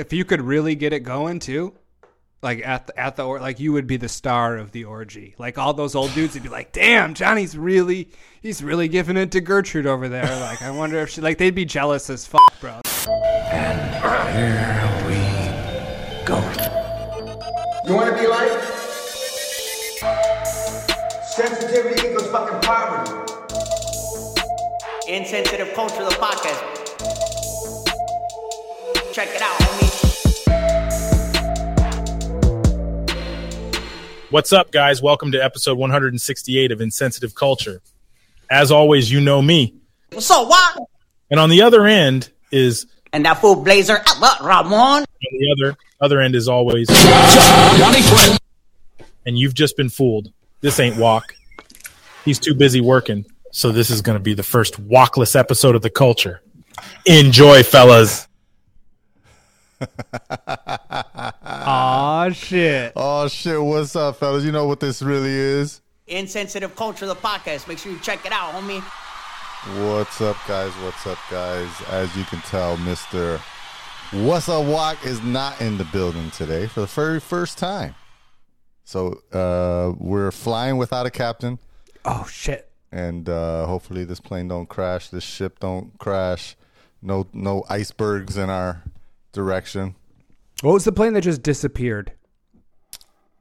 If you could really get it going too, like at the at the or like you would be the star of the orgy. Like all those old dudes would be like, "Damn, Jonni's really he's really giving it to Gertrude over there." Like I wonder if she like they'd be jealous as fuck, bro. And here we go. You want to be like? Sensitivity equals fucking poverty. Insensitive Culture, the podcast. Check it out, homie. What's up, guys? Welcome to episode 168 of Insensitive Culture. As always, you know me. What's up, what? And on the other end is And that fool blazer, uh, Ramon. on the other other end is always and you've just been fooled. This ain't Juac. He's too busy working. So this is going to be the first walkless episode of the culture. Enjoy, fellas. Aw shit. Oh shit, what's up, fellas? You know what this really is? Insensitive Culture, the podcast. Make sure you check it out, homie. What's up, guys? What's up, guys? As you can tell, Mr. What's Up Juac is not in the building today for the very first time. So uh, we're flying without a captain, Oh shit. and uh, hopefully this plane don't crash, this ship don't crash, no no icebergs in our direction. What was the plane that just disappeared?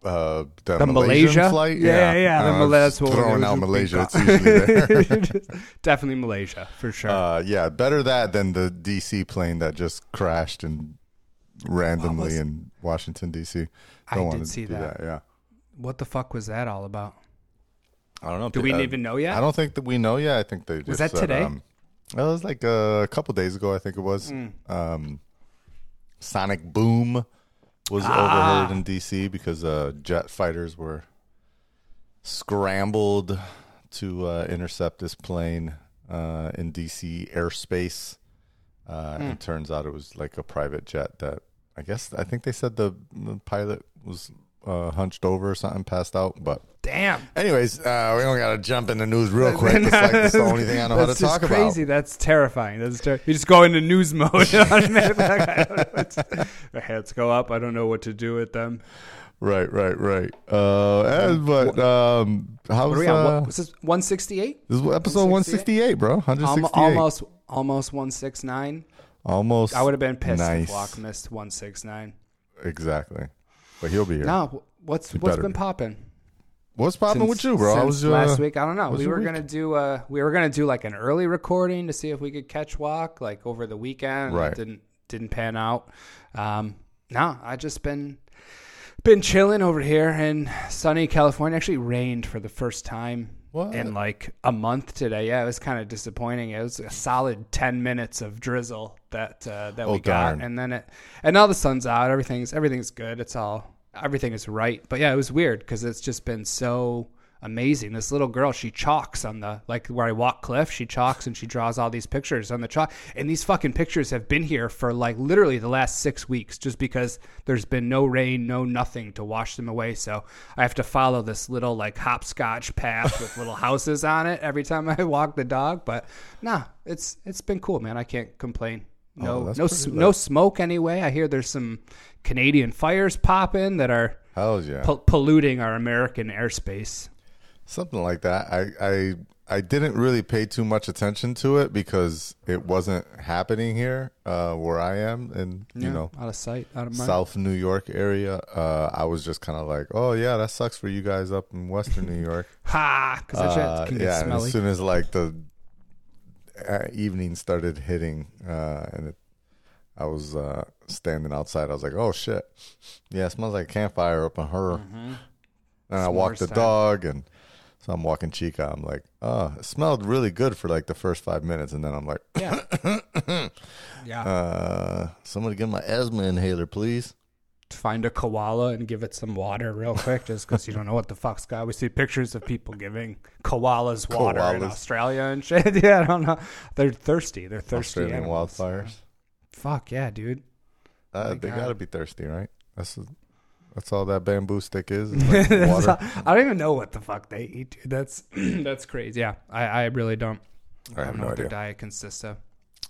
Uh, the, The Malaysian Malaysia? flight, Yeah, yeah, the Uh, Mal- that's what throwing out. Malaysia. It's usually there. Definitely Malaysia for sure. Uh, yeah, better that than the DC plane that just crashed and randomly was- in Washington DC. I Don't did wanna see do that. Yeah, what the fuck was that all about? I don't know. Do we Uh, even know yet? I don't think that we know yet. I think they just Was that said, today? Um, well, it was like a couple days ago. I think it was. Hmm. Um, Sonic Boom was Ah. overheard in DC because uh, jet fighters were scrambled to uh, intercept this plane uh, in DC airspace. Uh, Hmm. It turns out it was like a private jet that I guess I think they said the, the pilot was uh, hunched over or something, passed out. But Damn. anyways, uh, we don't got to jump in the news real quick. It's like that's the only thing I know how to talk crazy. about. That's terrifying. That's ter- you just go into news mode. automatically. Like, I don't know what My heads go up. I don't know what to do with them. Right, right, right. Uh, and, but um, What are we on? uh, What, was this 168? this is episode one sixty eight, bro? Hundred sixty eight. almost, almost 169. almost. I would have been pissed nice. if missed 169. Exactly, but he'll be here. No, what's He what's better been be. popping? What's popping with you, bro? Since your, last week? I don't know. was We your were week? gonna do uh we were gonna do like an early recording to see if we could catch Juac like over the weekend. Right. It didn't didn't pan out. Um, no, I just been been chilling over here in sunny California. Actually rained for the first time What? in like a month today. Yeah, it was kind of disappointing. It was a solid ten minutes of drizzle that uh, that Oh, we got, darn. and then it and now the sun's out. Everything's everything's good. It's all everything is right. But yeah, it was weird because it's just been so amazing. This little girl, she chalks on the like where I walk cliff. She chalks and she draws all these pictures on the chalk. And these fucking pictures have been here for like literally the last six weeks, just because there's been no rain, no nothing to wash them away. So I have to follow this little like hopscotch path with little houses on it every time I walk the dog. But nah, it's it's been cool, man. I can't complain. Oh, no, Oh, no, pretty s- lit. no smoke anyway. I hear there's some Canadian fires popping that are Hell yeah, pol- polluting our American airspace. Something like that. I, I I didn't really pay too much attention to it because it wasn't happening here uh, where I am, and you know, out of sight, out of mind. South New York area. Uh, I was just kind of like, oh yeah, that sucks for you guys up in Western New York. Ha! Because that Uh, shit can get yeah, and smelly. as soon as like the uh, evening started hitting, uh, and it, I was uh, standing outside, I was like, "Oh shit, yeah, it smells like a campfire up on her." And I walked the time. dog, and so I'm walking Chica. I'm like, "Oh, it smelled really good for like the first five minutes," and then I'm like, yeah. yeah. uh, "Somebody give my asthma inhaler, please." Find a koala and give it some water real quick, just because you don't know what the fuck's got. We see pictures of people giving koalas water in Australia and shit. yeah, I don't know. They're thirsty. They're thirsty. Australian animals. wildfires. Fuck yeah, dude. Uh, they God. gotta be thirsty, right? That's that's all that bamboo stick is. is like water. all- I don't even know what the fuck they eat, dude. That's that's crazy. Yeah, I, I really don't. I, I have don't know no what idea. their diet consists of.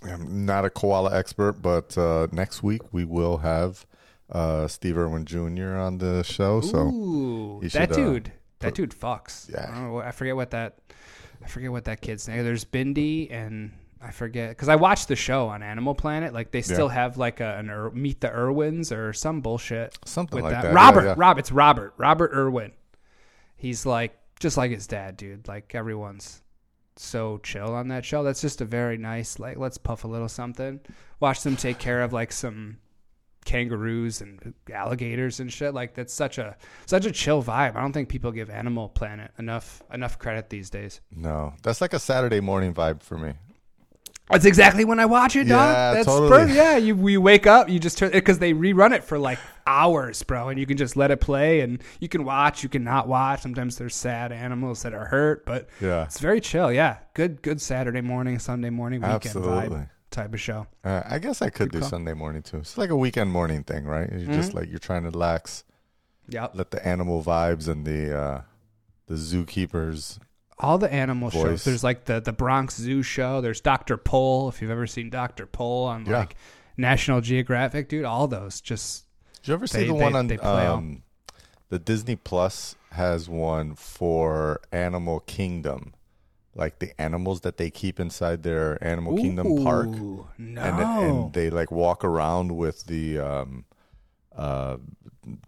I'm not a koala expert, but uh, next week we will have uh, Steve Irwin Jr. on the show. So Ooh, that should, uh, dude, that dude fucks. Yeah. I, don't know, I forget what that, I forget what that kid's name. There's Bindi and I forget because I watched the show on Animal Planet. Like they still have like a, an Ir- Meet the Irwins or some bullshit. Something with like that, yeah, Robert, yeah. Rob, it's Robert, Robert Irwin. He's like just like his dad, dude. Like everyone's so chill on that show. That's just a very nice like let's puff a little something. Watch them take care of like some kangaroos and alligators and shit. Like that's such a such a chill vibe. I don't think people give Animal Planet enough enough credit these days. no, that's like a Saturday morning vibe for me. That's exactly when I watch it, dog. Yeah, That's totally. perfect. Yeah, you you wake up, you just turn because they rerun it for like hours, bro, and you can just let it play, and you can watch, you can not watch. Sometimes there's sad animals that are hurt, but Yeah. it's very chill. Yeah, good good Saturday morning, Sunday morning, weekend Absolutely. vibe type of show. Uh, I guess I could do call. Sunday morning too. It's like a weekend morning thing, right? You're Mm-hmm. just like you're trying to relax, Yep. let the animal vibes and the uh, the zookeepers. All the animal Voice. shows. There's like the the Bronx Zoo show. There's Dr. Pol. If you've ever seen Dr. Pol on Yeah. like National Geographic, dude, all those just Did you ever see the they- one on they um, the Disney Plus has one for Animal Kingdom, like the animals that they keep inside their Animal Kingdom park, No, and and they like walk around with the um, uh,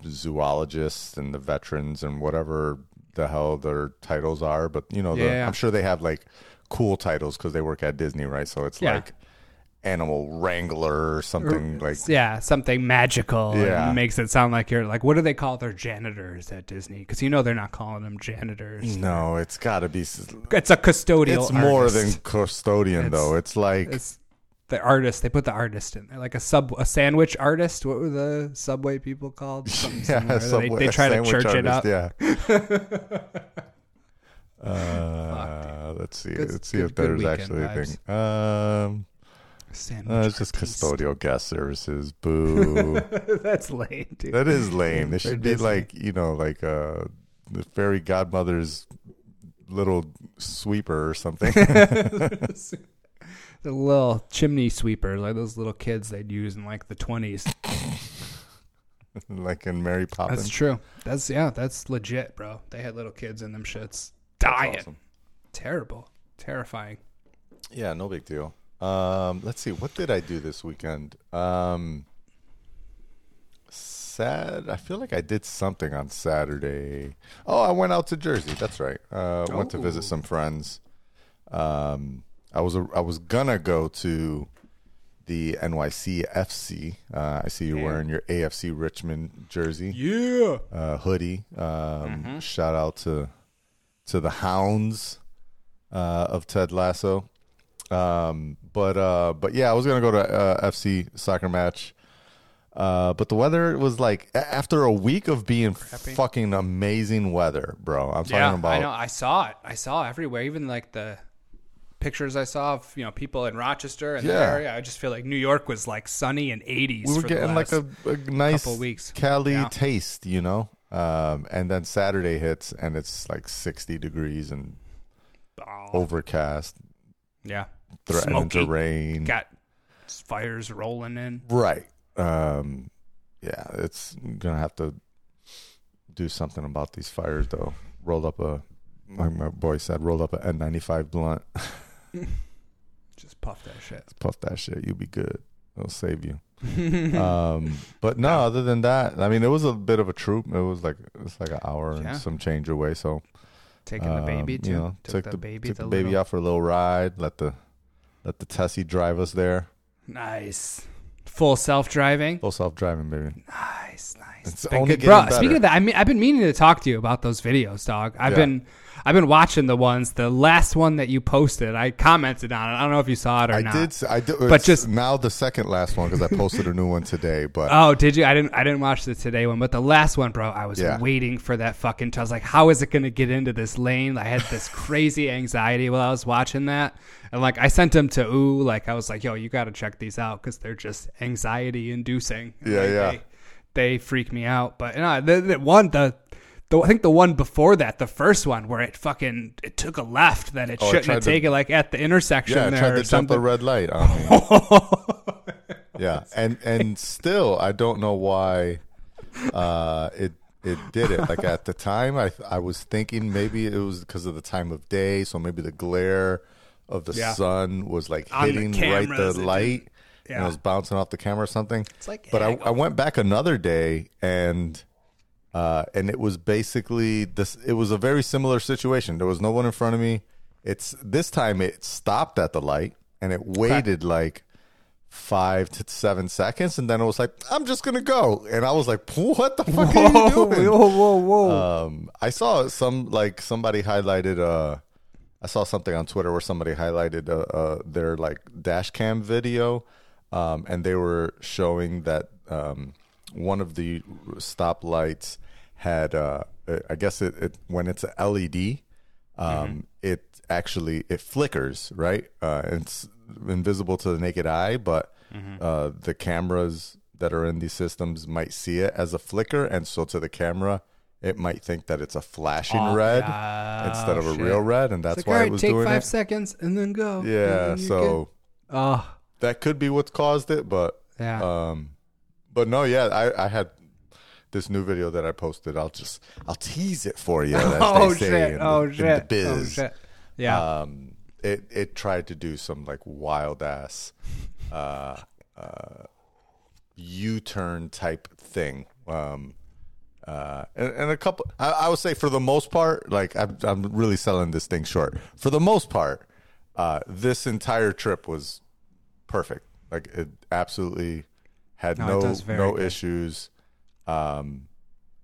zoologists and the veterans and whatever the hell their titles are. But you know, the, Yeah. I'm sure they have like cool titles because they work at Disney, right? So it's Yeah. like Animal Wrangler or something like yeah, something magical. Yeah. makes it sound like you're like, what do they call their janitors at Disney? Because you know they're not calling them janitors. No, it's got to be. It's a custodial. It's more than custodian, It's- though. It's like it's the artist. They put the artist in there, like a sub a sandwich artist. What were the subway people called? Yeah. Subway- they, they try to church it up. Yeah. uh, let's see. Good- let's see good- if there's actually a thing. Um, Sandwich uh, it's just custodial guest services. Boo. That's lame, dude. that is lame. They should be Disney. like you know, like uh, the fairy godmother's little sweeper or something. The little chimney sweeper, like those little kids they'd use in like the twenties. like in Mary Poppins. That's true. That's yeah, that's legit, bro. They had little kids in them shits dying. awesome. Terrible, terrifying. Yeah, no big deal. Um, let's see. What did I do this weekend? Um, sad. I feel like I did something on Saturday. Oh, I went out to Jersey. That's right. Uh, went to visit Oh. some friends. Um, I was I was gonna go to the NYC FC. Uh, I see you're wearing your AFC Richmond jersey Yeah. uh, hoodie. Um, Mm-hmm. Shout out to to the Hounds uh, of Ted Lasso. Um, but uh, but yeah, I was gonna go to uh, FC soccer match. Uh, but the weather was like after a week of being fucking amazing weather, bro. I'm talking Yeah, about I know. I saw it. I saw it everywhere. Even like the pictures I saw of you know people in Rochester and the Yeah. area. I just feel like New York was like sunny and 80s. we were for getting the like last, a, a nice couple weeks. Cali Yeah. taste, you know. Um, and then Saturday hits and it's like 60 degrees and oh, overcast, yeah, threatening smoky. to rain. Got fires rolling in. Right. Um, yeah, it's gonna have to do something about these fires, though. Rolled up a, like my boy said, rolled up an N95 blunt. Just puff that shit. Puff that shit, you'll be good. It'll save you. um, but no, other than that, I mean, it was a bit of a troop. It was like it was like an hour and some change away. So Taking the um, baby you know, took, the, baby. took the the baby little- out for a little ride. Let the let the Tessie drive us there. Nice. Full self driving. Full self driving, baby. Nice, nice. It's been only good. Bro, getting speaking of that, I mean, I've been meaning to talk to you about those videos, dog. I've Yeah. been, I've been watching the ones. The last one that you posted, I commented on it. I don't know if you saw it or I not. did. I did. Uh, but it's just- now the second last one because I posted a new one today. But Oh, did you? I didn't. I didn't watch the today one, but the last one, bro. I was Yeah. waiting for that fucking. I was like, how is it going to get into this lane? I had this crazy anxiety while I was watching that, and like I sent him to ooh, like I was like, yo, you got to check these out because they're just anxiety inducing. Yeah, yeah. They, they freak me out. But you know, the, the one the the, I think the one before that, the first one where it fucking it took a left that it Oh, shouldn't have to- taken, like at the intersection Yeah, there tried to jump a red light on me. yeah, and and still, I don't know why uh, it it did it. Like at the time, I I was thinking maybe it was because of the time of day, so maybe the glare of the Yeah. sun was like On the hitting right the light. did- And it was bouncing off the camera or something. It's like but I. I went back another day and uh, and it was basically this. It was a very similar situation. There was no one in front of me. It's this time it stopped at the light and it waited like five to seven seconds, and then it was like, "I'm just gonna go," and I was like, "What the fuck are you doing?" whoa, whoa, whoa! Um, I saw some like somebody highlighted. Uh, I saw something on Twitter where somebody highlighted uh, uh, their like dash cam video, um, and they were showing that um, one of the stoplights had. Uh, I guess it, it when it's a LED, um, it actually it flickers right. Uh, it's invisible to the naked eye, but uh, the cameras that are in these systems might see it as a flicker, and so to the camera, it might think that it's a flashing Oh, red yeah. instead of a Shit. real red, and that's It's like, why all it right, was take doing five it. seconds and then go. Yeah, And then so good. oh that could be what caused it, but yeah, um, but no, yeah, I I had this new video that I posted. I'll just I'll tease it for you. As oh they say shit, in the- oh in shit, the biz. oh shit. Yeah, Um, it it tried to do some like wild ass, uh, uh, U turn type thing. Um, uh, and, and a couple, I, I would say for the most part, like I'm, I'm really selling this thing short. For the most part, uh, this entire trip was perfect. Like it absolutely had No, no no issues. Um,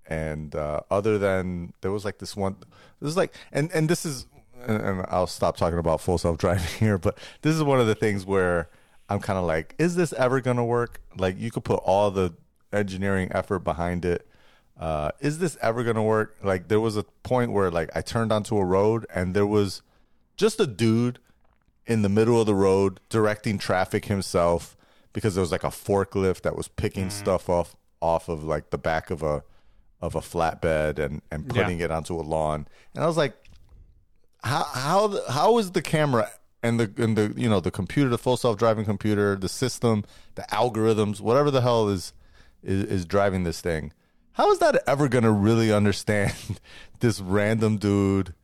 and uh, other than there was like this one, this is like, and and this is, and, and I'll stop talking about full self driving here, but this is one of the things where I'm kind of like, is this ever gonna work? Like you could put all the engineering effort behind it. Uh, is this ever gonna work? Like there was a point where like I turned onto a road and there was just a dude in the middle of the road directing traffic himself because there was like a forklift that was picking stuff off off of like the back of a of a flatbed and and Yeah. putting it onto a lawn and I was like how how how is the camera and the and the you know the computer the full self-driving computer the system the algorithms whatever the hell is is, is driving this thing how is that ever going to really understand this random dude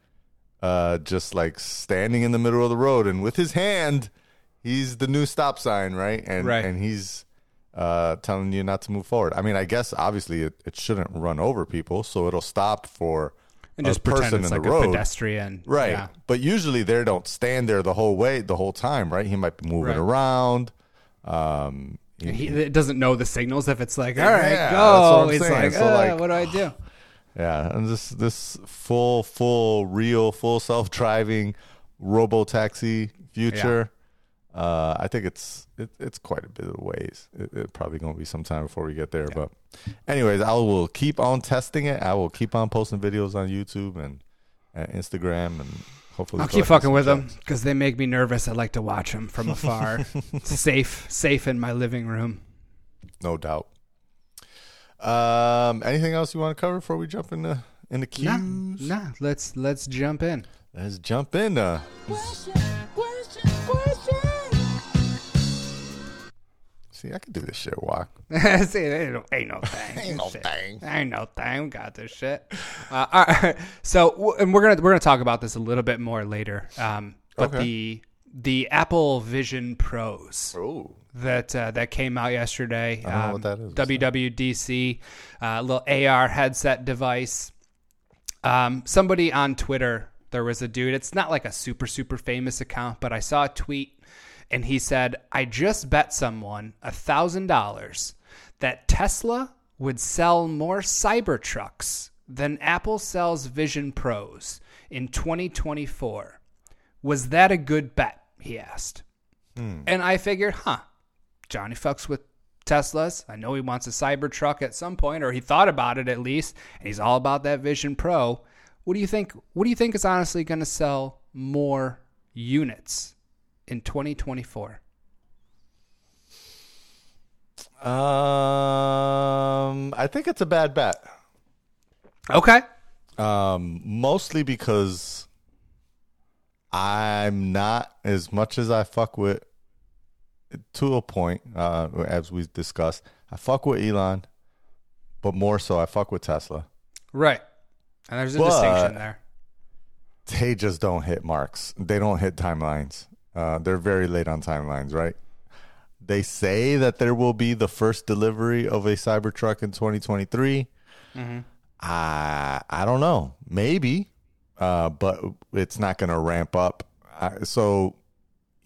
uh, just like standing in the middle of the road, and with his hand, he's the new stop sign, right? And Right. and he's uh, telling you not to move forward. I mean, I guess obviously it, it shouldn't run over people, so it'll stop for and a just person pretend it's in like the a road, pedestrian, right? Yeah. But usually they don't stand there the whole way, the whole time, right? He might be moving Right. around. Um, he- he doesn't know the signals if it's like, all right, Yeah, go. It's like, So, "Uh, like- what do I do? Yeah, and this this full full real full self driving robo taxi future. Uh, I think it's it, it's quite a bit of ways. It, it probably gonna be some time before we get there, but anyways, I will keep on testing it. I will keep on posting videos on YouTube and, and Instagram, and hopefully I'll keep fucking some with them because they make me nervous. I like to watch them from afar, safe, safe in my living room. No doubt. Um, anything else you want to cover before we jump into into Nah, cues? nah. Let's let's jump in. Let's jump in. Uh, see, I can do this shit. Juac. See, ain't no, ain't no thing. Ain't no Shit. thing. Ain't no thing. We got this shit. Uh, all right. So, and we're gonna we're gonna talk about this a little bit more later. Um, but Okay. the the Apple Vision Pros Oh, that uh, that came out yesterday. I um, what that is. WWDC, uh, little AR headset device. Um, somebody on Twitter, there was a dude. It's not like a super super famous account, but I saw a tweet, and he said, "I just bet someone a thousand dollars that Tesla would sell more Cybertrucks than Apple sells Vision Pros in 2024. Was that a good bet?" He asked. Hmm. And I figured, huh, Jonni fucks with Teslas. I know he wants a Cybertruck at some point, or he thought about it at least, and he's all about that Vision Pro. What do you think? What do you think is honestly going to sell more units in 2024? um, I think it's a bad bet. Okay, Um, mostly because I'm not as much as I fuck with to a point, uh, as we discussed. I fuck with Elon, but more so I fuck with Tesla. Right. And there's a But- distinction there. They just don't hit marks. They don't hit timelines. Uh, they're very late on timelines, right? They say that there will be the first delivery of a Cybertruck in 2023. I I don't know, maybe, uh, but it's not going to ramp up. Uh, so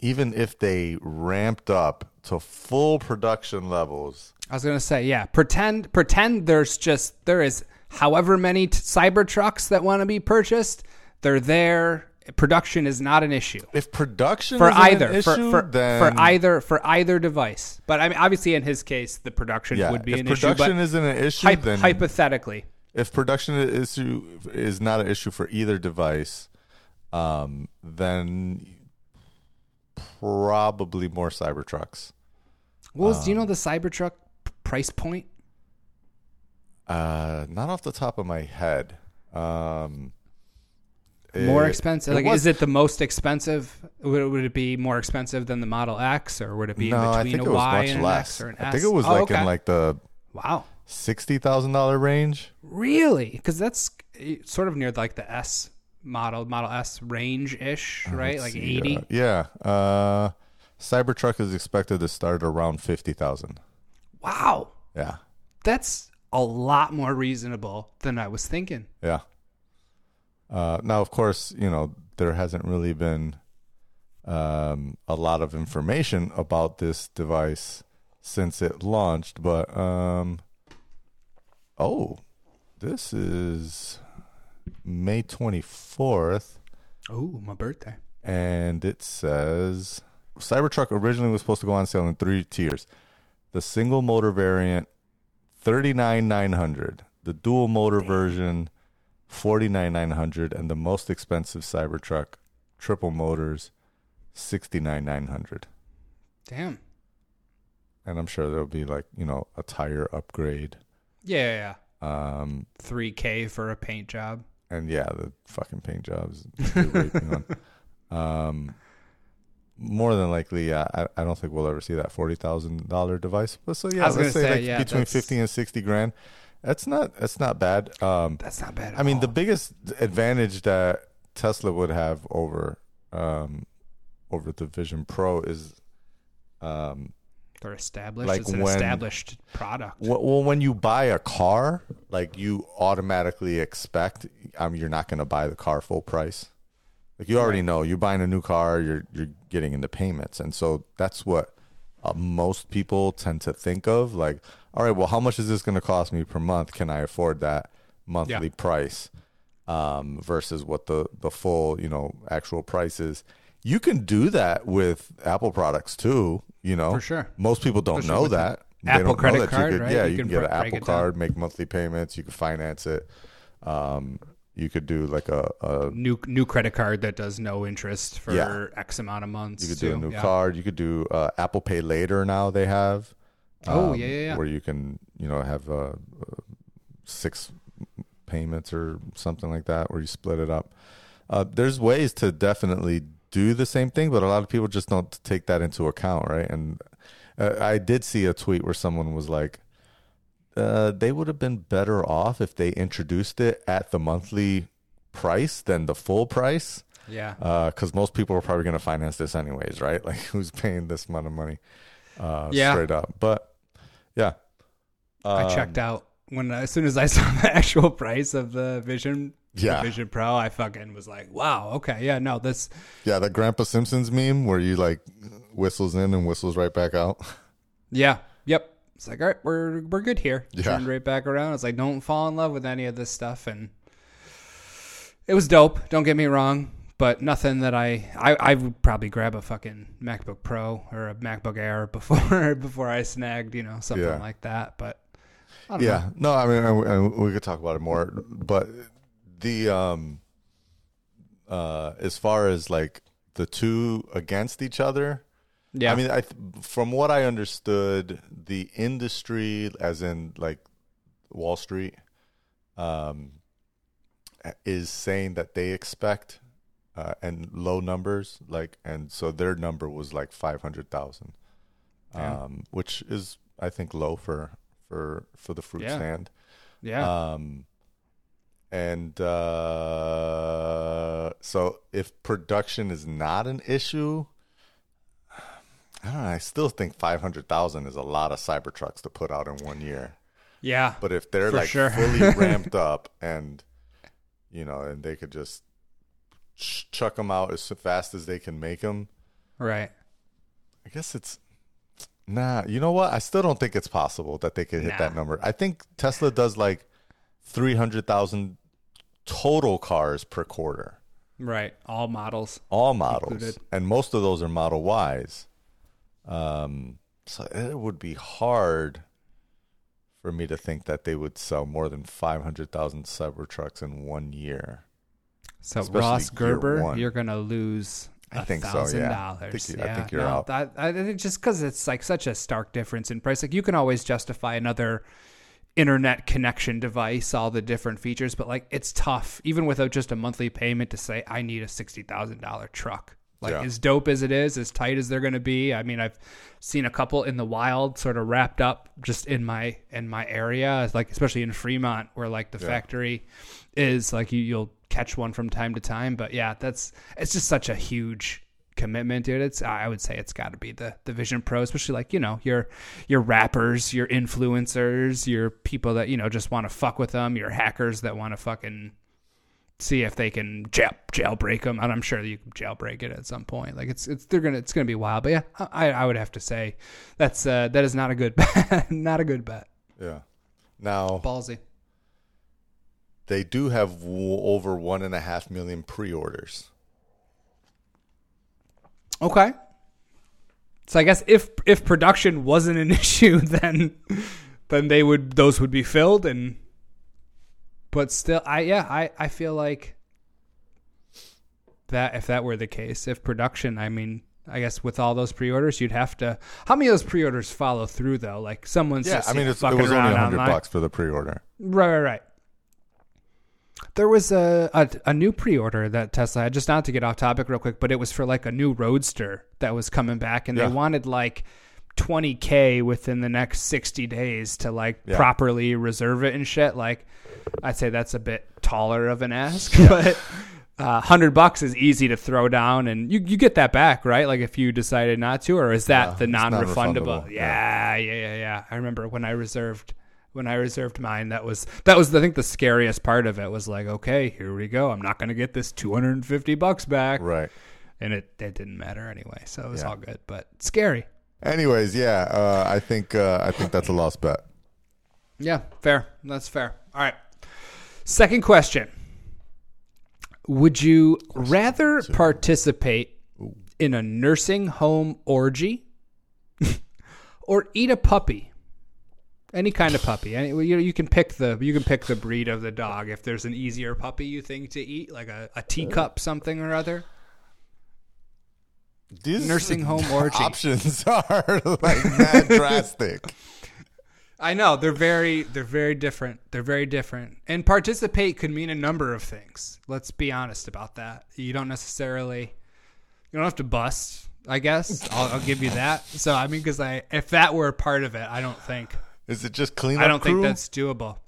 even if they ramped up to full production levels, I was gonna say, yeah. Pretend, pretend there's just there is however many t- Cybertrucks that want to be purchased. They're there. Production is not an issue if production for either an for issue, for, then for either for either device. But I mean, obviously, in his case, the production yeah, would be an production issue. But isn't an issue, hyp- then hypothetically, if production issue is not an issue for either device, um, then probably more Cybertrucks. what was do you Um, know the Cybertruck price point? Uh, not off the top of my head. Um, More it- expensive? Like, was- is it the most expensive? Would it, would it be more expensive than the Model X, or would it be No, I between think a it was Y much and an less. X or an I S? think it was Oh, like okay. in like the wow, sixty thousand dollar range. really? Because that's eh, sort of near like the S model, Model S range ish, right? Let's Like see, eighty. uh, yeah. Uh, Cybertruck is expected to start around fifty thousand. wow, Yeah. that's a lot more reasonable than I was thinking. Yeah. Uh, now, of course, you know there hasn't really been um, a lot of information about this device since it launched, but um, oh, this is May twenty fourth, Oh, my birthday. and it says Cybertruck originally was supposed to go on sale in three tiers: the single motor variant, thirty nine nine hundred, the dual motor version, forty nine nine hundred, and the most expensive Cybertruck, triple motors, sixty nine nine hundred. Damn. And I'm sure there'll be like you know a tire upgrade, Yeah, yeah, um, 3K for a paint job. and yeah, the fucking paint jobs. on. Um, more than likely, yeah, I, I don't think we'll ever see that forty thousand dollar device. But so yeah, let's say, say, like yeah, between that's- fifty and sixty grand. That's not that's not bad. Um, That's not bad. At I mean, all. the biggest advantage that Tesla would have over um, over the Vision Pro is um, they're established. like it's an when- established product. well, well, when you buy a car, like you automatically expect, um, you're not going to buy the car full price. Like you already know, you're buying a new car, you're you're getting into payments, and so that's what uh, most people tend to think of. Like, all right, well, how much is this going to cost me per month? Can I afford that monthly Yeah. price um, versus what the the full you know actual price is? You can do that with Apple products too. You know, For sure. Most people don't Especially know that. They Apple don't know credit that card, you could, right? Yeah, You you, can can, get an Apple down. card, make monthly payments. You can finance it. Um, you could do like a, a new new credit card that does no interest for Yeah. X amount of months. you could do a new Yeah. card. You could do uh, Apple Pay later. Now they have. Oh, um, yeah, yeah, yeah. Where you can you know have uh, uh, six payments or something like that, where you split it up. Uh, there's ways to definitely do the same thing, but a lot of people just don't take that into account, right? And uh, I did see a tweet where someone was like, uh, "They would have been better off if they introduced it at the monthly price than the full price." Yeah. because most people are probably going to finance this anyways, right? Like, who's paying this amount of money? Uh, Yeah. straight up. But yeah, I Um, checked out when as soon as I saw the actual price of the Vision. the Yeah. Vision Pro. I fucking was like, wow, okay, yeah, no, this, Yeah, the Grandpa Simpsons meme where you like whistles in and whistles right back out. yeah, yep. It's like, all right, we're we're good here. Yeah. Turned right back around. It's like, don't fall in love with any of this stuff, and it was dope. Don't get me wrong, but nothing that I I, I would probably grab a fucking MacBook Pro or a MacBook Air before before I snagged you know something Yeah. like that. But I don't know. Yeah, no, I mean, and we- we could talk about it more, but the um, uh, as far as like the two against each other, yeah. I mean, I from what I understood, the industry, as in like Wall Street, um, is saying that they expect uh, and low numbers like and so their number was like 500,000 Yeah. um which is I think low for for for the fruit Yeah. stand Yeah. um and uh so if production is not an issue I don't know, I still think 500,000 is a lot of Cybertrucks to put out in one year. yeah. But if they're like sure. fully ramped up and you know, and they could just chuck them out as fast as they can make them, right. I guess it's nah. You know what? I still don't think it's possible that they could hit that number. I think Tesla does like three hundred thousand total cars per quarter, Right. All models. all models, Included. and most of those are Model Ys. Um, so it would be hard for me to think that they would sell more than five hundred thousand Cybertrucks in one year. So Especially Ross Gerber, you're gonna lose I think so, yeah. I think you- I think you're no, out. That, I, I- just because it's like such a stark difference in price. Like you can always justify another internet connection device, all the different features, but like it's tough, even without just a monthly payment, to say I need a sixty thousand dollar truck. Like Yeah. as dope as it is, as tight as they're going to be. I mean, I've seen a couple in the wild, sort of wrapped up just in my in my area, like especially in Fremont, where like the factory is. Like you, you'll catch one from time to time, but yeah, that's it's just such a huge commitment, dude. It's I would say it's got to be the the Vision Pro, especially like you know your your rappers, your influencers, your people that you know just want to fuck with them, your hackers that want to fucking see if they can jail, jailbreak them. And I'm sure you can jailbreak it at some point. Like it's it's they're gonna it's gonna be wild. But yeah, I I would have to say that's uh that is not a good bet. not a good bet. Yeah. Now Ballsy. They do have w- over one and a half million pre-orders. Okay. So I guess if if production wasn't an issue, then then they would those would be filled and but still I yeah, I, I feel like that if that were the case, if production, I mean I guess with all those pre-orders, you'd have to. How many of those pre-orders follow through though? Like someone's Yeah, just I mean it was only hundred bucks for the pre-order. Right, right, right. There was a, a a new pre-order that Tesla had. Just not to get off topic real quick, but it was for like a new Roadster that was coming back, and Yeah. they wanted like 20k within the next 60 days to like Yeah. properly reserve it and shit. Like, I'd say that's a bit taller of an ask, but. Uh, hundred bucks is easy to throw down, and you, you get that back, right? Like if you decided not to, or is that Yeah, the non-refundable? non-refundable, Yeah, yeah, yeah, yeah. I remember when I reserved when I reserved mine. That was that was I think the scariest part of it was like, okay, here we go. I'm not going to get this 250 bucks back, Right. and it it didn't matter anyway, so it was Yeah. all good, but scary. Anyways, yeah, uh, I think uh, I think that's a lost bet. Yeah, fair. That's fair. All right. Second question. Would you rather participate in a nursing home orgy or eat a puppy? Any kind of puppy. Any, you, know, you can pick the you can pick the breed of the dog if there's an easier puppy you think to eat, like a, a teacup something or other. These Nursing home orgy. options are like mad drastic. I know they're very they're very different. They're very different. And participate could mean a number of things. Let's be honest about that. You don't necessarily you don't have to bust. I guess I'll, I'll give you that. So I mean, because I if that were a part of it, I don't think Is it just clean? I don't crew? think that's doable.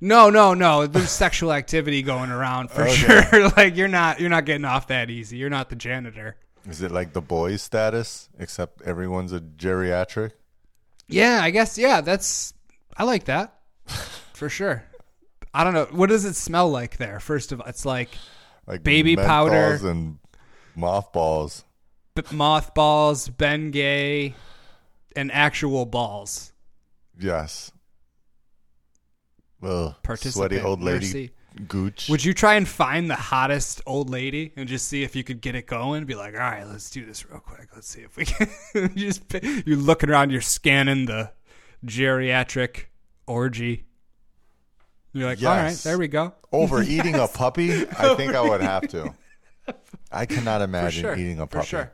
No, no, no. There's sexual activity going around for Okay. sure. like you're not you're not getting off that easy. You're not the janitor. Is it like the boys status, except everyone's a geriatric? Yeah, I guess. Yeah, that's. I like that for sure. I don't know. What does it smell like there? First of all, it's like Like Baby powder. and mothballs. b- mothballs, Bengay, and actual balls. Yes. Participant sweaty old lady mercy. gooch. Would you try and find the hottest old lady and just see if you could get it going? Be like, all right, let's do this real quick. Let's see if we can. you just you're looking around, you're scanning the geriatric orgy. You're like, all right, there we go. overeating a puppy? I think I would have to. I cannot imagine sure. eating a For puppy. sure.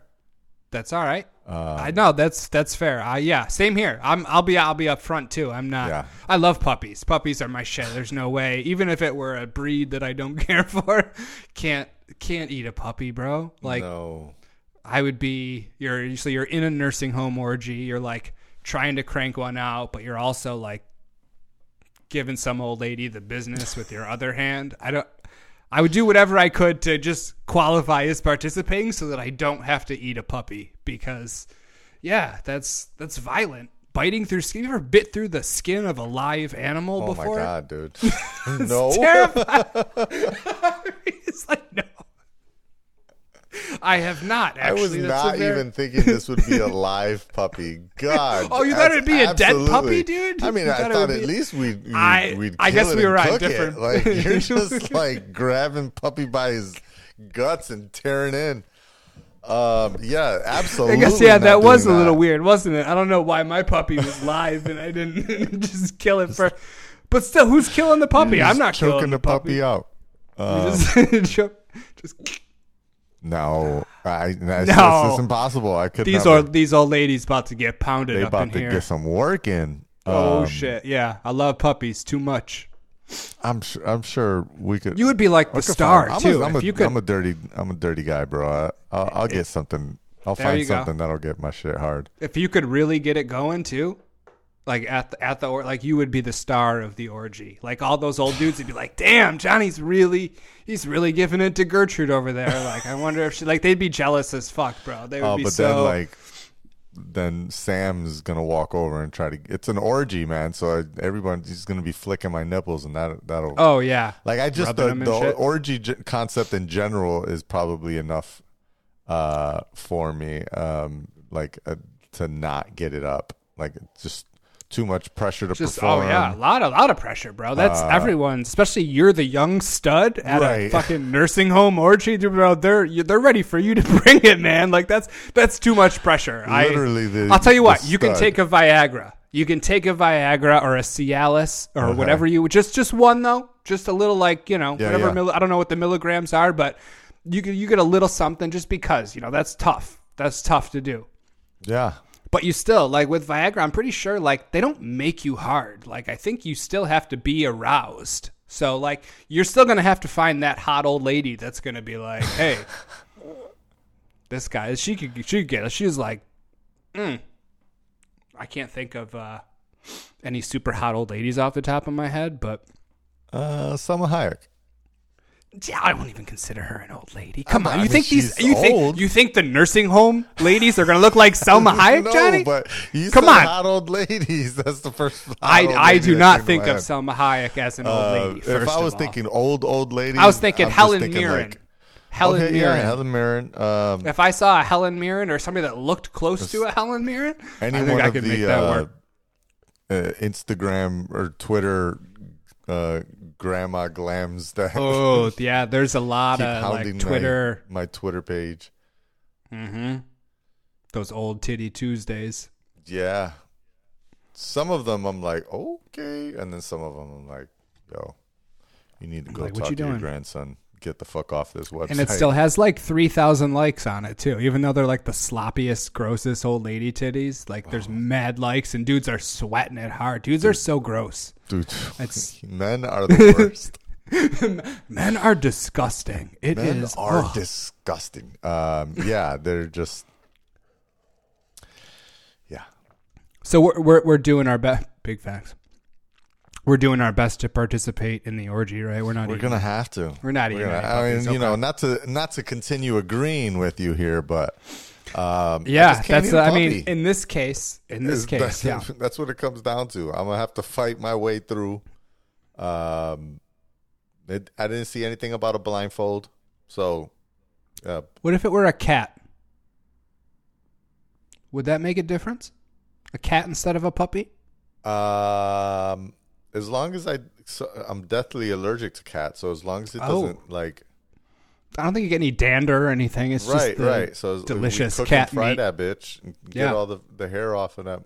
That's all right. I know that's that's fair. Uh, yeah, same here. I'm I'll be I'll be up front too. I'm not. Yeah. I love puppies. Puppies are my shit. There's no way. Even if it were a breed that I don't care for, can't can't eat a puppy, bro. Like no. I would be you're so you're in a nursing home orgy. You're like trying to crank one out, but you're also like giving some old lady the business with your other hand. I don't. I would do whatever I could to just qualify as participating so that I don't have to eat a puppy because, yeah, that's that's violent. Biting through skin. You ever bit through the skin of a live animal Oh before? Oh my god, dude. no. terrifying. it's like no. I have not. I was That's not very- even thinking this would be a live puppy. God. Oh, you thought it'd be a dead puppy, dude? I mean, You I thought it thought would at be- least we'd, we'd, I- we'd I guess we were on different- It. Like you're just like grabbing puppy by his guts and tearing in. Um, yeah, absolutely. I guess yeah, that was a doing little that. weird, wasn't it? I don't know why my puppy was live and I didn't just kill it first. But still, who's killing the puppy? I'm not choking killing the puppy out. Um, Just, just- no, I, that's, No. that's just impossible. I could these never. are these old ladies about to get pounded they up about to here. get some work in. oh Um, shit! Yeah, I love puppies too much. I'm sure. I'm sure we could. You would be like the star find- I'm too A, I'm, if a, you could. I'm a dirty. I'm a dirty guy, bro. I, I'll, I'll get something. I'll find you go. something that'll get my shit hard. if you could really get it going too, like at the at the or like you would be the star of the orgy. Like all those old dudes would be like, "Damn, Jonni's really he's really giving it to Gertrude over there." Like I wonder if she like they'd be jealous as fuck, bro. They would Oh, be but so then like, then Sam's gonna walk over and try to. It's an orgy, man. So I, everyone's gonna be flicking my nipples, and that that'll. Oh yeah. Like I just Rubbing the, the orgy j- concept in general is probably enough uh, for me. Um, like uh, to not get it up. Like just too much pressure to Just perform. oh yeah, a lot of lot of pressure, bro. That's uh, everyone, especially you're the young stud at a fucking nursing home orgy, bro. They're they're ready for you to bring it, man. Like that's that's too much pressure. Literally I, the- I'll tell you what, you can take a Viagra. You can take a Viagra or a Cialis or Okay. whatever you just just one though, just a little like you know Yeah, whatever. yeah. Milli, I don't know what the milligrams are, but you you get a little something just because you know that's tough. That's tough to do. Yeah. But you still like with Viagra, I'm pretty sure like they don't make you hard. Like I think you still have to be aroused. So like you're still gonna have to find that hot old lady that's gonna be like, hey, this guy, she could she could get it. She's like, mm. I can't think of uh, any super hot old ladies off the top of my head, but Uh, Salma Hayek. Yeah, I won't even consider her an old lady. Come I on, you mean, think these you think you think the nursing home ladies are gonna look like Salma Hayek, no, Jonni? but Come on. hot old ladies. That's the first. I, old I do not think of. Salma Hayek as an old Uh, lady. if I was thinking old old lady, I was thinking I'm Helen thinking, Mirren. like, Helen okay, Mirren. yeah, Helen Mirren. Um, if I saw a Helen Mirren or somebody that looked close to a Helen Mirren, any I think I could the make that uh, work. uh, Instagram or Twitter uh, grandma glams that Oh yeah, there's a lot of like Twitter, my, my Twitter page. Mm-hmm. those old titty Tuesdays. Yeah, some of them I'm like okay, and then some of them I'm like, yo, you need to go like, talk to your grandson. Get the fuck off this website. And it still has like three thousand likes on it too, even though they're like the sloppiest, grossest old lady titties. Like Oh. there's mad likes, and dudes are sweating it hard. Dudes are so gross. dude. It's- men are the worst. Men are disgusting. It is. Men are ugh. disgusting. Um, yeah, they're just. Yeah, So we're we're, we're doing our best. Big facts. We're doing our best to participate in the orgy, right? We're not. we're eating- gonna have to. We're not eating gonna- I mean, puppies, you know, not to not to continue agreeing with you here, but um, Yeah, can't that's. a I mean, in this case, in this Is- case, that's, yeah. that's what it comes down to. I'm gonna have to fight my way through. Um, it, I didn't see anything about a blindfold, so uh, What if it were a cat? Would that make a difference? A cat instead of a puppy? Um, as long as I, so I'm deathly allergic to cats. So as long as it Oh. doesn't like, I don't think you get any dander or anything. It's right, just the right. So as- we delicious cook cat and fry meat. that bitch, and get Yeah. all the the hair off of that.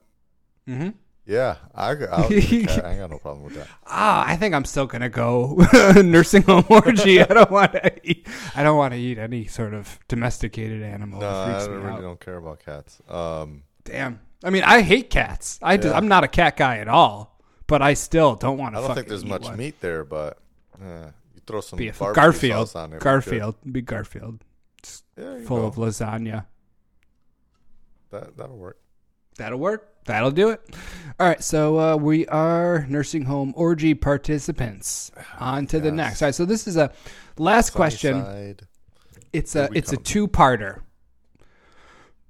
hmm Yeah, I, I'll eat a cat. I ain't got no problem with that. Ah, I think I'm still gonna go nursing home orgy. I don't want to. Eat, I don't want to eat any sort of domesticated animal. No, it I freaks don't- me really out. don't care about cats. Um, Damn. I mean, I hate cats. I Yeah. am not a cat guy at all. But I still don't want to. I don't think there's much meat there, but uh, you throw some Be Garfield. sauce on there. Garfield. Be Garfield. Full go. of lasagna. that. That'll work. That'll work. That'll do it. All right, so uh, we are nursing home orgy participants. On to the next. All right, so this is a last question. Sunnyside, It's Here a it's a two-parter.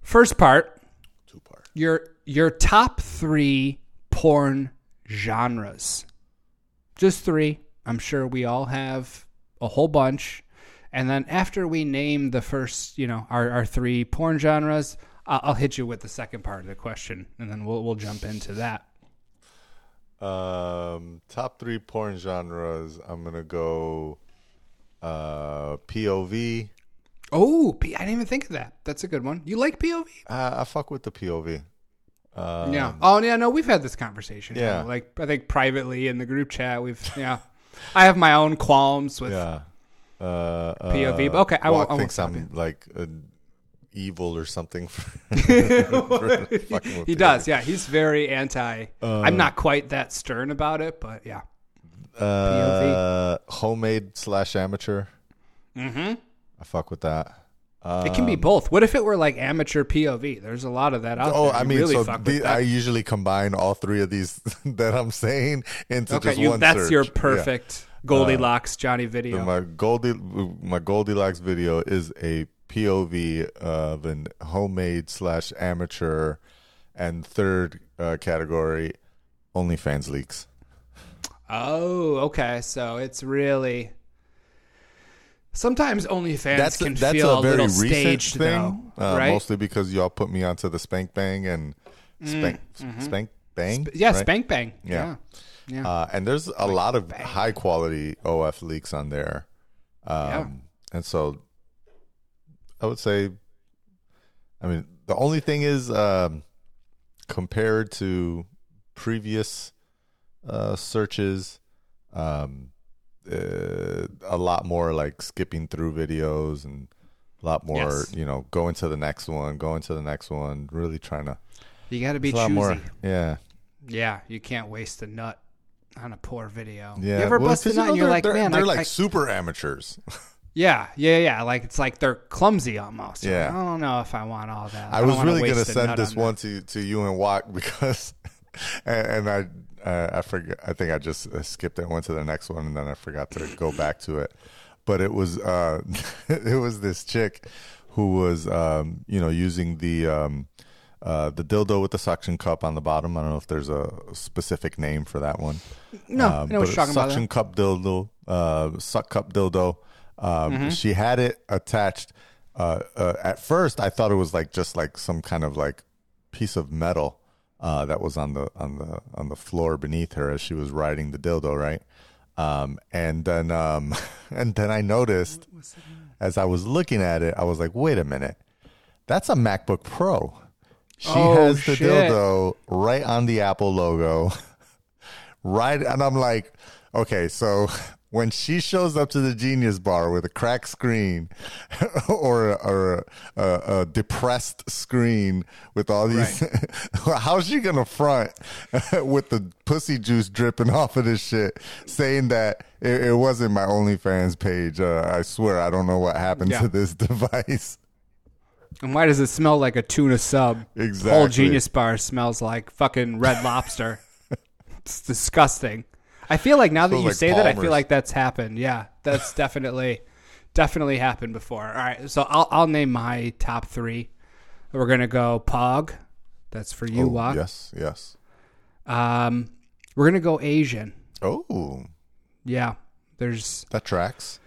First part, two part. your your top three porn genres. Just three. I'm sure we all have a whole bunch. And then after we name the first, you know, our, our three porn genres, I'll, I'll hit you with the second part of the question, and then we'll we'll jump into that. Um, top three porn genres. I'm gonna go. Uh, POV. Oh, P- I didn't even think of that. That's a good one. You like POV? Uh, I fuck with the POV. Um, yeah. Oh, yeah. No, we've had this conversation. you Yeah. know, like I think privately in the group chat, we've yeah. I have my own qualms with. Yeah. Uh, POV, uh, but okay, I won't- Juac I won't thinks I'm like uh, evil or something. For he POV. does. Yeah, he's very anti. I'm not quite that stern about it, but yeah. Uh, homemade slash amateur. Mm-hmm. I fuck with that. It can be both. What if it were like amateur POV? There's a lot of that out Oh, there. I mean, really so the. I usually combine all three of these that I'm saying into okay, just you, one. that's search. your Yeah. perfect Goldilocks Jonni video. So my Goldie, my Goldilocks video is a POV of an homemade slash amateur, and third uh, category, OnlyFans leaks. oh, okay. So it's really. Sometimes OnlyFans That's can that's feel a very little recent staged, thing, though, uh, right? Mm, mostly because y'all put me onto the Spank Bang and Spank Spank Bang. mm-hmm. yeah, right? Spank Bang. Yeah. Yeah. yeah. Uh, and there's a lot of high quality OF leaks on there. Um, Yeah. And so I would say, I mean, the only thing is um, compared to previous uh, searches, um, uh, a lot more like skipping through videos and a lot more, Yes. you know, going to the next one, going to the next one, really trying to. You got to be It's a lot choosy. more. Yeah. Yeah, you can't waste a nut on a poor video. Yeah. You ever Well, bust a 'cause, nut you and know, you're like, they're, man, they're I, like I- super amateurs. yeah, yeah, yeah. Like it's like they're clumsy almost. You're Yeah. like, I don't know if I want all that. I don't was really gonna send this on one to, to you and Juac because, and, and I uh, I forget. I think I just uh, skipped it, went to the next one, and then I forgot to go back to it. But it was uh, it was this chick who was um, you know using the um, uh, the dildo with the suction cup on the bottom. I don't know if there's a specific name for that one. No, I Um, know what suction cup dildo, uh, suck cup dildo. Um, Mm-hmm. She had it attached. Uh, uh, at first, I thought it was like just like some kind of like piece of metal uh, that was on the on the on the floor beneath her as she was riding the dildo, right? Um, and then um, and then I noticed as I was looking at it, I was like, wait a minute, that's a MacBook Pro. She Oh, has the shit. dildo right on the Apple logo right and i'm like okay so when she shows up to the genius bar with a cracked screen or, or a, a, depressed screen with all these how's she gonna front with the pussy juice dripping off of this shit saying that it, it wasn't my onlyfans page uh, i swear i don't know what happened Yeah. to this device And why does it smell like a tuna sub? exactly The whole Genius Bar smells like fucking Red Lobster. it's disgusting. I feel like now that you like say that, I feel like that's happened. Yeah, that's definitely, definitely happened before. All right, so I'll I'll name my top three. We're gonna go PAWG. That's for you, oh, Juac. yes yes Um, we're gonna go Asian. oh Yeah, there's that tracks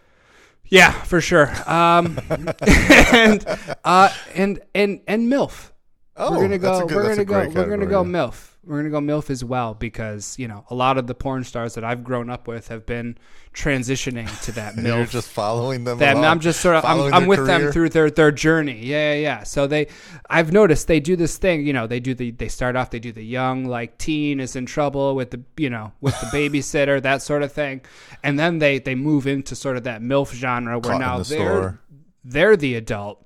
yeah for sure. Um, and uh, and and and MILF. Oh, we're gonna that's go. a good- we're gonna go. We're gonna go MILF. We're gonna go MILF as well because you know a lot of the porn stars that I've grown up with have been transitioning to that MILF. You're just following them. that along, I'm just sort of I'm, I'm with them through their their journey. Yeah, yeah, yeah. So they I've noticed they do this thing, you know, they do the they start off they do the young like teen is in trouble with the you know, with the babysitter, that sort of thing. And then they they move into sort of that MILF genre where Caught now the they're store. they're the adult.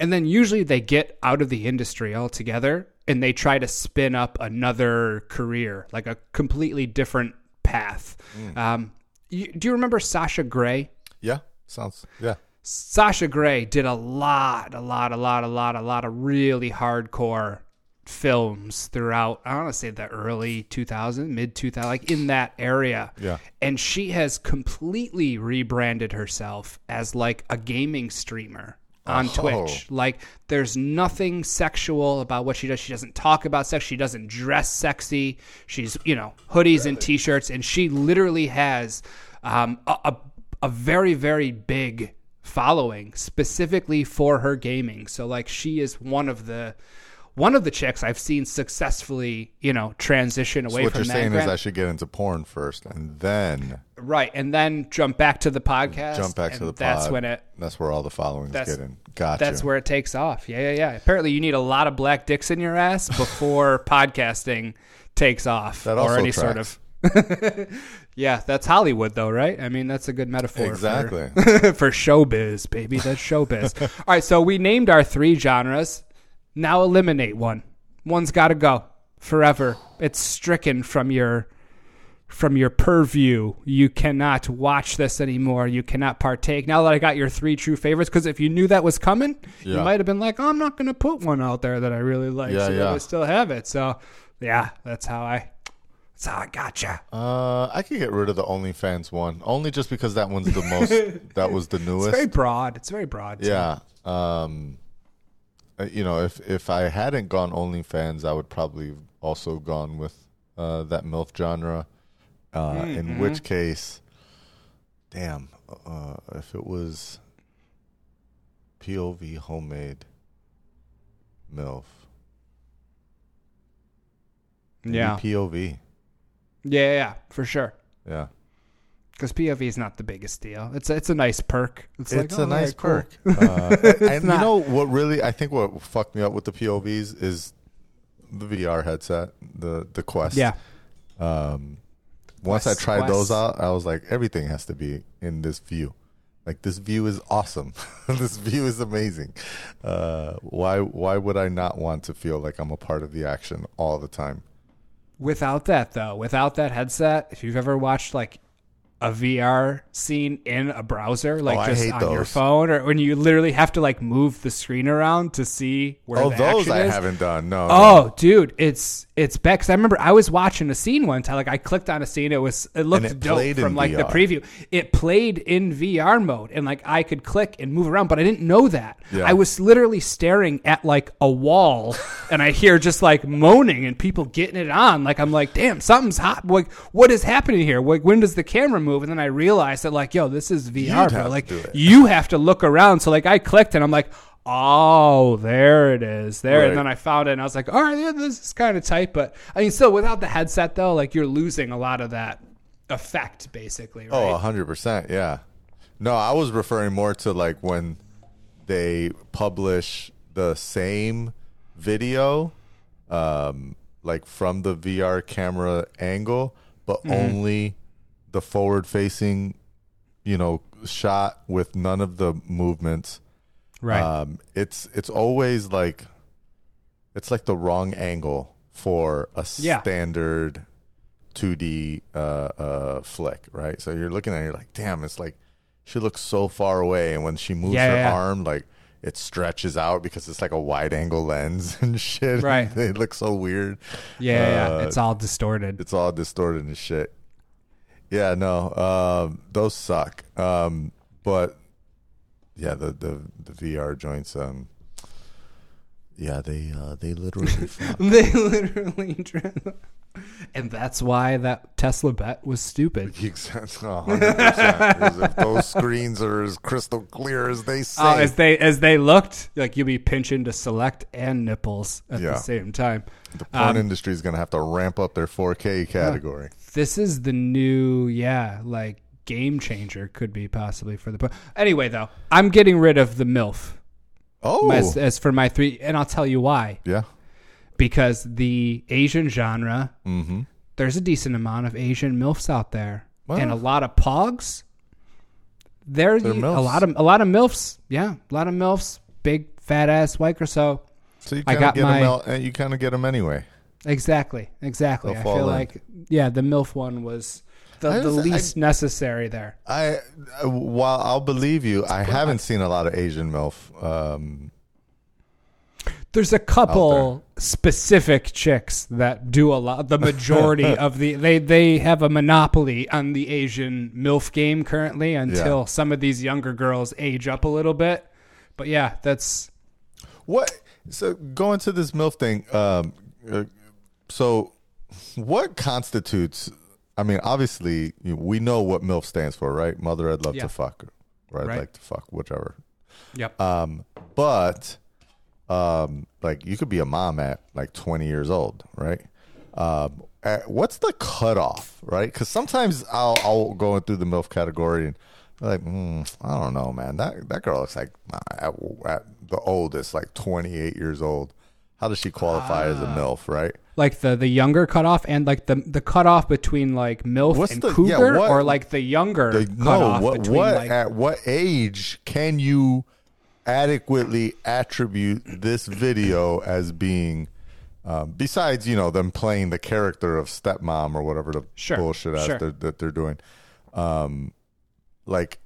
And then usually they get out of the industry altogether and they try to spin up another career, like a completely different path. Hmm. Um, you, do you remember Sasha Grey? Yeah, sounds. Yeah, Sasha Grey did a lot, a lot, a lot, a lot, a lot of really hardcore films throughout. I want to say the early 2000s, mid 2000, like in that area. Yeah. And she has completely rebranded herself as like a gaming streamer on Oh. Twitch. Like there's nothing sexual about what she does. She doesn't talk about sex. She doesn't dress sexy. She's, you know, hoodies and t-shirts and she literally has um, a, a a very very big following specifically for her gaming. So like she is one of the one of the chicks I've seen successfully, you know, transition away so what from you're that. saying is Grant- I should get into porn first, and then right, and then jump back to the podcast. jump back to the That's pod. when it That's where all the following is That's- getting. Gotcha. That's where it takes off. Yeah, yeah, yeah. Apparently, you need a lot of black dicks in your ass before podcasting takes off, That or any sort of. yeah, that's Hollywood, though, right? I mean, that's a good metaphor. for- Exactly. For, showbiz, baby. That's showbiz. All right, so we named our three genres. Now eliminate one. One's got to go forever. It's stricken from your from your purview. You cannot watch this anymore. You cannot partake. Now that I got your three true favorites, because if you knew that was coming, you might have been like, oh, I'm not going to put one out there that I really like. Yeah, so yeah. I still have it. So, yeah, that's how I. That's how I gotcha. Uh, I could get rid of the OnlyFans one, only just because that one's the most. that was the It's newest. very broad. It's very broad. too. Yeah. Um, you know, if if I hadn't gone OnlyFans, I would probably also gone with uh, that MILF genre. Uh, Mm-hmm. In which case, damn, uh, if it was POV homemade MILF, Yeah. POV, Yeah, yeah, yeah, for sure. yeah. Because POV is not the biggest deal. It's a, it's a nice perk. It's, It's, like, a oh, nice very perk. Uh, and you know what really I think what fucked me up with the POVs is the VR headset, the the Quest. Yeah. Um, once Quest, I tried those out, I was like, everything has to be in this view. Like this view is awesome. this view is amazing. Uh, why why would I not want to feel like I'm a part of the action all the time? Without that, though, without that headset, if you've ever watched like a VR scene in a browser, like Oh, just on your phone, or when you literally have to like move the screen around to see where oh, the those I is. haven't done. No. Oh, no. Oh, dude, it's it's back. Cause I remember I was watching a scene one time. Like I clicked on a scene, it was it looked it dope from like the preview. It played in VR mode, and like I could click and move around, but I didn't know that. Yeah. I was literally staring at like a wall, and I hear just like moaning and people getting it on. Like I'm like, damn, something's hot. Like what is happening here? Like when does the camera move? And then I realized that like, yo, this is VR, bro. Like you have to look around. So like I clicked and I'm like, oh, there it is, there. Right. And then I found it and I was like, all right, yeah, this is kind of tight. But I mean, still without the headset though, like you're losing a lot of that effect, basically. Right? Oh, hundred percent. Yeah. No, I was referring more to like when they publish the same video, um, like from the VR camera angle, but Mm-hmm. only the forward-facing, you know, shot with none of the movements. Right. Um, it's it's always like it's like the wrong angle for a Yeah. standard 2D uh, uh, flick, right? So you're looking at it, you're like, damn, it's like she looks so far away, and when she moves Yeah, her yeah, arm, like it stretches out because it's like a wide angle lens and shit. Right. they look so weird. yeah, uh, yeah, it's all distorted. It's all distorted and shit. Yeah, no, um, those suck. Um, but yeah, the, the the VR joints, um, yeah, they uh, they literally. they literally. dr- And that's why that Tesla bet was stupid. Exactly. 100%. 'Cause if those screens are as crystal clear as they say. Oh, as they as they looked, like you'll be pinching to select and nipples at Yeah. the same time. the porn um, industry is going to have to ramp up their 4K category. This is the new, yeah, like game changer could be possibly for the. book. Anyway, though, I'm getting rid of the milf Oh, as, as for my three, and I'll tell you why. yeah. Because the Asian genre, Mm-hmm. there's a decent amount of Asian milfs out there, and a lot of PAWGs. They're, They're the- a lot of a lot of milfs, yeah, a lot of milfs, big fat ass white or so. So you I kind of got get my- them out, and you kind of get them anyway. Exactly, exactly. They'll I feel in. like yeah, the milf one was the, the was- I- least necessary there. I, uh, while I'll believe you, I haven't seen a lot of Asian MILF. Um, There's a couple specific chicks that do a lot. The majority of the they they have a monopoly on the Asian milf game currently until Yeah. some of these younger girls age up a little bit. But yeah, that's what? So going to this MILF thing. Um, uh, so what constitutes? I mean, obviously, you we know what MILF stands for, right? Mother, I'd love Yeah. to fuck, or I'd Right. like to fuck, whichever. yep. Um, but um, like you could be a mom at like 20 years old, right? Um, at, what's the cutoff, right? Because sometimes I'll I'll go through the milf category and be like, mm, I don't know, man. That that girl looks like uh, at, at the oldest, like 28 years old. How does she qualify as a Ah. milf, right? Like the the younger cutoff and like the the cutoff between like milf What's and the- yeah, cougar, what- or like the younger The- cutoff no, what between what like at what age can you adequately attribute this video as being um, besides you know them playing the character of stepmom or whatever the Sure, bullshit ass sure. they're, that they're doing um, like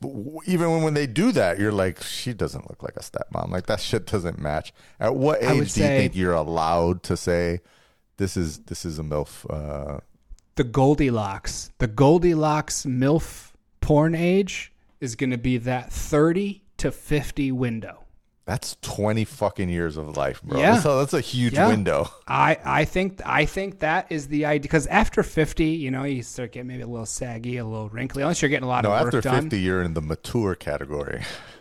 w- even when, when they do that you're like she doesn't look like a stepmom like that shit doesn't match at what would age do you say- think you're allowed to say this is this is a milf uh, the Goldilocks. The Goldilocks MILF porn age is going to be that 30 to 50 window. That's twenty fucking years of life, bro. Yeah. That's, a, that's a huge Yeah. window. I, I think I think that is the idea because after 50, you know, you start getting maybe a little saggy, a little wrinkly, unless you're getting a lot No, of work after done. fifty, you're in the mature category.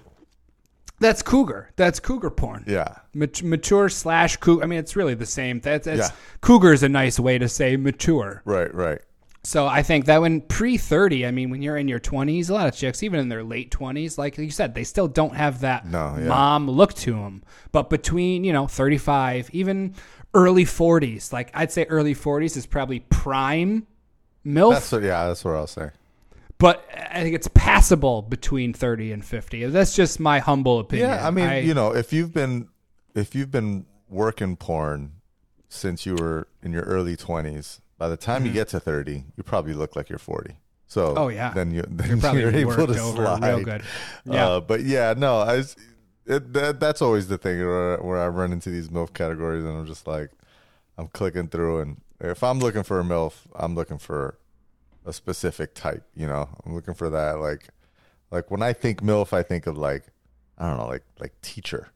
That's cougar. That's cougar porn. Yeah, Mat- mature slash cougar. I mean, it's really the same. That's, that's Yeah. cougar is a nice way to say mature. right, right. So I think that when pre 30, I mean, when you're in your 20s, a lot of chicks, even in their late 20s, like you said, they still don't have that No, yeah. mom look to them. But between, you know, 35, even early 40s, like I'd say early 40s is probably prime MILF, That's what, yeah, that's what I'll say. But I think it's passable between 30 and 50. That's just my humble opinion. Yeah, I mean, you know, if you've been if you've been working porn since you were in your early twenties, by the time you get to thirty, you probably look like you're forty. So, Mm-hmm. Oh, yeah. then you then You're probably you're able to slide real good. Yeah. Uh, but yeah, no, I was, it, that, that's always the thing where, where I run into these MILF categories and I'm just like, I'm clicking through and if I'm looking for a MILF, I'm looking for a specific type, you know, I'm looking for that. Like, like when I think MILF, I think of like, I don't know, like, like teacher.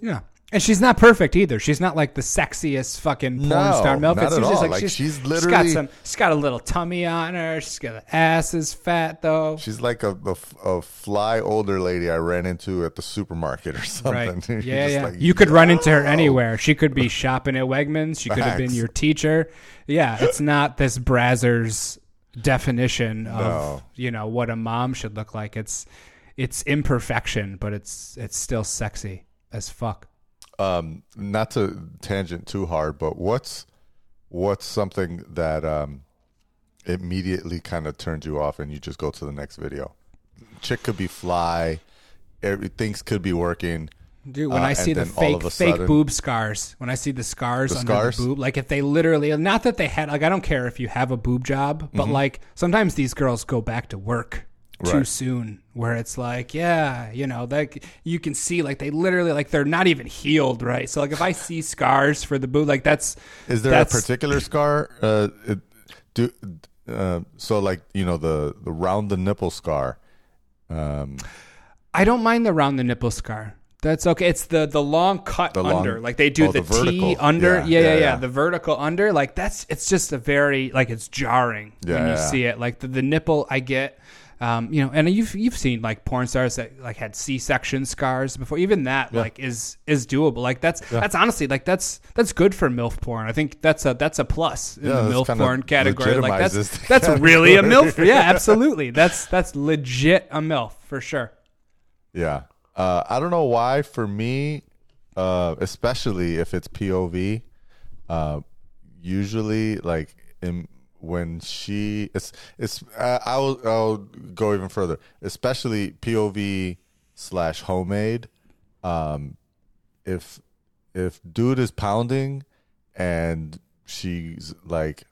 Yeah. And she's not perfect either. She's not like the sexiest fucking porn No, star milf. not It's at just all. like, Like, she's, she's she's literally- got some. She's got a little tummy on her. She's got the ass is fat though. She's like a, a, a fly older lady I ran into at the supermarket or something. Right. Yeah, yeah. like, you could run into her anywhere. She could be shopping at Wegmans. She could have been your teacher. Yeah, it's not this Brazzers definition of No. you know what a mom should look like. It's it's imperfection, but it's it's still sexy as fuck. um not to tangent too hard but what's what's something that um immediately kind of turns you off and you just go to the next video chick could be fly every, things could be working Dude, when Uh, I see the fake sudden- boob scars, when I see the scars The under scars? the boob, like if they literally, not that they had, like I don't care if you have a boob job, but like sometimes these girls go back to work too Mm-hmm. Right. soon, where it's like, yeah, you know, like you can see, like they literally, like they're not even healed, right? So like if I see scars for the boob, like that's is there that's, a particular scar uh it, do uh, so like you know the the round the nipple scar um I don't mind the round the nipple scar. That's okay. It's the the long cut The long- under, like they do oh, the, the vertical. T under. Yeah, Yeah yeah, yeah, yeah. The vertical under, like that's it's just a very like it's jarring Yeah, when you see it. Like the, the nipple, I get. Um, you know, and you've you've seen like porn stars that like had C section scars before. Even that like is is doable. Like that's that's honestly like that's that's good for milf porn. I think that's a that's a plus in the milf porn category. Like that's that's really a category. milf. Yeah, absolutely. That's that's legit a milf for sure. Yeah. Uh, I don't know why. For me, uh, especially if it's POV, uh, usually like in, when she it's it's uh, I'll I'll go even further. Especially POV slash homemade. Um, if if dude is pounding and she's like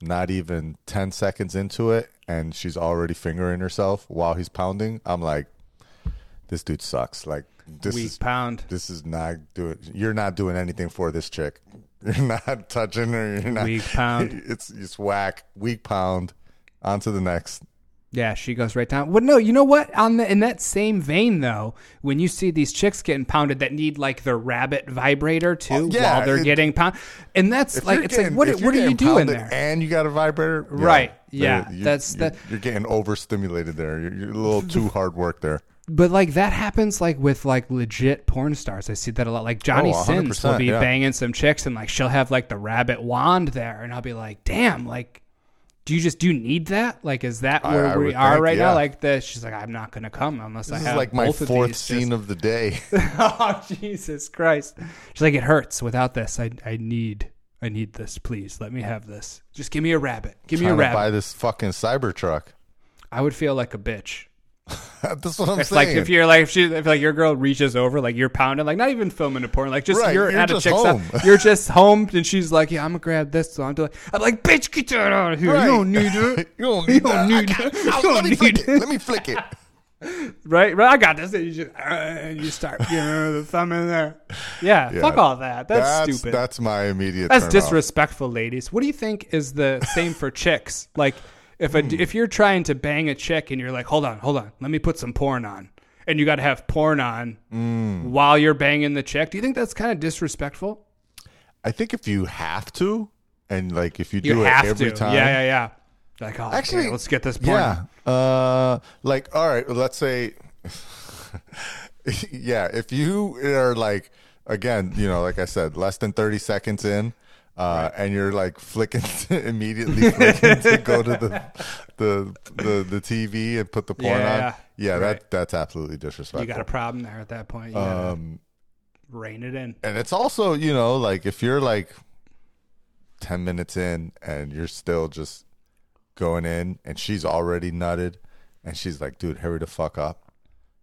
not even 10 seconds into it and she's already fingering herself while he's pounding i'm like this dude sucks like this Weak is pound. this is not doing you're not doing anything for this chick you're not touching her you're not Weak pound. it's it's whack weak pound on to the next Yeah, she goes right down. Well, no, you know what? On the in that same vein, though, when you see these chicks getting pounded that need like the rabbit vibrator oh, too Oh, yeah, while they're it- getting pounded, and that's like it's getting- like what what are you doing there? and you got a vibrator yeah, Right, yeah, you- that's you're, the- you're getting overstimulated there you're, you're a little too hard work there But like that happens like with like legit porn stars. I see that a lot. Like Johnny Oh, Sins will be yeah. banging some chicks and like she'll have like the rabbit wand there, and I'll be like, damn, like. Do you just do you need that? Like, is that where I we would are think, right yeah. now? Like, this, she's like, I'm not gonna come unless I this have is like my of fourth these. scene Just- of the day oh Jesus Christ! She's like, it hurts without this. I I need I need this. Please let me have this. Just give me a rabbit. Give me a rabbit. buy this fucking cybertruck I would feel like a bitch. that's what i'm saying like if you're like if she if like your girl reaches over like you're pounding like not even filming a porn like just Right, you're, you're at a chick's home. you're just home and she's like yeah I'm gonna grab this so I'm doing I'm like bitch get that out of here Right. you don't need it you don't You need don't need it. You don't let me need flick it. let me flick it right right I got this and you just uh, and you start you know the thumb in there yeah, Yeah. fuck all that that's, that's stupid that's my immediate That's turn off. disrespectful, ladies. What do you think is the same for chicks? Like, if a, Hmm. if you're trying to bang a chick and you're like, hold on, hold on, let me put some porn on, and you got to have porn on Hmm. while you're banging the chick, do you think that's kind of disrespectful? I think if you have to, and like if you You do it have every to. time, Yeah, yeah, yeah. Like, oh, Actually, okay, let's get this porn. yeah. Uh, like all right, let's say, yeah, if you are like again, you know, like I said, less than thirty seconds in. Uh, and you're like flicking immediately flicking to go to the, the the the TV and put the porn Yeah, on. Yeah, right. that that's absolutely disrespectful. You got a problem there at that point. You um, rein it in. and it's also you know like if you're like 10 minutes in and you're still just going in and she's already nutted and she's like dude hurry the fuck up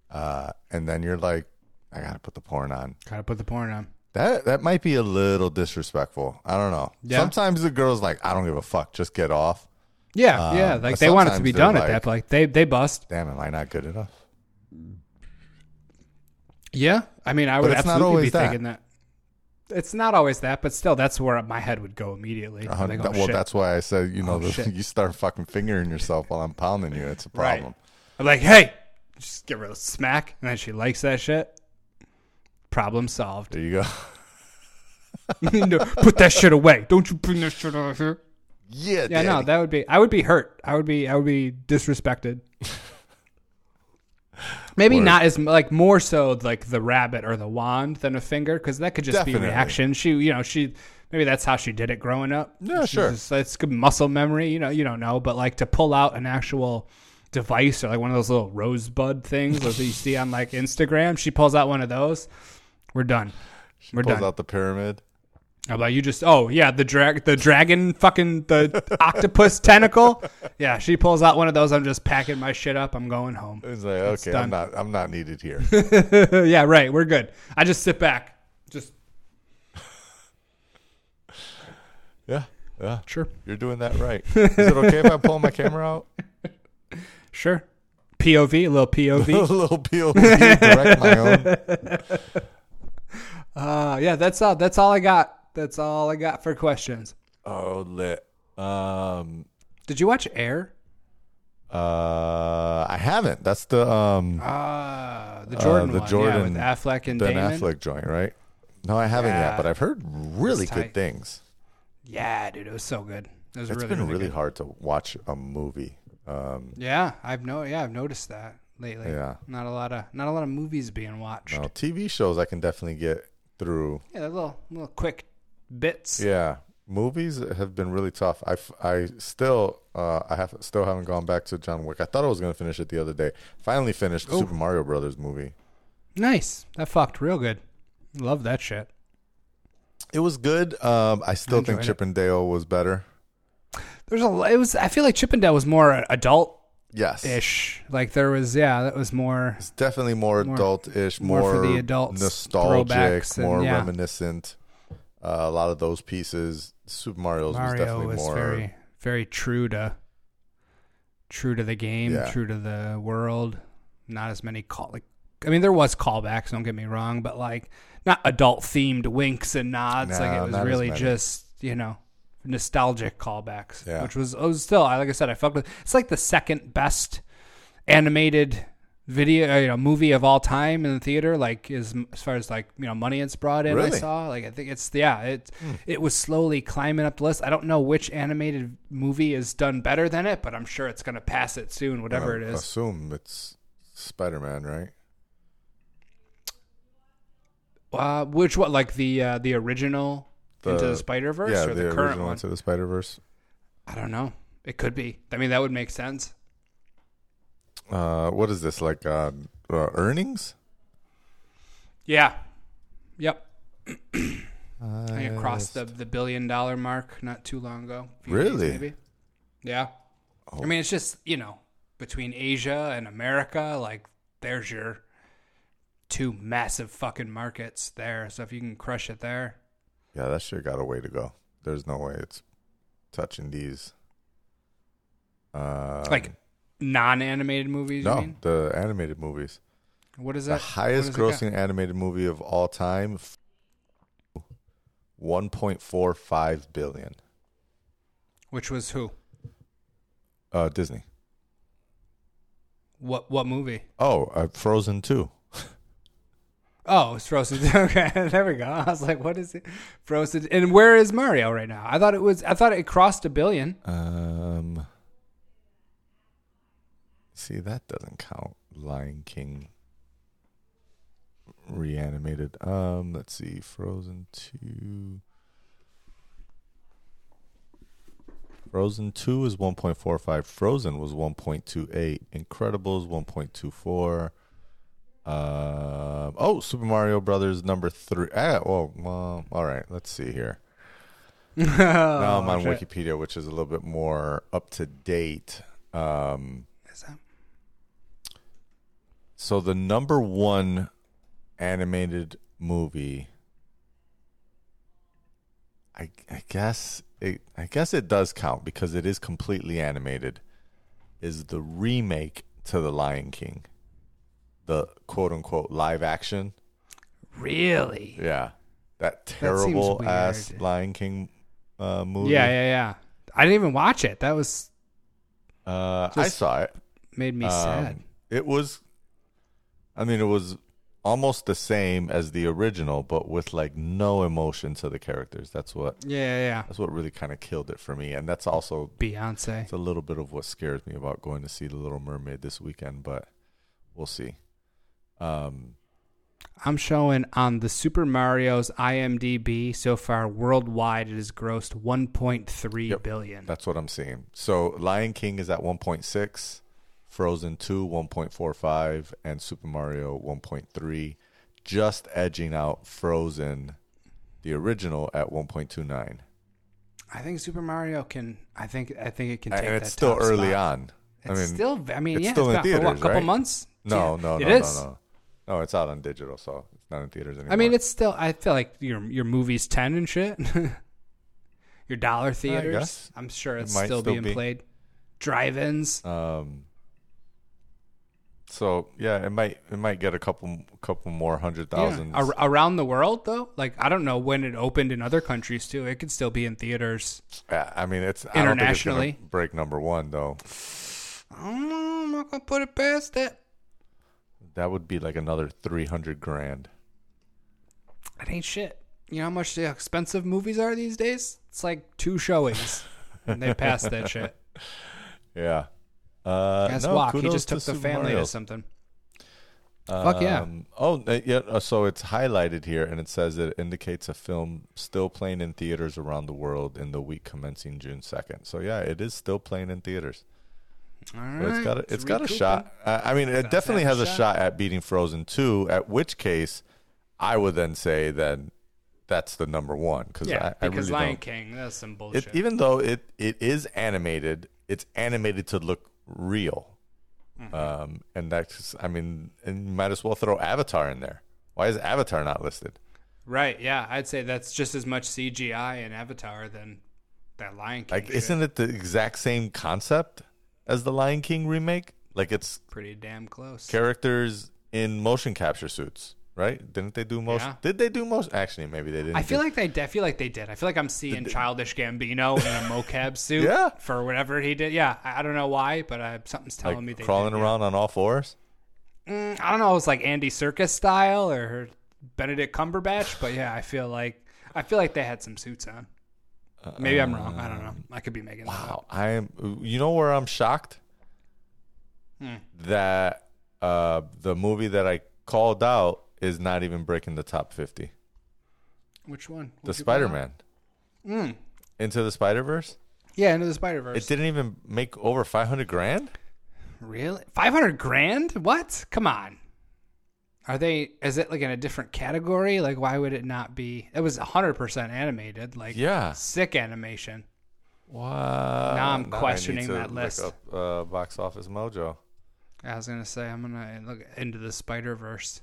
uh, and then you're like i gotta put the porn on Gotta put the porn on. That that might be a little disrespectful i don't know Yeah. sometimes the girl's like i don't give a fuck just get off Yeah, Um, yeah. Like they want it to be done at like- that. Like they they bust. damn am i not good enough Yeah, I mean, I would absolutely be that. thinking that. It's not always that, but still, that's where my head would go immediately. Uh, like, oh, well shit. that's why i said you know Oh, the, you start fucking fingering yourself while i'm pounding you it's a Right. problem I'm like, hey, just give her a smack, and then she likes that shit. Problem solved. there you go No, Put that shit away. Don't you bring that shit over here. yeah Yeah, no, that would be. I would be hurt. I would be. I would be disrespected. Maybe Word. not as like more so like the rabbit or the wand than a finger because that could just Definitely. be reaction. She, you know, she maybe that's how she did it growing up. Yeah, She's sure. just- it's good muscle memory. You know, you don't know, but like to pull out an actual device or like one of those little rosebud things that you see on like Instagram. She pulls out one of those. We're done. We're pulls done. out the pyramid How about you just oh yeah, the drag the dragon fucking the octopus tentacle. Yeah, she pulls out one of those, I'm just packing my shit up, I'm going home. It's like It's okay, done. I'm not I'm not needed here. yeah, right, we're good. I just sit back. Just yeah, yeah, sure. you're doing that right. Is it okay if I pull my camera out? Sure. POV, a little POV. a little POV, direct my own. Uh yeah, that's all that's all I got. That's all I got for questions. Oh, lit. Um, Did you watch Air? Uh, I haven't. That's the um Ah, the Jordan uh, the one, Jordan yeah, with Affleck and Ben Damon. Affleck joint, right? No, I haven't Yeah. yet, but I've heard really good things. Yeah, dude, it was so good. It was It's really, been really, really hard to watch a movie. Um, Yeah, I've no, yeah, I've noticed that lately. Yeah. not a lot of, not a lot of movies being watched. no, TV shows I can definitely get through. Yeah, little, little quick bits. Yeah, movies have been really tough. I, I still uh, I have still haven't gone back to John Wick. I thought I was gonna finish it the other day. Finally finished the Oh. Super Mario Brothers movie. Nice. That fucked real good. Love that shit. It was good. Um, I still think enjoyed it. Chip and Dale was better. There's a. It was. I feel like Chip and Dale was more adult Yes, ish. Like there was. Yeah, that was more. It's definitely more, More- adult-ish, more more, for the adults, nostalgic, and- more yeah. reminiscent. Uh, a lot of those pieces. Super Mario's was definitely was more. very, very true to. True to the game. Yeah. True to the world. Not as many call. Like, I mean, there was callbacks. Don't get me wrong, but like not adult themed winks and nods. like it was really just you know nostalgic callbacks. Yeah. Which was, was still like I said, I fucked with. It's like the second best animated video, uh, you know, movie of all time in the theater. Like as as far as like you know money it's brought in. I saw like I think it's yeah it it was slowly climbing up the list. I don't know which animated movie is done better than it, but I'm sure it's gonna pass it soon. Whatever I it is. Assume it's Spider-Man, right? Uh, which what like the uh, the original Into the Spider Verse Yeah, or the, the, current one? Into the Spider Verse. I don't know. It could be. I mean, that would make sense. Uh, what is this like? Uh, uh, earnings? Yeah. Yep. I think it crossed the the billion dollar mark not too long ago. A few days, Really? Oh. maybe. Yeah. I mean, it's just you know between Asia and America, like there's your two massive fucking markets there. So if you can crush it there, Yeah, that shit got a way to go. There's no way it's touching these. Uh, like non-animated movies. You no, mean? the animated movies. What is that? The highest what does it grossing animated movie of all time. One point four five billion. Which was who? Uh, Disney. What what movie? Oh, uh, Frozen two. Oh, it's Frozen. Okay, there we go. I was like, what is it? Frozen. And where is Mario right now? I thought it was. I thought it crossed a billion. Um, see that doesn't count. Lion King reanimated. Um, let's see, Frozen two. Frozen two is one point four five. Frozen was one point two eight. Incredibles one point two four. Um, oh, Super Mario Brothers number three. Ah, well, well, all right. Let's see here. now I'm on Oh, shit. Wikipedia, which is a little bit more up to date. Um, Is that- so the number one animated movie, I, I guess it, I guess it does count because it is completely animated. Is the remake to the Lion King, the quote unquote live action? Really? Yeah, that terrible ass. Lion King uh, movie. Yeah, yeah, yeah. I didn't even watch it. That was Uh, I saw it. made me Um, sad. It was, I mean, it was almost the same as the original, but with like no emotion to the characters. That's what Yeah, yeah, yeah. that's what really kind of killed it for me, and that's also Beyonce. it's a little bit of what scares me about going to see The Little Mermaid this weekend. But we'll see. Um, I'm showing on the Super Mario's IMDb so far worldwide it has grossed 1.3 Yep. billion. that's what I'm seeing. So Lion King is at 1.6, Frozen 2 1.45, and Super Mario 1.3, just edging out Frozen, the original, at 1.29. I think Super Mario can. I think. I think it can take and that it's still early spot. on. It's I mean, still. I mean, it's yeah, still it's in out for what, theaters, couple right? months. no, Yeah, no, it no, is. no, no, no. It's out on digital, so it's not in theaters anymore. I mean, it's still. I feel like your your movie's ten and shit. your dollar theaters. I'm sure it's might still, still being be. played. Drive-ins. um. So yeah, it might it might get a couple couple more hundred thousand Yeah. Ar- around the world though. Like I don't know when it opened in other countries too. It could still be in theaters. Yeah, I mean, it's I don't think it's Internationally. break number one though. I don't know. I'm not gonna put it past it. That would be like another three hundred grand. It ain't shit. You know how much the expensive movies are these days? It's like two showings, and they passed that shit. Yeah. Uh, Guess no, Juac. He just to took the Super family Mario. to something. Fuck yeah. Um, Oh, uh, yeah. uh, So it's highlighted here, and it says that it indicates a film still playing in theaters around the world in the week commencing June second. So yeah, it is still playing in theaters. All But it's right, got a, it's got a shot. I I mean, it definitely has a shot. shot at beating Frozen two. At which case, I would then say that that's the number one because Yeah, I, I because really Lion. King, that's some It, bullshit. even though it it is animated, it's animated to look real. Mm-hmm. Um, and that's, I mean, and you might as well throw Avatar in there. Why is Avatar not listed? right? Yeah, I'd say that's just as much CGI in Avatar than that Lion King. Like, shit. isn't it the exact same concept as the Lion King remake? Like, it's pretty damn close? characters in motion capture suits, right? Didn't they do motion? Yeah. Did they do motion? Actually, maybe they didn't. I feel do- like they. I feel like they did. I feel like I'm seeing childish Gambino in a mocap suit. Yeah. For whatever he did. Yeah. I, I don't know why, but I, something's telling like me they crawling did, yeah. around on all fours. Mm, I don't know. It was like Andy Serkis style or Benedict Cumberbatch, but yeah, I feel like I feel like they had some suits on. Maybe I'm wrong. I don't know. I could be making that up. Wow, I am. You know where I'm shocked? Hmm. That uh, the movie that I called out is not even breaking the top fifty. Which one? The What'd you Spider Man. Hmm. Into the Spider Verse. Yeah, into the Spider Verse. It didn't even make over five hundred grand. Really? Five hundred grand? What? Come on. Are they? Is it like in a different category? Like, why would it not be? It was hundred percent animated. Like, Yeah. sick animation. Wow. Now I'm I need questioning to that look list. Up, uh, box office mojo. I was gonna say I'm gonna look into the Spider Verse.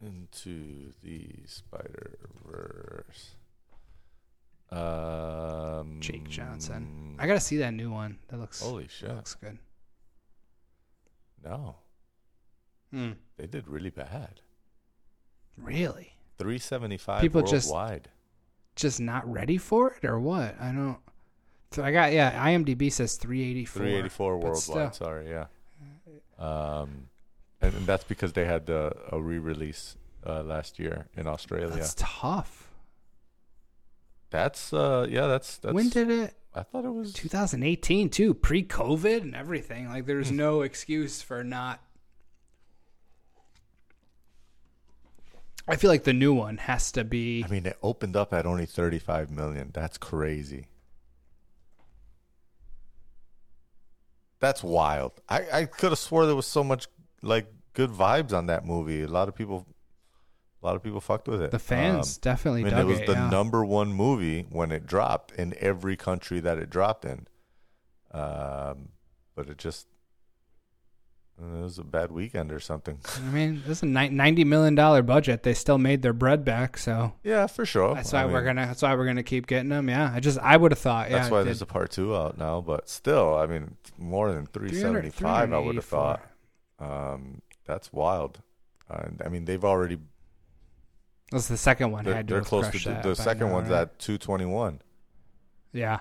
Into the Spider Verse. Um, Jake Johnson. I gotta see that new one. That looks Holy that shit! looks good. No, Hmm. they did really bad. Really? Three seventy five People just- worldwide. Just not ready for it, or what? I don't. So I got yeah. IMDb says 384. Three eighty four worldwide. still. Sorry, yeah. Um, and, and that's because they had the, a re release uh, last year in Australia. That's tough. That's uh, yeah. That's that's. when did it? I thought it was 2018 too, pre-COVID and everything. Like, there's no excuse for not. I feel like the new one has to be. I mean, it opened up at only 35 million. That's crazy. That's wild. I, I could have swore there was so much like good vibes on that movie. A lot of people, a lot of people fucked with it. The fans Um, definitely I mean, it was it. the yeah. number one movie when it dropped in every country that it dropped in. Um, but it just it was a bad weekend or something. I mean, this is a ninety million dollar budget. They still made their bread back, so yeah, for sure. that's Oh, I why we're mean, gonna. That's why we're gonna keep getting them. Yeah, I just I would have thought. Yeah, That's why there's a part two out now, but still, I mean, more than 375, I would have thought. Um, that's wild. Uh, I mean, they've already, That's the second one. they're, had to they're close to the, that the second now, one's right? at 221. Yeah,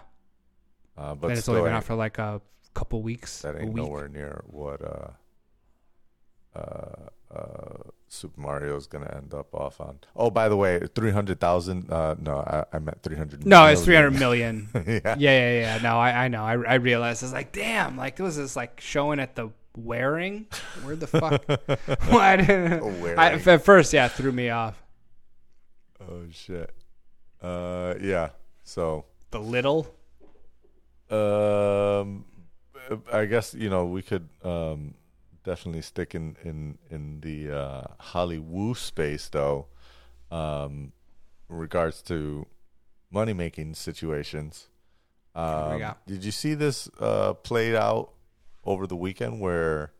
Uh, but it's only been out for like a couple weeks. that ain't week. nowhere near what uh, Super Mario is going to end up off on. Oh, by the way, 300,000. Uh, no, I, I meant 300. No, it's three million. hundred million. yeah. yeah, yeah, yeah. No, I, I know. I, I realized. It's like, damn. Like, was this like showing at the wearing? Where the fuck? what? I, at first, yeah, it threw me off. Oh, shit. Uh, yeah. So. The little. Um, I guess you know we could um definitely stick in in in the uh, Hollywood space though, um, in regards to money making situations. Um, did you see this uh, played out over the weekend where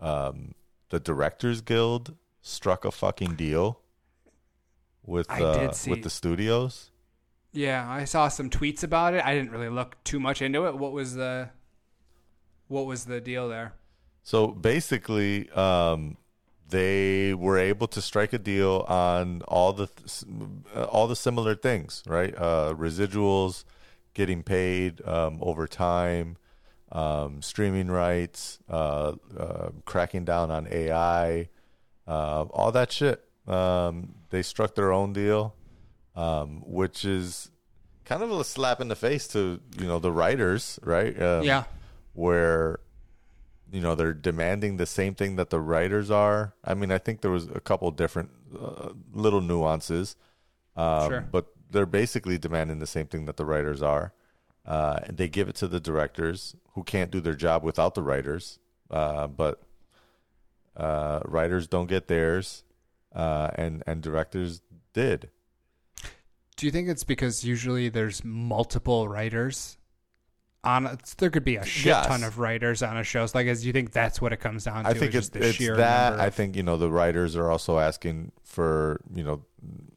um, the Directors Guild struck a fucking deal with uh, see- with the studios? Yeah, I saw some tweets about it. I didn't really look too much into it. What was the? What was the deal there? So basically, um, they were able to strike a deal on all the uh, all the similar things, right? Uh, residuals, getting paid um, over time, um, streaming rights, uh, uh, cracking down on AI, uh, all that shit. Um, they struck their own deal, um, which is kind of a slap in the face to you know the writers, right? Um, Yeah. where you know they're demanding the same thing that the writers are. I mean, I think there was a couple different uh, little nuances, um, Sure. but they're basically demanding the same thing that the writers are. Uh, and they give it to the directors who can't do their job without the writers. Uh, but uh, writers don't get theirs, uh, and and directors did. Do you think it's because usually there's multiple writers on? There could be a shit Yes. ton of writers on a show. So like, as you think that's what it comes down to? I think it's, it's that. number I think you know the writers are also asking for you know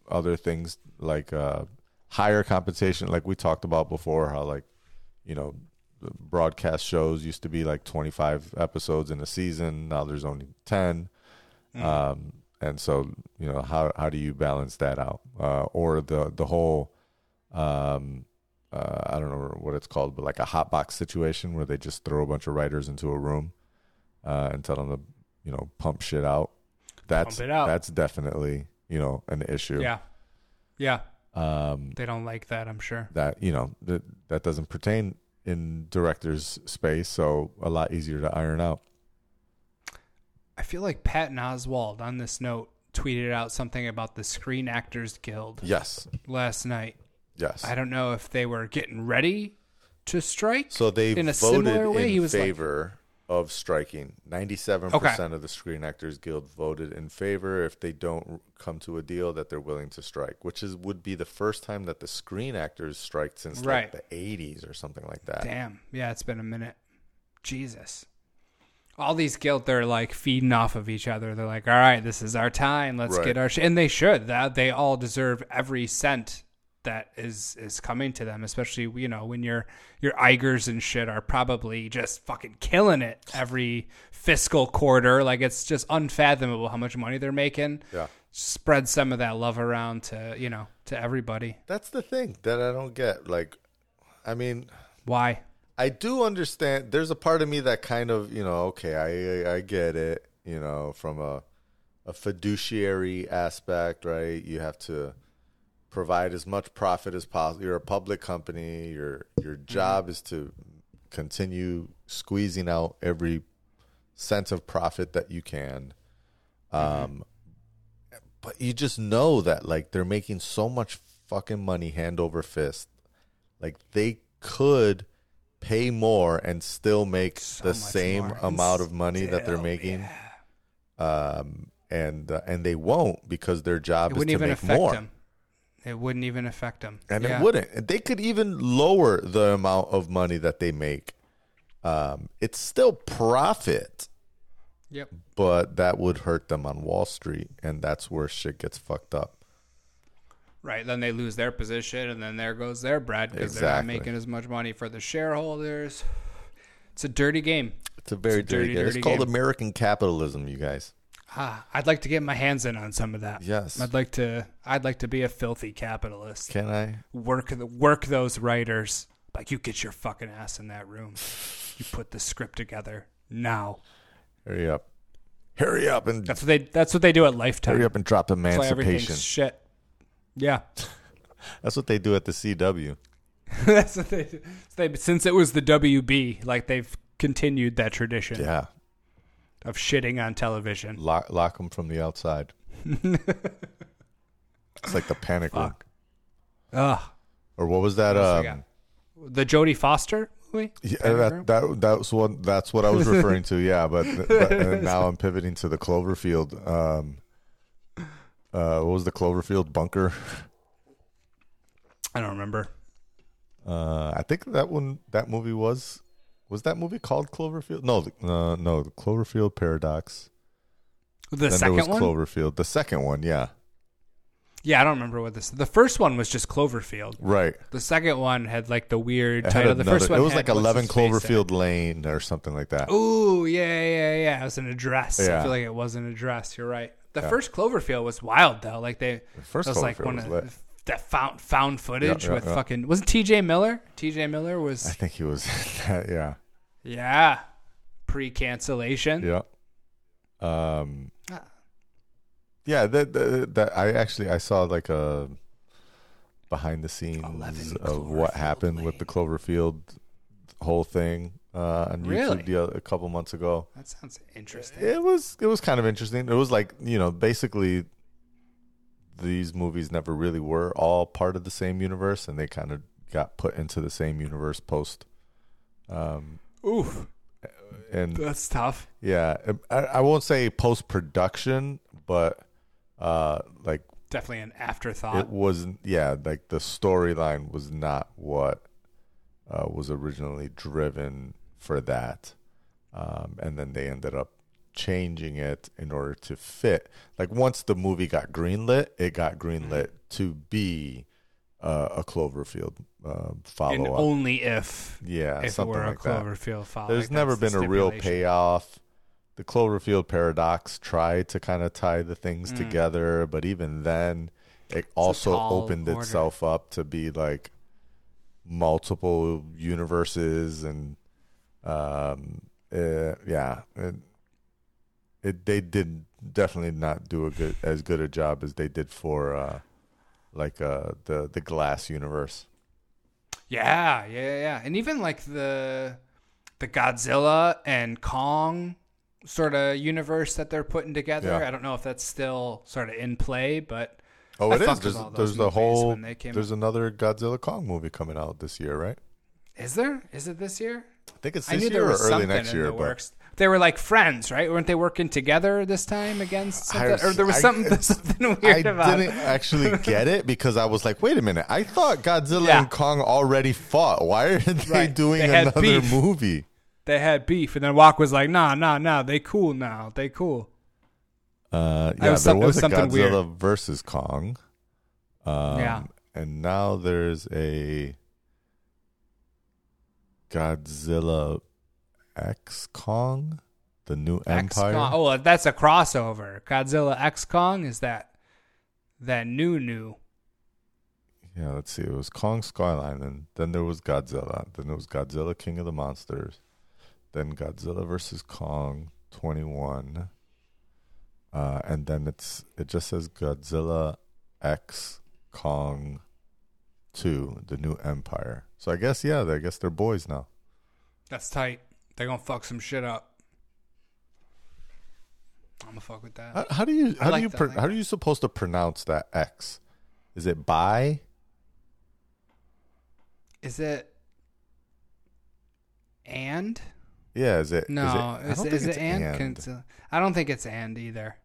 other things like uh, higher compensation, like we talked about before. How like you know broadcast shows used to be like twenty five episodes in a season. Now there's only 10 Mm-hmm. um, and so you know how how do you balance that out? Uh, or the the whole um, uh, I don't know what it's called, but like a hot box situation where they just throw a bunch of writers into a room uh, and tell them to, you know, pump shit out. That's out. that's definitely you know an issue. yeah, yeah. Um, They don't like that. I'm sure. that you know that that doesn't pertain in director's space, so a lot easier to iron out. I feel like Patton Oswalt on this note tweeted out something about the Screen Actors Guild Yes, last night. Yes. I don't know if they were getting ready to strike. So they in a voted similar way. in he was like, favor of striking. Ninety-seven percent of the Screen Actors Guild voted in favor if they don't come to a deal that they're willing to strike, which is would be the first time that the Screen Actors strike since Right. like the eighties or something like that. Damn. Yeah, it's been a minute. Jesus. All these guild, they're like feeding off of each other. They're like, all right, this is our time. Let's Right. get our sh-. And they should. That They all deserve every cent that is is coming to them, especially, you know, when your your Igers and shit are probably just fucking killing it every fiscal quarter. Like, it's just unfathomable how much money they're making. Yeah. Spread some of that love around to, you know, to everybody. That's the thing that I don't get. Like, I mean, Why? I do understand. There's a part of me that kind of, you know, okay, I I, I get it. You know, from a a fiduciary aspect, right? You have to provide as much profit as possible. You're a public company. Your your job is to continue squeezing out every cent of profit that you can. Um, but you just know that like they're making so much fucking money hand over fist. Like they could pay more and still make the same more. amount of money that they're Still, making. Um, and uh, and they won't because their job It is to make more. them. It wouldn't even affect them. And Yeah. it wouldn't. They could even lower the amount of money that they make. Um, it's still profit, Yep. but that would hurt them on Wall Street, and that's where shit gets fucked up. Right. Then they lose their position, and then there goes their bread because they're not making as much money for the shareholders. It's a dirty game. It's a very It's a dirty, dirty, game. It's called game. American capitalism, you guys. Ah, I'd like to get my hands in on some of that. Yes. I'd like to. I'd like to be a filthy capitalist. Can I? Work the work those writers. Like you get your fucking ass in that room. You put the script together now. Hurry up. Hurry up and That's what they. That's what they do at Lifetime. hurry up and drop emancipation. shit. Yeah. That's what they do at the CW. That's what they, do. they. Since it was the WB, like they've continued that tradition Yeah. Of shitting on television. Lock lock them from the outside. it's like the panic room. Ugh. Or what was that? we Um, The Jodie Foster movie. Yeah, Panic Room? that that that's what that's what I was referring to. Yeah, but, but now I'm pivoting to the Cloverfield. Um, uh, what was the Cloverfield bunker? I don't remember. Uh, I think that one that movie was was that movie called Cloverfield? No, uh, no, the Cloverfield Paradox. The then second there was one. Cloverfield. The second one, yeah, yeah, I don't remember what this. The first one was just Cloverfield. right. The second one had like the weird It title. The first one it was like Eleven his face in it. Cloverfield Lane or something like that. Ooh, yeah, yeah, yeah. It was an address. I feel like it was an address. You're right. The first Cloverfield was wild though. Like they, the first was like Cloverfield one was of lit. That found found footage yeah, with yeah. fucking wasn't T.J. Miller. T.J. Miller was I think he was, yeah. Yeah. Pre cancellation. Yeah. Um. Ah. Yeah, that, that that I actually I saw like a behind the scenes of what happened with the Cloverfield whole thing uh, on Really? YouTube the, a couple months ago. That sounds interesting. It was it was kind of interesting. It was like you know basically these movies never really were all part of the same universe, and they kind of got put into the same universe post. Um, Oof. and That's tough. yeah, I, I won't say post production, but uh, like Definitely an afterthought. it wasn't. Yeah, like the storyline was not what uh, was originally driven for that, um, and then they ended up changing it in order to fit. Like once the movie got greenlit, it got greenlit to be uh, a Cloverfield uh, and follow up. only if Yeah, if it something were a like that. Cloverfield follow-up. There's never been a real payoff. The Cloverfield paradox tried to kind of tie the Mm. things together, but even then, it also opened order. itself up to be like multiple universes and um uh, yeah it, it they did definitely not do a good as good a job as they did for uh like uh the the glass universe Yeah, yeah, yeah. And even like the the Godzilla and Kong sort of universe that they're putting together. Yeah. I don't know if that's still sort of in play, but Oh, I it is. There's, there's the whole. when they came There's another Godzilla Kong movie coming out this year, right? is there? Is it this year? I think it's I this knew year there or early next year. But works. They were like friends, right? Weren't they working together this time against I something? or there was I- something, something I weird about didn't it. actually get it because I was like, wait a minute. I thought Godzilla Yeah. and Kong already fought. Why are they Right. doing They another beef. movie? They had beef, and then Walk was like, "Nah, nah, nah. They cool now. They cool." Uh, yeah, was there some- was a something Godzilla versus Kong. Um, Yeah. And now there's a Godzilla X Kong, the new Empire. X-Kong. Oh, that's a crossover. Godzilla X Kong is that that new new. Yeah, let's see. It was Kong Skull Island, and then there was Godzilla. Then there was Godzilla King of the Monsters. Then Godzilla versus Kong 21. Uh, and then it's it just says Godzilla X Kong 2, the new Empire. So I guess yeah, I guess they're boys now. That's tight. They're gonna fuck some shit up. I'm gonna fuck with that. How, how do you how like do you that, pr- like how that. are you supposed to pronounce that X? Is it by? Is it and? Yeah, is it? No, is it, I is, don't it, think it it's and? and. Uh, I don't think it's and either.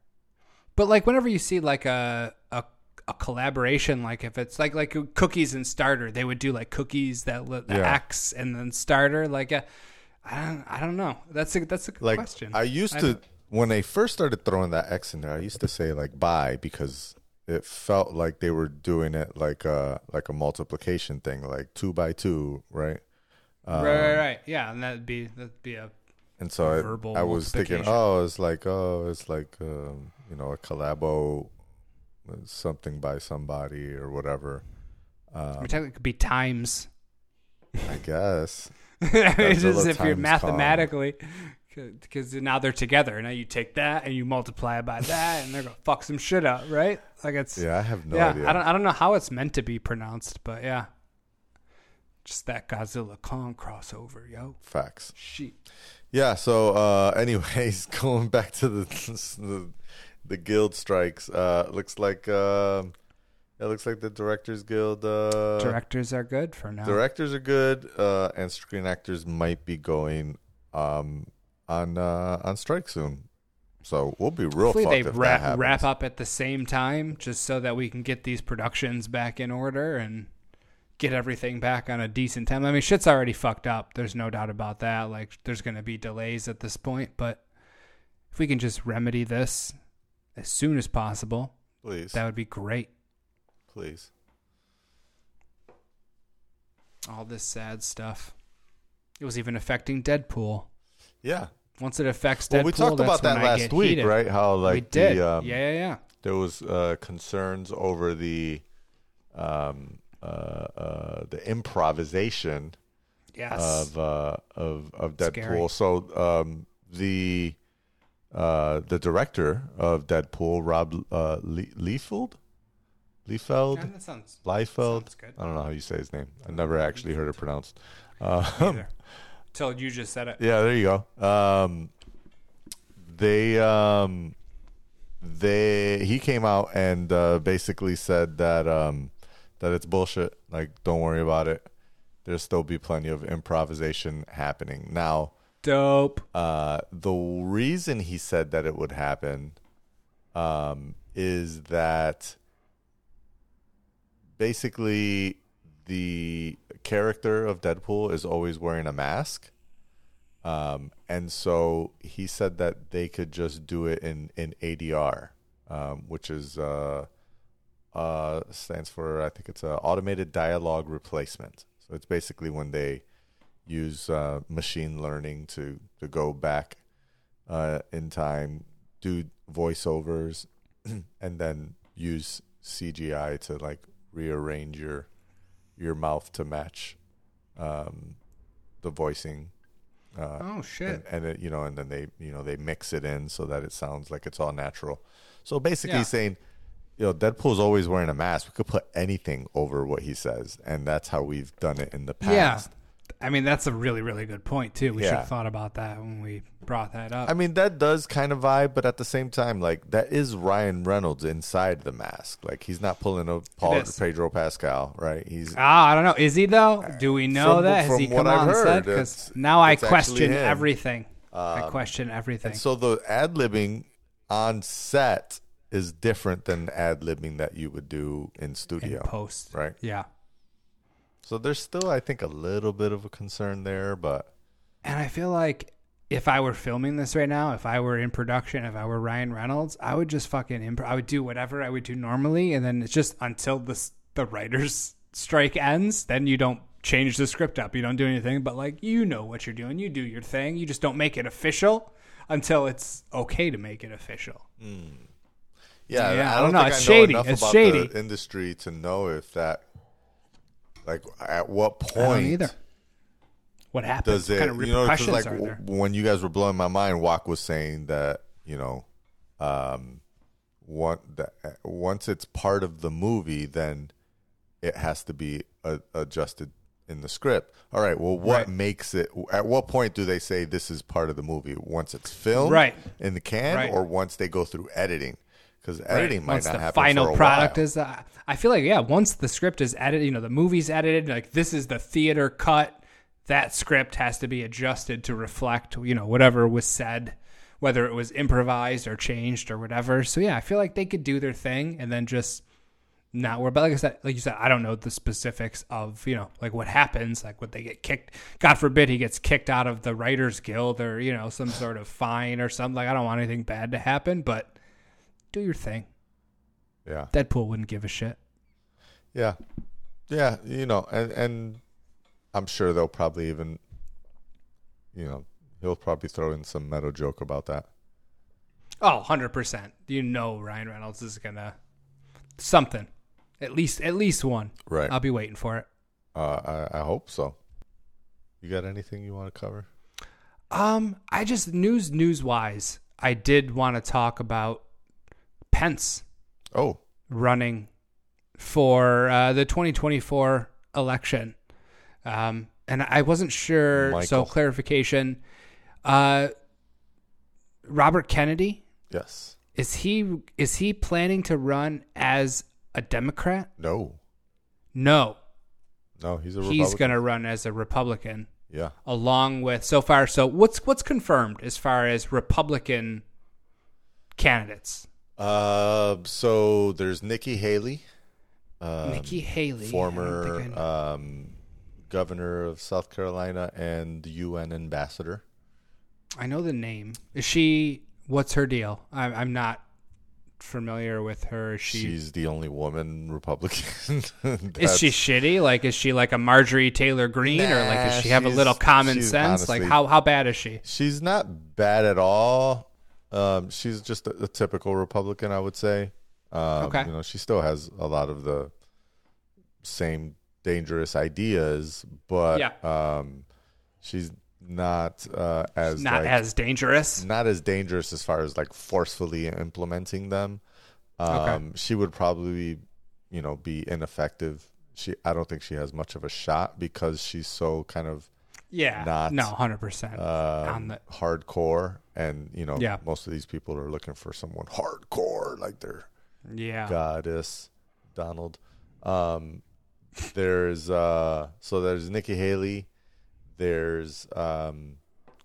But like whenever you see like a a a collaboration, like if it's like like cookies and starter, they would do like cookies that the Yeah. X and then starter. Like a, I don't I don't know. That's a that's a good like question. I used to when they first started throwing that X in there. I used to say like "bye" because it felt like they were doing it like a like a multiplication thing, like two by two, right? right, right, right. Yeah, and that'd be that'd be a And so I, I was thinking, oh, it's like oh, it's like um, you know a collabo, uh, something by somebody or whatever. Um, technically it could be times. I guess. it's just if you're mathematically, because now they're together. Now you take that and you multiply it by that, and they're gonna fuck some shit up, right? Like it's Yeah, I have no yeah. idea. I don't I don't know how it's meant to be pronounced, but yeah, just that Godzilla Kong crossover, yo. Facts. Shit. Yeah. So, uh, anyways, going back to the the, the guild strikes. Uh, looks like um, it looks like the Directors Guild. Uh, Directors are good for now. directors are good, uh, and screen actors might be going um, on uh, on strike soon. So we'll be real Hopefully they wrap, wrap up at the same time, just so that we can get these productions back in order and get everything back on a decent time. I mean, shit's already fucked up. There's no doubt about that. Like, there's going to be delays at this point, but if we can just remedy this as soon as possible, Please, that would be great. Please. All this sad stuff. It was even affecting Deadpool. Yeah. Once it affects Deadpool, Well, we talked about that last week, heated. right? How like we did. the um, yeah, yeah, yeah. there was uh, concerns over the um, uh, uh, the improvisation Yes. of uh, of of Deadpool. Scary. So um, the uh, the director of Deadpool, Rob uh, Le- Liefeld, Liefeld, Yeah, that sounds Liefeld. sounds good. I don't know how you say his name. I never actually heard it pronounced. Um. Till you just said it. yeah, there you go. Um, they um, they he came out and uh, basically said that um, that it's bullshit. Like, don't worry about it. There'll still be plenty of improvisation happening. Now, Dope. uh, the reason he said that it would happen um, is that basically the character of Deadpool is always wearing a mask. Um, and so he said that they could just do it in, in ADR, um, which is uh, uh, stands for I think it's a automated dialogue replacement. So it's basically when they use uh, machine learning to to go back uh, in time, do voiceovers, and then use CGI to like rearrange your your mouth to match um, the voicing. Uh, Oh shit. and, and it, you know, and then they you know they mix it in so that it sounds like it's all natural. So basically, Yeah. saying, you know, Deadpool's always wearing a mask. We could put anything over what he says, and that's how we've done it in the past. Yeah. I mean, that's a really, really good point too. We should have thought about that when we brought that up. I mean, that does kind of vibe, but at the same time, like that is Ryan Reynolds inside the mask. Like he's not pulling a Paul. Pedro Pascal, right? He's Ah, I don't know. Is he though? Do we know From- that? Has from he what come I've out and said? heard, Because now I question him. Um, everything. I question everything. so the ad libbing on set is different than ad libbing that you would do in in studio, post, right? Yeah. So there's still, I think, a little bit of a concern there, but And I feel like if I were filming this right now, if I were in production, if I were Ryan Reynolds, I would just fucking imp- I would do whatever I would do normally, and then it's just until the the writers' strike ends, then you don't change the script up, you don't do anything. But like you know what you're doing, you do your thing, you just don't make it official until it's okay to make it official. Hmm. yeah, Yeah, I I don't don't know. It's I know shady. enough It's about shady. the industry to know if that, like, at what point either. What happens? does it? what kind of you know, because like are there? w- when you guys were blowing my mind, Walk was saying that you know, um, one that once it's part of the movie, then it has to be uh, adjusted in the script. All right. Well, what Right. makes it? At what point do they say this is part of the movie? Once it's filmed, Right. in the can, Right. or once they go through editing? Because editing might once not the happen. final for a product while. is uh, i feel like yeah once the script is edited you know the movie's edited like this is the theater cut that script has to be adjusted to reflect you know whatever was said whether it was improvised or changed or whatever so yeah i feel like they could do their thing and then just not worry but like i said like you said i don't know the specifics of you know like what happens like what they get kicked god forbid he gets kicked out of the writers guild or you know some sort of fine or something like i don't want anything bad to happen but do your thing Yeah. Deadpool wouldn't give a shit. Yeah, yeah, you know, and and I'm sure they'll probably even, you know, he'll probably throw in some meta joke about that. Oh, 100%. You know Ryan Reynolds is going to something. At least at least one. Right. I'll be waiting for it. Uh, I I hope so. You got anything you want to cover? Um I just news news wise, I did want to talk about Pence Oh, running for uh, the 2024 election. Um, and I wasn't sure. So clarification. Uh, Robert Kennedy yes. is he is he planning to run as a Democrat? No. No, No, he's a he's going to run as a Republican Yeah. along with so far. So what's what's confirmed as far as Republican candidates? Uh, so there's Nikki Haley, um, Nikki Haley, former um, governor of South Carolina and UN ambassador. I know the name. Is she? What's her deal? I'm, I'm not familiar with her. She She's the only woman Republican. is she shitty? Like is she like a Marjorie Taylor Greene, or like does she have a little common sense? like how how bad is she? She's not bad at all. Um, she's just a, a typical Republican, I would say. Um, Okay. You know, she still has a lot of the same dangerous ideas, but Yeah. um, she's not uh, as Not like, as dangerous. not as dangerous as far as like forcefully implementing them. Um, She would probably, you know, be ineffective. She, I don't think she has much of a shot because she's so kind of Yeah. not, no, hundred percent. uh, On the hardcore, and you know, Yeah. most of these people are looking for someone hardcore, like their yeah. goddess Donald. Um, there's uh, so there's Nikki Haley, there's um,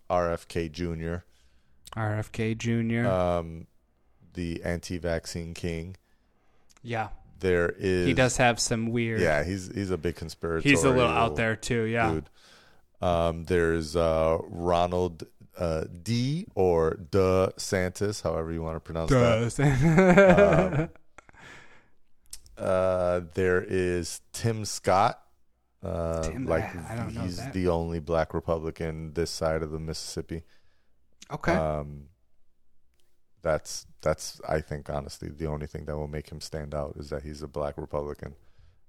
RFK Jr. RFK Jr. um, the anti-vaccine king. yeah. There is He does have some weird. Yeah, he's he's a big conspirator. He's a little out there too. Yeah. dude. Um, there's uh, Ronald uh, D or De Santis, however you want to pronounce that. Does. Uh, there is Tim Scott. Uh, Tim- like he's the only black Republican this side of the Mississippi. okay. Um, that's that's I think honestly the only thing that will make him stand out is that he's a black Republican.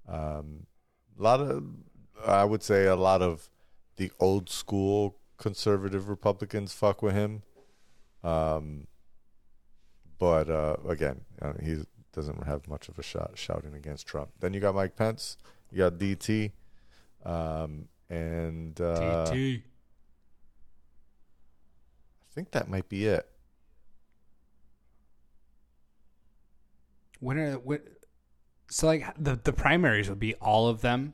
Um, a lot of I would say a lot of the old school conservative Republicans fuck with him. Um, but uh, again, uh, he doesn't have much of a shot shouting against Trump. Then you got Mike Pence, you got DT, um, and uh, TT. I think that might be it. When are what? So like the the primaries would be all of them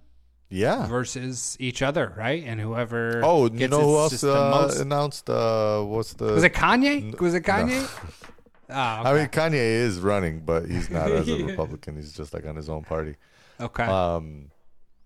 Yeah. versus each other, right? And whoever. Oh, you know who else uh, most- announced? Uh, what's the? was it Kanye? Was it no. Kanye? Oh, I mean, Kanye is running, but he's not as a Republican. He's just like on his own party. okay. Um,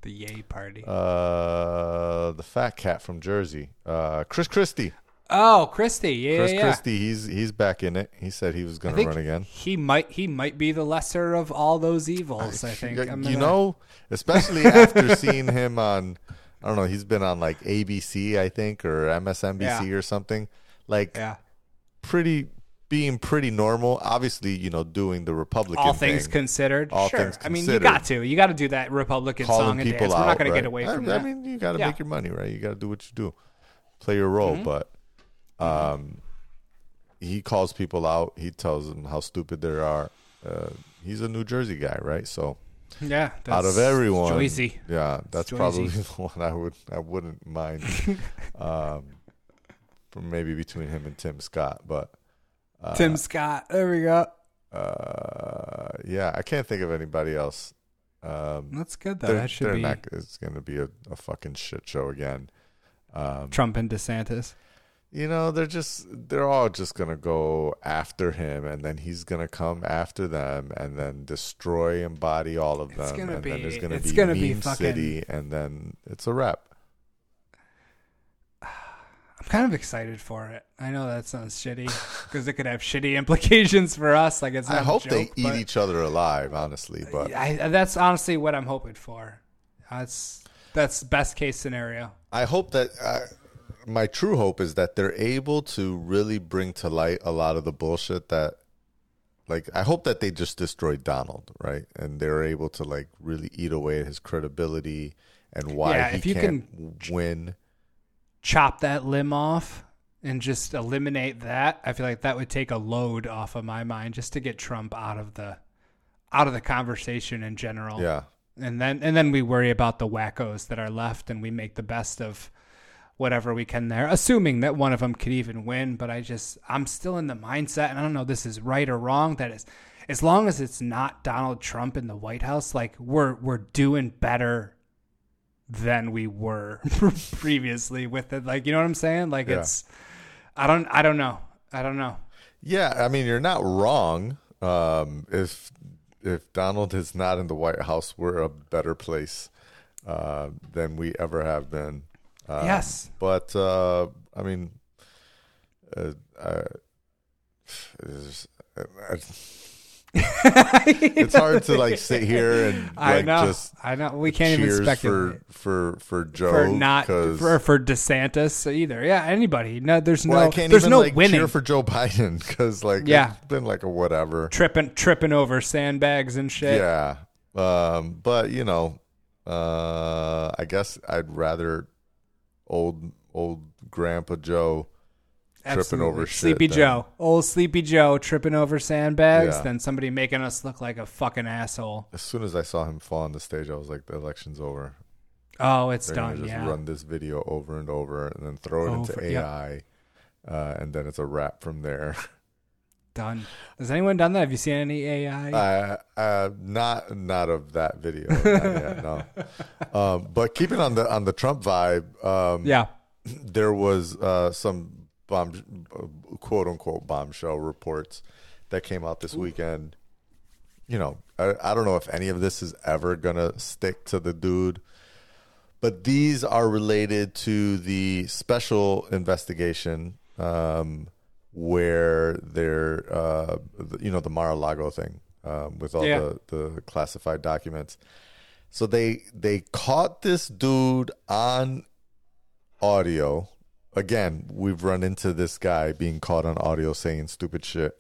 the Yay party. uh, the fat cat from Jersey, uh, Chris Christie. Oh, Christie. Yeah, Chris yeah. Christie, he's he's back in it. He said he was going to run again. he might he might be the lesser of all those evils. I think. you gonna- know, especially after seeing him on, I don't know, he's been on like ABC, I think, or MSNBC Yeah. or something. Like Yeah. pretty, being pretty normal. Obviously, you know, doing the Republican All things thing. considered. All sure. things I mean, you got to. You got to do that Republican calling song and dance. out. We're not going to get away I, from I that. mean, you got to Yeah. make your money, right? You got to do what you do, play your role. Mm-hmm. But um, he calls people out. He tells them how stupid they are. Uh, he's a New Jersey guy, right? So yeah. out of everyone, Joyzy. yeah, that's Joyzy. probably the one I would I wouldn't mind. um, from maybe between him and Tim Scott, but Tim Scott. There we go. uh, yeah, I can't think of anybody else. Um, That's good though. that should be not. It's going to be a, a fucking shit show again. Um, Trump and DeSantis. You know, they're just they're all just gonna go after him, and then he's gonna come after them, and then destroy and body all of them, It's gonna and then be- there's gonna it's be gonna be fucking- city, and then it's a wrap. I'm kind of excited for it. I know that sounds shitty because it could have shitty implications for us. Like it's not I hope joke, they eat each other alive, honestly, but I, that's honestly what I'm hoping for. That's that's best case scenario. I hope that uh, my true hope is that they're able to really bring to light a lot of the bullshit that, like, I hope that they just destroyed Donald, right? And they're able to like really eat away at his credibility and why Yeah, he if you can't win. Chop that limb off and just eliminate that. I feel like that would take a load off of my mind just to get Trump out of the out of the conversation in general. Yeah, and then and then we worry about the wackos that are left and we make the best of whatever we can there assuming that one of them could even win but i just i'm still in the mindset and i don't know if this is right or wrong that is as long as it's not donald trump in the white house like we're we're doing better than we were previously with it like you know what i'm saying like Yeah. it's i don't i don't know i don't know yeah. I mean, you're not wrong. Um, if if Donald is not in the White House, we're a better place uh, than we ever have been. Um, yes But uh, I mean, uh, uh, it's, it's hard to like sit here and like i know just i know we can't even speculate for for for Joe for not for, for DeSantis either. Yeah, anybody. No, there's well, no I can't there's even no like winning. for Joe Biden because like Yeah. it's been like a whatever. tripping tripping over sandbags and shit. Yeah. Um, but you know, Uh, I guess I'd rather old old Grandpa Joe tripping over shit. Sleepy than- Joe, old Sleepy Joe, tripping over sandbags, Yeah. than somebody making us look like a fucking asshole. As soon as I saw him fall on the stage, I was like, the election's over. Oh, it's They're gonna done. just Yeah. run this video over and over, and then throw it into Over- yeah. AI, uh, and then it's a wrap from there. Done. Has anyone done that? Have you seen any AI? Uh, uh, not not of that video. yet, no. Um, but keeping on the on the Trump vibe, um, yeah. there was uh, some bomb, quote unquote bombshell reports that came out this weekend. You know, I, I don't know if any of this is ever gonna stick to the dude, but these are related to the special investigation um, where they're, uh, you know, the Mar-a-Lago thing um, with all Yeah. the, the classified documents. So they they caught this dude on audio. Again, we've run into this guy being caught on audio saying stupid shit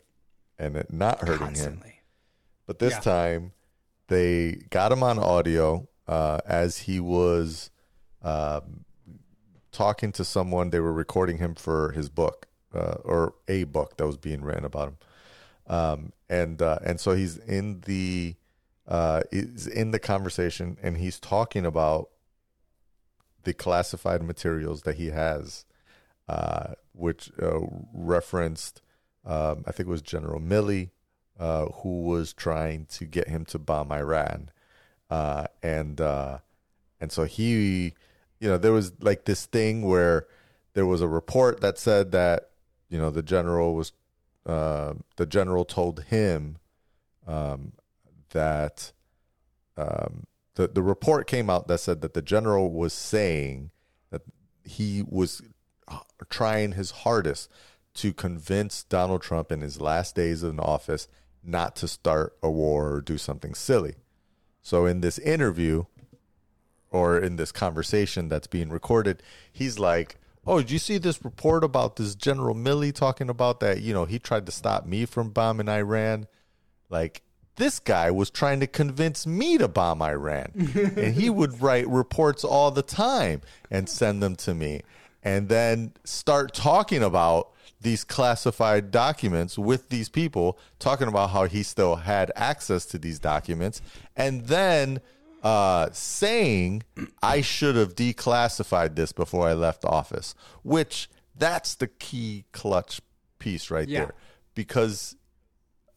and it not hurting him. But this Yeah. time, they got him on audio uh, as he was um talking to someone. They were recording him for his book uh, or a book that was being written about him. Um, and uh, and so he's in the uh, is in the conversation, and he's talking about the classified materials that he has, uh, which uh, referenced, um, I think it was General Milley, uh, who was trying to get him to bomb Iran, and and so he, you know, there was like this thing where there was a report that said that you know the general was, uh, the general told him um, that um, the the report came out that said that the general was saying that he was trying his hardest to convince Donald Trump in his last days in office not to start a war or do something silly. So in this interview or in this conversation that's being recorded, he's like, "Oh, did you see this report about this General Milley talking about that? You know, he tried to stop me from bombing Iran. Like this guy was trying to convince me to bomb Iran, and he would write reports all the time and send them to me, and then start talking about." These classified documents with these people, talking about how he still had access to these documents, and then uh, saying I should have declassified this before I left office, which that's the key clutch piece right Yeah. there, because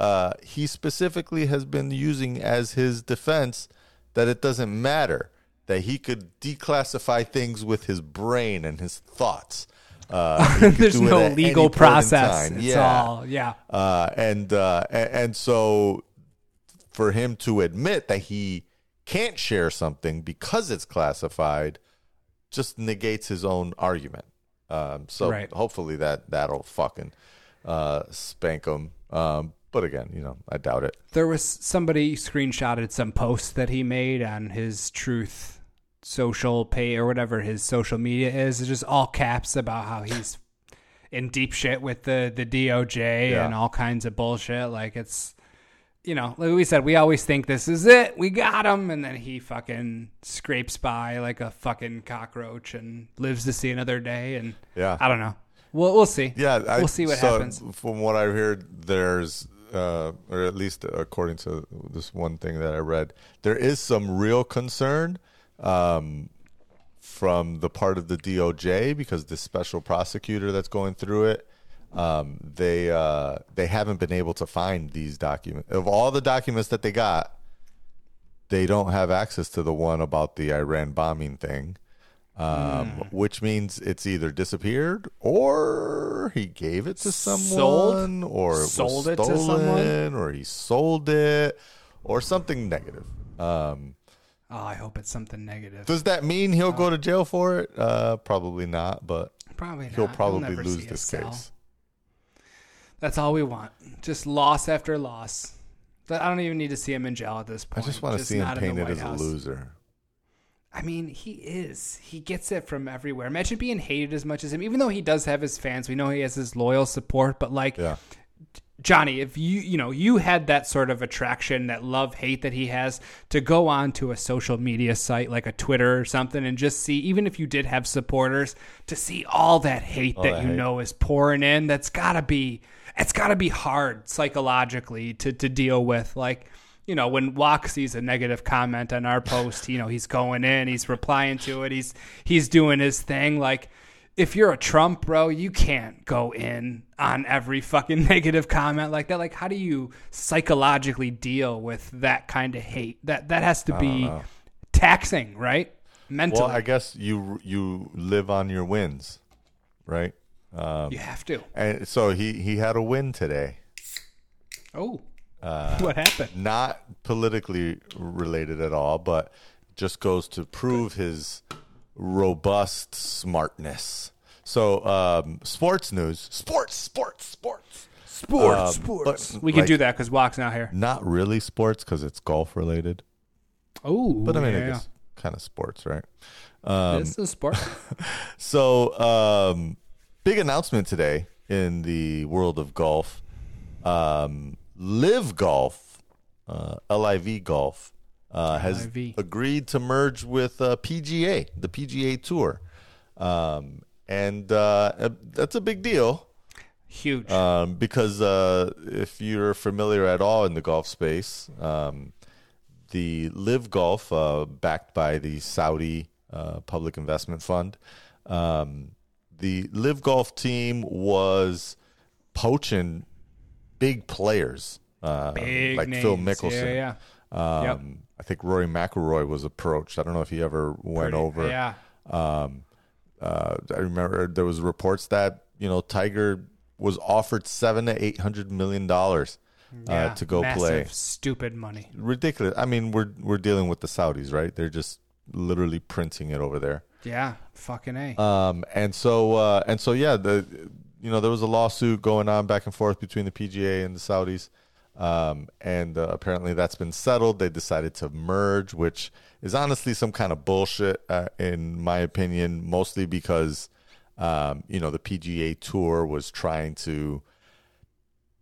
uh, he specifically has been using as his defense that it doesn't matter that he could declassify things with his brain and his thoughts. Uh, There's no legal process. It's yeah. all yeah. Uh, and, uh, and and so for him to admit that he can't share something because it's classified just negates his own argument. Um, so Right. hopefully that that'll fucking uh, spank him. Um, but again, you know, I doubt it. There was somebody screenshotted some post that he made on his Truth social pay or whatever his social media is. It's just all caps about how he's in deep shit with the the DOJ Yeah. and all kinds of bullshit. Like it's, you know, like we said, we always think this is it, we got him, and then he fucking scrapes by like a fucking cockroach and lives to see another day. And Yeah. I don't know. We'll we'll see. Yeah, I, we'll see what so happens. From what I heard, there's, uh, or at least according to this one thing that I read, there is some real concern um, from the part of the DOJ because the special prosecutor that's going through it, um, they uh, they haven't been able to find these documents. Of all the documents that they got, they don't have access to the one about the Iran bombing thing um, Hmm. which means it's either disappeared or he gave it to someone, Sold? or it Sold was it to stolen, someone? or he sold it, or something negative. Um, oh, I hope it's something negative. does that mean he'll go to jail for it? Uh, probably not, but Probably not. he'll probably lose this cell. case. That's all we want. Just loss after loss. I don't even need to see him in jail at this point. I just want to see him not in the painted as House. a loser. I mean, he is. He gets it from everywhere. Imagine being hated as much as him, even though he does have his fans. We know he has his loyal support, but like, Yeah, Jonni, if you you know you had that sort of attraction, that love hate that he has, to go on to a social media site like a Twitter or something, and just see, even if you did have supporters, to see all that hate that that you hate. know is pouring in, that's gotta be it's gotta be hard psychologically to to deal with. Like you know, when Walk sees a negative comment on our post, you know, he's going in, he's replying to it, he's he's doing his thing. Like, if you're a Trump, bro, you can't go in on every fucking negative comment like that. Like, how do you psychologically deal with that kind of hate? That that has to be taxing, right? Mentally, Well, I guess you you live on your wins, right? You have to. And so he he had a win today. Oh, Uh, what happened? Not politically related at all, but just goes to prove his robust smartness. So, um, sports news, sports, sports, sports, Sports, Um, sports. We can like, do that because Walk's not here. Not really sports because it's golf related, Oh, but I mean, yeah, I guess kind of sports, right? Um, this is sport. So, um, big announcement today in the world of golf. Um, LIV Golf, uh, LIV Golf, uh, has LIV. agreed to merge with uh, PGA, the PGA Tour. Um, and uh, uh, that's a big deal Huge. um, because uh, if you're familiar at all in the golf space, um, the LIV Golf, uh, backed by the Saudi uh, Public Investment Fund, um, the LIV Golf team was poaching big players, uh, Big like Phil names. Mickelson. Yeah, Um, Yep. I think Rory McIlroy was approached. I don't know if he ever went Pretty- over. Yeah. Um, uh, I remember there was reports that you know Tiger was offered seven to eight hundred million dollars uh, to go Massive, play. Stupid money. Ridiculous. I mean, we're we're dealing with the Saudis, right? They're just literally printing it over there. Yeah. Fucking a. Um, and so uh, and so yeah, the you know there was a lawsuit going on back and forth between the PGA and the Saudis, um, and uh, apparently that's been settled. They decided to merge, which is honestly some kind of bullshit uh, in my opinion, mostly because um, you know the PGA Tour was trying to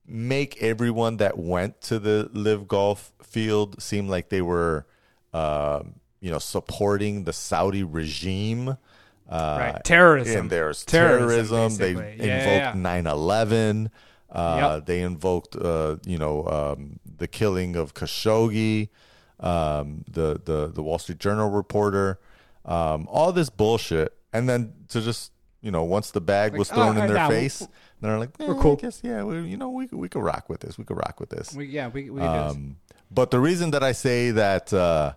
make everyone that went to the LIV Golf field seem like they were um, you know supporting the Saudi regime. Uh, Right. Terrorism. And there's Terrorism, terrorism. They. Yeah, invoked yeah. 9/11. Uh, Yep. They invoked, uh, you know, um, the killing of Khashoggi, um, the the the Wall Street Journal reporter, um, all this bullshit, and then to just you know, once the bag was thrown oh, in their face, they're like, eh, we're cool. I guess, yeah, we, you know, we we could rock with this. We could rock with this. We, yeah, we, we can do this. Um, but the reason that I say that uh,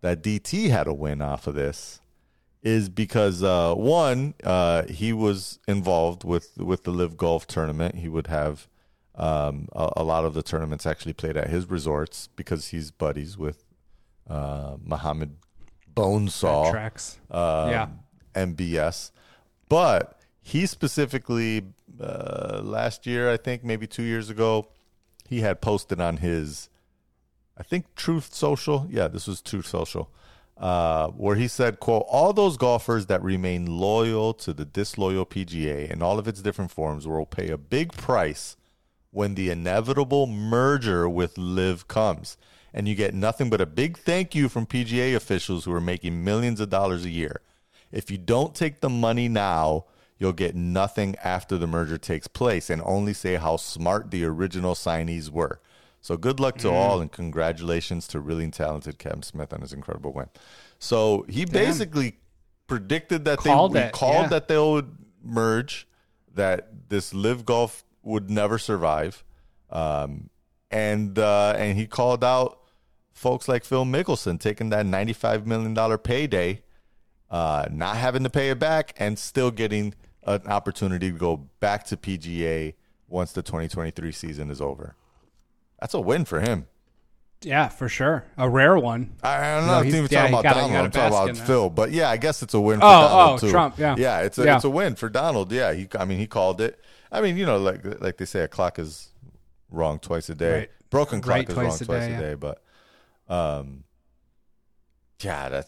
that DT had a win off of this is because uh, one, uh, he was involved with with the LIV Golf tournament. He would have um, a, a lot of the tournaments actually played at his resorts because he's buddies with uh, Muhammad Bonesaw Tracks. um, Yeah. MBS. But he specifically uh, last year, I think maybe two years ago, he had posted on his, I think Truth Social. Yeah, this was Truth Social, uh, where he said, "quote All those golfers that remain loyal to the disloyal PGA in all of its different forms will pay a big price." when the inevitable merger with LIV comes. And you get nothing but a big thank you from PGA officials who are making millions of dollars a year. If you don't take the money now, you'll get nothing after the merger takes place and only say how smart the original signees were. So good luck to all and congratulations to really talented Kevin Smith on his incredible win. So he basically predicted that Called they it, called yeah. that they would merge, that this LIV Golf would never survive. Um, and uh, and he called out folks like Phil Mickelson taking that $95 million payday, uh, not having to pay it back, and still getting an opportunity to go back to PGA once the 2023 season is over. That's a win for him. Yeah, for sure. A rare one. I, don't know. I'm No, not he's- even yeah, talking about Donald. I'm talking about that. Phil. But yeah, I guess it's a win for Oh, Donald oh, too. Trump, yeah. yeah, it's a Yeah. it's a win for Donald. Yeah, he. I mean, he called it. I mean, you know, like like they say, a clock is wrong twice a day. Right. Broken clock Right is wrong a twice day, a yeah. day. But, um, yeah, that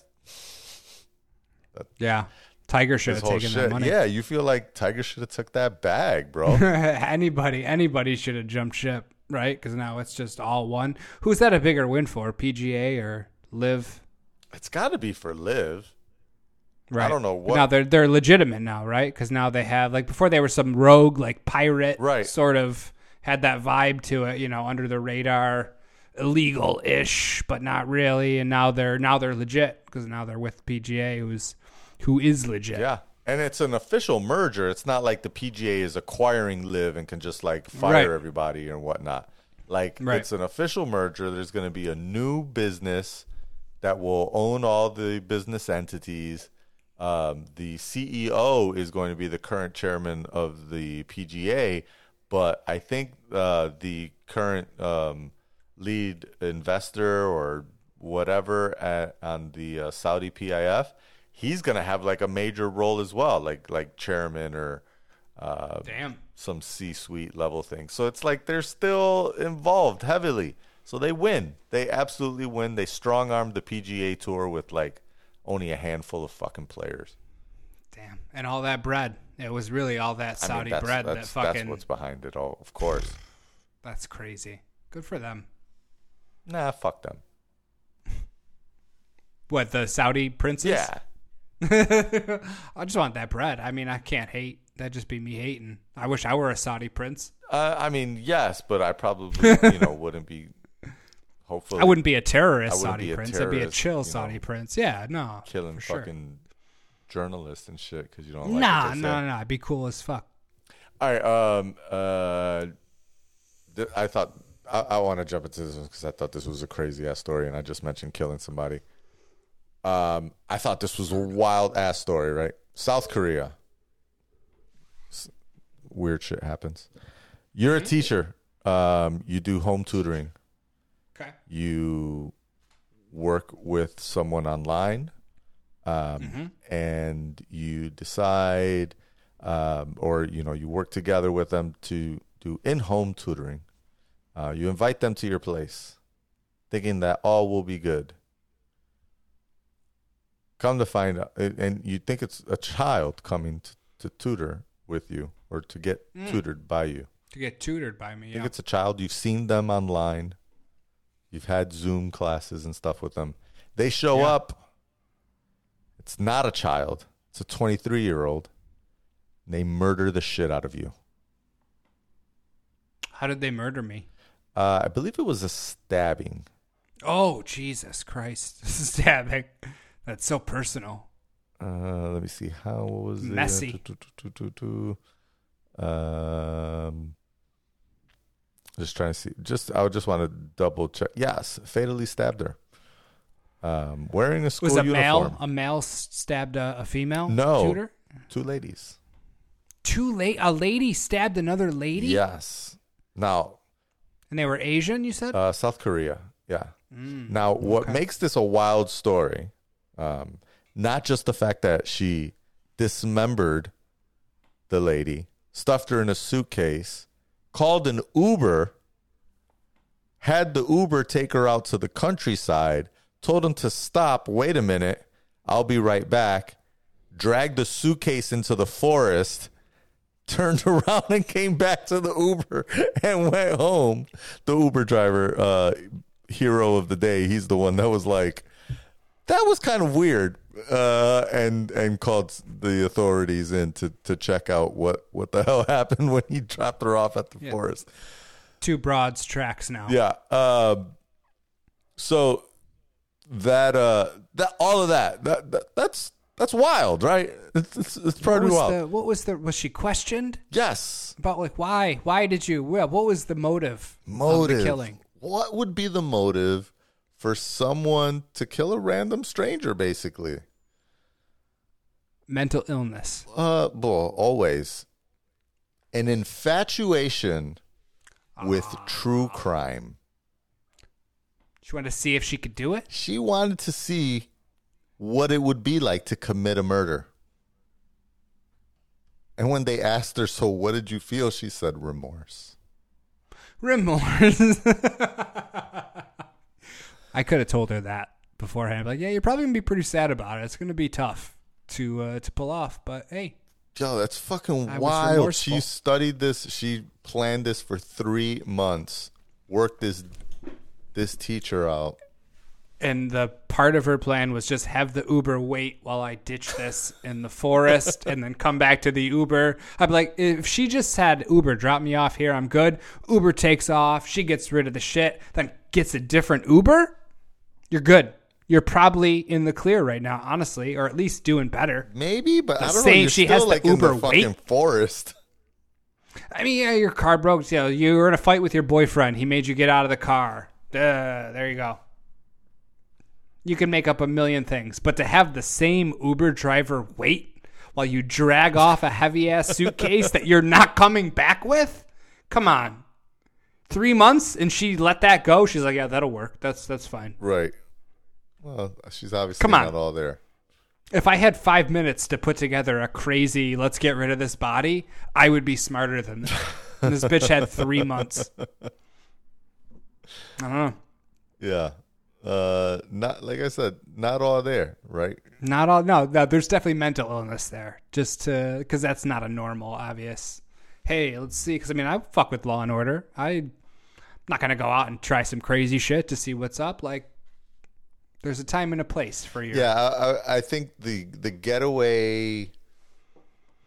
Yeah. Tiger should have taken that money. Yeah, you feel like Tiger should have took that bag, bro. anybody, anybody should have jumped ship, right? Because now it's just all one. Who's that a bigger win for, PGA or LIV? it's got to be for LIV. Right. I don't know what- Now they're they're legitimate now, right? Because now they have like before they were some rogue like pirate, Right. Sort of had that vibe to it, you know, under the radar, illegal ish, but not really. And now they're now they're legit because now they're with PGA, who's who is legit. Yeah. And it's an official merger. It's not like the PGA is acquiring LIV and can just like fire Right. everybody or whatnot. Like Right. it's an official merger. There's going to be a new business that will own all the business entities. Um, the CEO is going to be the current chairman of the PGA, but I think uh, the current um, lead investor or whatever at, on the uh, Saudi PIF, he's going to have like a major role as well, like like chairman or uh, Damn. some C-suite level thing. So it's like they're still involved heavily. So they win. They absolutely win. They strong armed the PGA Tour with like only a handful of fucking players. Damn. And all that bread. It was really all that I mean, Saudi that's, bread that's, that fucking. that's what's behind it all, of course. that's crazy. Good for them. Nah, fuck them. What the Saudi princes? Yeah. I just want that bread. I mean, I can't hate. That'd just be me hating. I wish I were a Saudi prince. Uh, I mean, yes, but I probably, you know, wouldn't be. Hopefully, I wouldn't be a terrorist Saudi a prince. I'd be a chill you know, Saudi prince. Yeah, no. killing sure. fucking journalists and shit because you don't like. Nah, no, no, no. I'd be cool as fuck. All right. Um. Uh. th- I thought I, I want to jump into this because I thought this was a crazy ass story, and I just mentioned killing somebody. Um. I thought this was a wild ass story, right? South Korea. Weird shit happens. You're a teacher. Um. You do home tutoring. Okay. You work with someone online, um, Mm-hmm. and you decide, um, or you know, you work together with them to do in-home tutoring. Uh, you invite them to your place, thinking that all will be good. Come to find out, and you think it's a child coming to, to tutor with you or to get tutored by you. To get tutored by me. I think Yeah. it's a child. You've seen them online. You've had Zoom classes and stuff with them. They show Yeah. up. It's not a child. It's a 23 year old. They murder the shit out of you. How did they murder me? Uh, I believe it was a stabbing. Oh Jesus Christ! Stabbing. That's so personal. Uh, let me see. How was it? Messy. Tu- tu. Um, just trying to see. Just I would just want to double check. Yes, fatally stabbed her. Um, wearing a school Was a uniform. male a male stabbed a, a female No. tutor? Two ladies. Two late a lady stabbed another lady. Yes. Now, And they were Asian. You said. uh, South Korea. Yeah. Mm, now, what makes this a wild story? Um, not just the fact that she dismembered the lady, stuffed her in a suitcase, called an Uber, had the Uber take her out to the countryside, told him to stop, wait a minute, I'll be right back, dragged the suitcase into the forest, turned around and came back to the Uber and went home. The Uber driver, uh, hero of the day, he's the one that was like, that was kind of weird, uh, and and called the authorities in to, to check out what, what the hell happened when he dropped her off at the Yeah. forest. Two broads tracks now. Yeah. Um, so that uh that all of that, that, that that's that's wild, right? It's it's, it's What wild. the, what was the? Was she questioned yes. about like why? Why did you? Well, what was the motive? Of Motive. the killing. What would be the motive for someone to kill a random stranger? Basically, Mental illness. uh, well, always an infatuation with true crime. She wanted to see if she could do it. She wanted to see what it would be like to commit a murder. And when they asked her, So what did you feel? She said, Remorse. Remorse. I could have told her that beforehand. Like, yeah, you're probably gonna be pretty sad about it. It's gonna be tough. to uh, to pull off. But hey, Yo, that's fucking I wild. She studied this. She planned this for three months. Worked this this teacher out. and the part of her plan was just have the Uber wait while I ditch this in the forest and then come back to the Uber. I'd be like, if she just had Uber drop me off here, I'm good. Uber takes off, she gets rid of the shit, then gets a different Uber. You're good. You're probably in the clear right now, honestly, or at least doing better. Maybe, but I don't know. You're she still has like in the Uber fucking wait? forest. I mean, yeah, your car broke. You know, you were in a fight with your boyfriend. He made you get out of the car. Duh, there you go. You can make up a million things, but to have the same Uber driver wait while you drag off a heavy ass suitcase that you're not coming back with? Come on. Three months and she let that go. She's like, yeah, that'll work. That's that's fine. Right. Well, she's obviously Come on. not all there. If I had five minutes to put together a crazy let's get rid of this body, I would be smarter than this. And this bitch had three months. I don't know. Yeah. Uh, not like I said, not all there. Right. Not all. No, no. There's definitely mental illness there. Just to because that's not a normal obvious. Hey, let's see. Because I mean, I fuck with Law and Order. I'm not gonna go out and try some crazy shit to see what's up. Like, there's a time and a place for your. Yeah, I, I, think the the getaway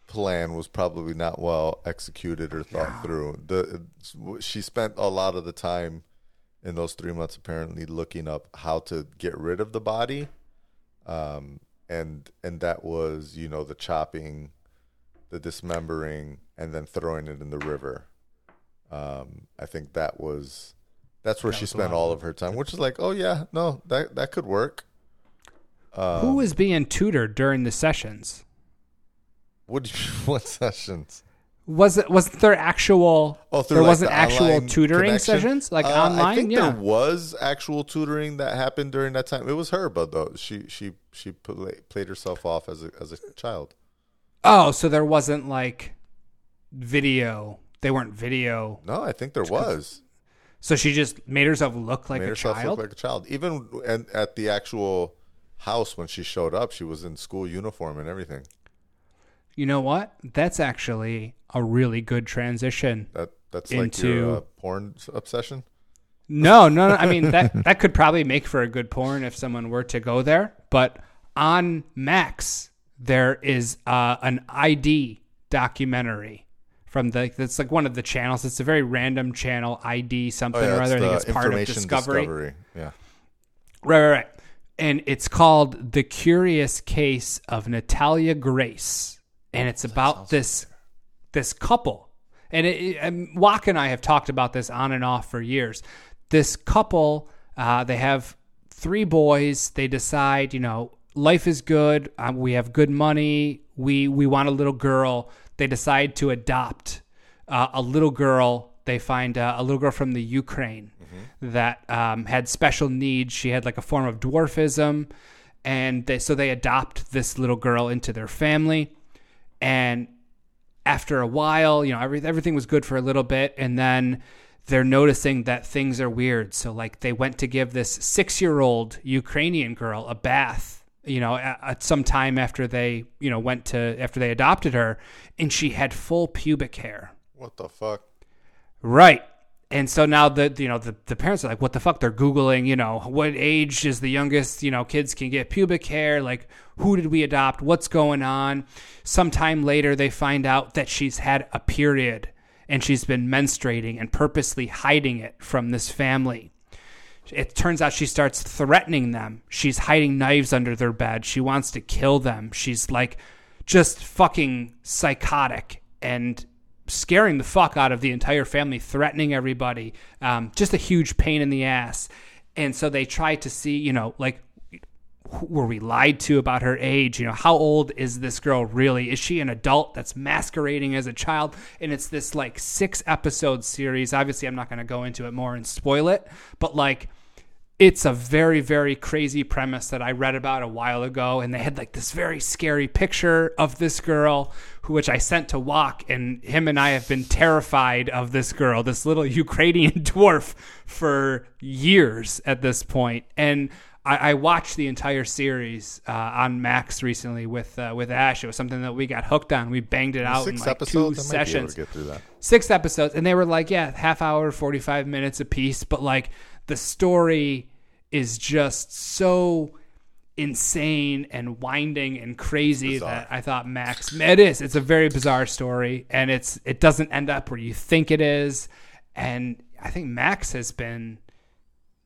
plan was probably not well executed or thought through. The she spent a lot of the time in those three months apparently looking up how to get rid of the body, um, and and that was you know the chopping, the dismembering, and then throwing it in the river. Um, I think that was that's where she spent all of of her time, which is like, oh yeah, no, that that could work. Who was being tutored during the sessions? What did you, what sessions? Was it wasn't there actual? Oh, there like, wasn't the actual tutoring connection? sessions like Uh, online. I think yeah. there was actual tutoring that happened during that time. It was her, but though she she she play, played herself off as a as a child. Oh, so there wasn't like video. They weren't video. No, I think there was. So she just made herself look like Made a herself child. look like a child. Even at, at the actual house when she showed up, she was in school uniform and everything. you know what? That's actually a really good transition. That that's like your Into- uh, porn obsession. No, no, no. I mean that that could probably make for a good porn if someone were to go there. But on Max, there is uh, an ID documentary from the. It's like one of the channels. It's a very random channel. ID something Oh, yeah, or other. I think it's part of information Discovery. Yeah. Right, right, right. And it's called The Curious Case of Natalia Grace. And it's about this this couple. And, it, it- and Waka and I have talked about this on and off for years. This couple, uh, they have three boys. They decide, you know, life is good. Um, we have good money. We we want a little girl. They decide to adopt uh, a little girl. They find uh, a little girl from the Ukraine that um, had special needs. She had like a form of dwarfism, and they, so they adopt this little girl into their family. And after a while, you know, every, everything was good for a little bit, and then they're noticing that things are weird. So, like, they went to give this six-year-old Ukrainian girl a bath, you know, at, at some time after they, you know, went to after they adopted her, and she had full pubic hair. What the fuck? Right. And so now the you know the, the parents are like, what the fuck? They're googling, you know, what age is the youngest you know kids can get pubic hair? Like, who did we adopt? What's going on? Sometime later, they find out that she's had a period and she's been menstruating and purposely hiding it from this family. It turns out she starts threatening them. She's hiding knives under their bed. She wants to kill them. She's like just fucking psychotic and scaring the fuck out of the entire family, threatening everybody. Um, just a huge pain in the ass. And so they try to see, you know, like, were we lied to about her age? You know, how old is this girl really? Is she an adult that's masquerading as a child? And it's this like six episode series. Obviously, I'm not going to go into it more and spoil it, but like, it's a very very crazy premise that I read about a while ago, and they had like this very scary picture of this girl, who which I sent to Juac, and him and I have been terrified of this girl, this little Ukrainian dwarf, for years at this point, and I, I watched the entire series uh, on Max recently with uh, with Ash. It was something that we got hooked on. We banged it out in like episodes. two I might be sessions get through that. six episodes and they were like yeah half hour 45 minutes a piece but like the story is just so insane and winding and crazy Bizarre. that i thought max it is it's a very bizarre story and it's it doesn't end up where you think it is and i think max has been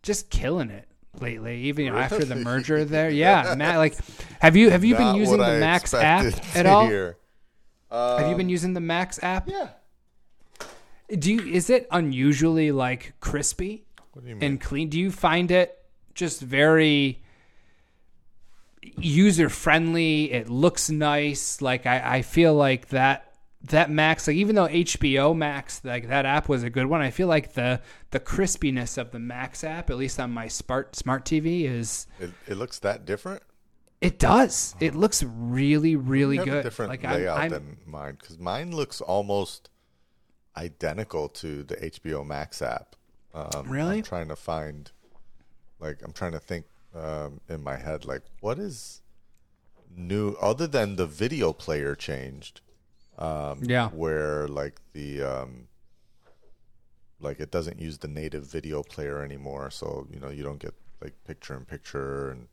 just killing it lately even you know, after the merger there yeah Matt, like have you have you been using the I max app at all hear. have you um, been using the max app Yeah. do you is it unusually like crispy What do you mean? and clean? Do you find it just very user friendly? It looks nice. Like I, I feel like that that Max, like even though HBO Max, like that app was a good one, I feel like the the crispiness of the Max app, at least on my smart smart TV, is it, it looks that different. it does. It looks really, really good. a different like I'm, layout I'm than mine because mine looks almost identical to the HBO Max app. Um, Really? I'm trying to find, like, I'm trying to think um, in my head, like, what is new other than the video player changed? Um, Yeah. where like the um, like it doesn't use the native video player anymore, so you know you don't get like picture in picture and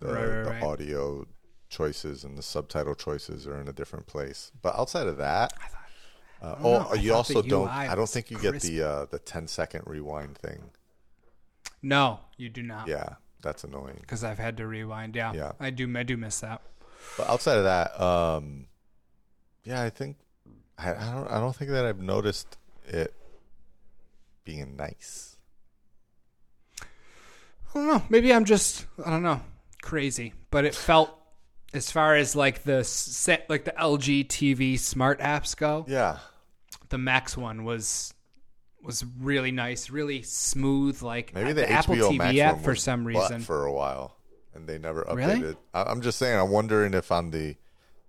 the, Right, right, the right. audio choices and the subtitle choices are in a different place. But outside of that, uh, don't know. oh, you also don't. I don't think you get the uh, the 10 second rewind thing. no, you do not. Yeah, that's annoying. Because I've had to rewind. Yeah, Yeah. I do. I do miss that. But outside of that, um, yeah, I think I, I don't. I don't think that I've noticed it being nice. I don't know. Maybe I'm just I don't know crazy, but it felt as far as like the set like the LG TV smart apps go, Yeah, the Max one was was really nice, really smooth. Like maybe uh, the, Apple HBO TV Max app for some reason. for a while, and they never updated. Really? I'm just saying. I'm wondering if on the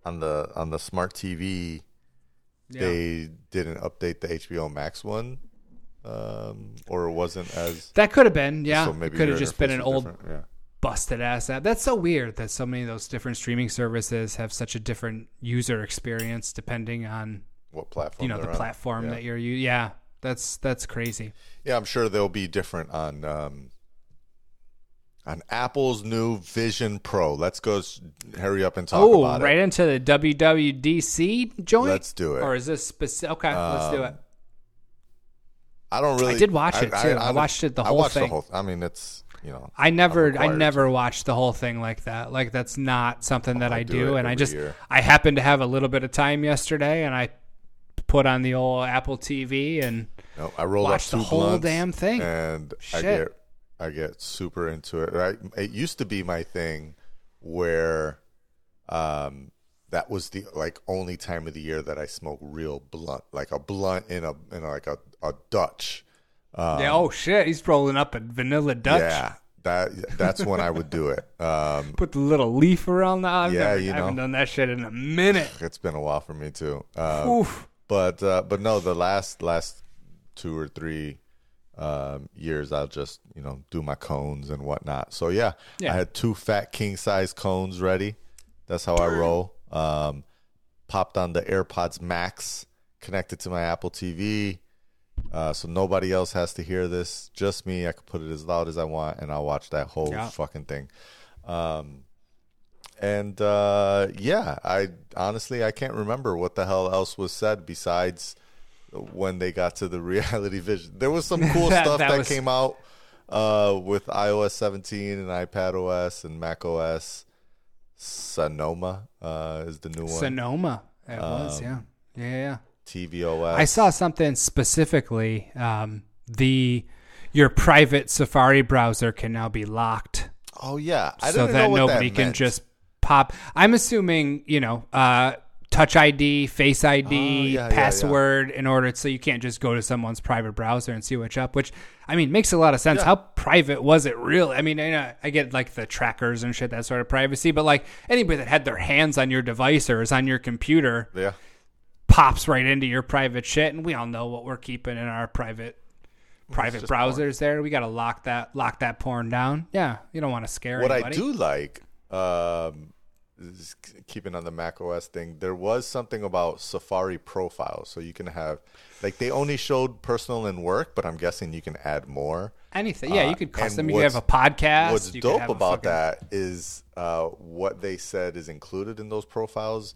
on the on the smart TV Yeah. they didn't update the HBO Max one, um, or it wasn't as. that could have been, yeah. so maybe could have just been an old Yeah. Busted ass app. That's so weird that so many of those different streaming services have such a different user experience depending on What platform? you know the on. platform Yeah. that you're using. Yeah, that's that's crazy. Yeah, I'm sure they'll be different on um, on Apple's new Vision Pro. Let's go s- hurry up and talk about it. Oh, about right it. into the WWDC joint. Let's do it. Um, Or is this specific? Okay, let's do it. I don't really. I did watch it, too. I don't- watched it the whole I watched thing. the whole. I mean, it's you know. I never, I never watched the whole thing like that. Like that's not something that I I do do, and I just, year. I happened to have a little bit of time yesterday, and I put on the old Apple TV, and No, I rolled Watch up the whole damn thing. and I get I get super into it. Right? It used to be my thing where um that was the like only time of the year that I smoke real blunt, like a blunt in a in a, like a, a Dutch. Yeah, oh shit, he's rolling up a vanilla Dutch. Yeah, that that's when I would do it. Um, Put the little leaf around the. I've Yeah, never, you I haven't done that shit in a minute. it's been a while for me too. Um, but uh, but no, the last last two or three um, years, I'll just you know do my cones and whatnot. So yeah, Yeah. I had two fat king size cones ready. That's how I roll. Um, popped on the AirPods Max, connected to my Apple TV. Uh, so nobody else has to hear this, just me. I can put it as loud as I want, and I'll watch that whole Yeah. fucking thing. Um, and uh, yeah, I honestly I can't remember what the hell else was said besides when they got to the reality vision. There was some cool That- stuff that that, was- came out uh, with iOS 17 and iPad OS and Mac OS. Sonoma uh, is the new one. Sonoma. It Um, was, yeah, yeah, yeah. tvOS. I saw something specifically. Um, the your private Safari browser can now be locked, Oh yeah, I so that nobody that can just pop. I'm assuming you know, uh, Touch ID, Face ID, Oh, yeah, yeah, yeah. password in order so you can't just go to someone's private browser and see what's up. Which I mean makes a lot of sense. How private was it really? I mean, I, I get like the trackers and shit, that sort of privacy, but like anybody that had their hands on your device or is on your computer Yeah, pops right into your private shit, and we all know what we're keeping in our private private just porn. browsers there. We got to lock that lock that porn down. Yeah, you don't want to scare what anybody. I do like, um, keeping on the Mac OS thing, there was something about Safari profiles. So you can have, like, they only showed personal and work, but I'm guessing you can add more. Anything. Yeah, Uh, you could custom. You could have a podcast. What's dope about fucking- that is uh, what they said is included in those profiles,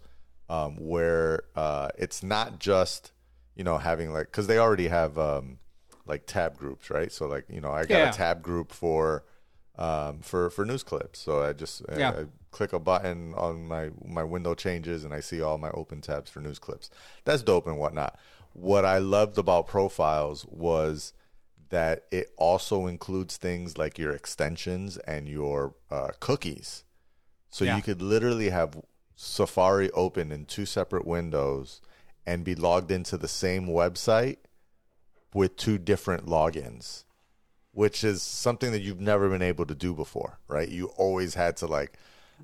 um, where uh, it's not just you know having like because they already have um, like tab groups, right? So like you know I got Yeah. a tab group for um, for for news clips. So I just I- I click a button on my my window changes and I see all my open tabs for news clips. That's dope and whatnot. What I loved about profiles was that it also includes things like your extensions and your uh, cookies. So Yeah. you could literally have Safari open in two separate windows and be logged into the same website with two different logins, which is something that you've never been able to do before, right? You always had to like,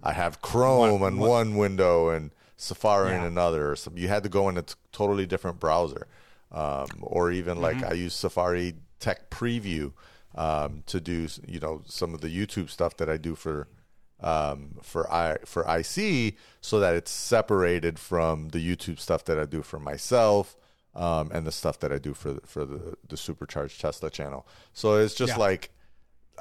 I have Chrome on one window and Safari in another. Or some, you had to go in a t- totally different browser, um, or even like I use Safari Tech Preview um, to do you know some of the YouTube stuff that I do for um, for I for IC, so that it's separated from the YouTube stuff that I do for myself. Um, and the stuff that I do for the, for the, the supercharged Tesla channel, so it's just Yeah. like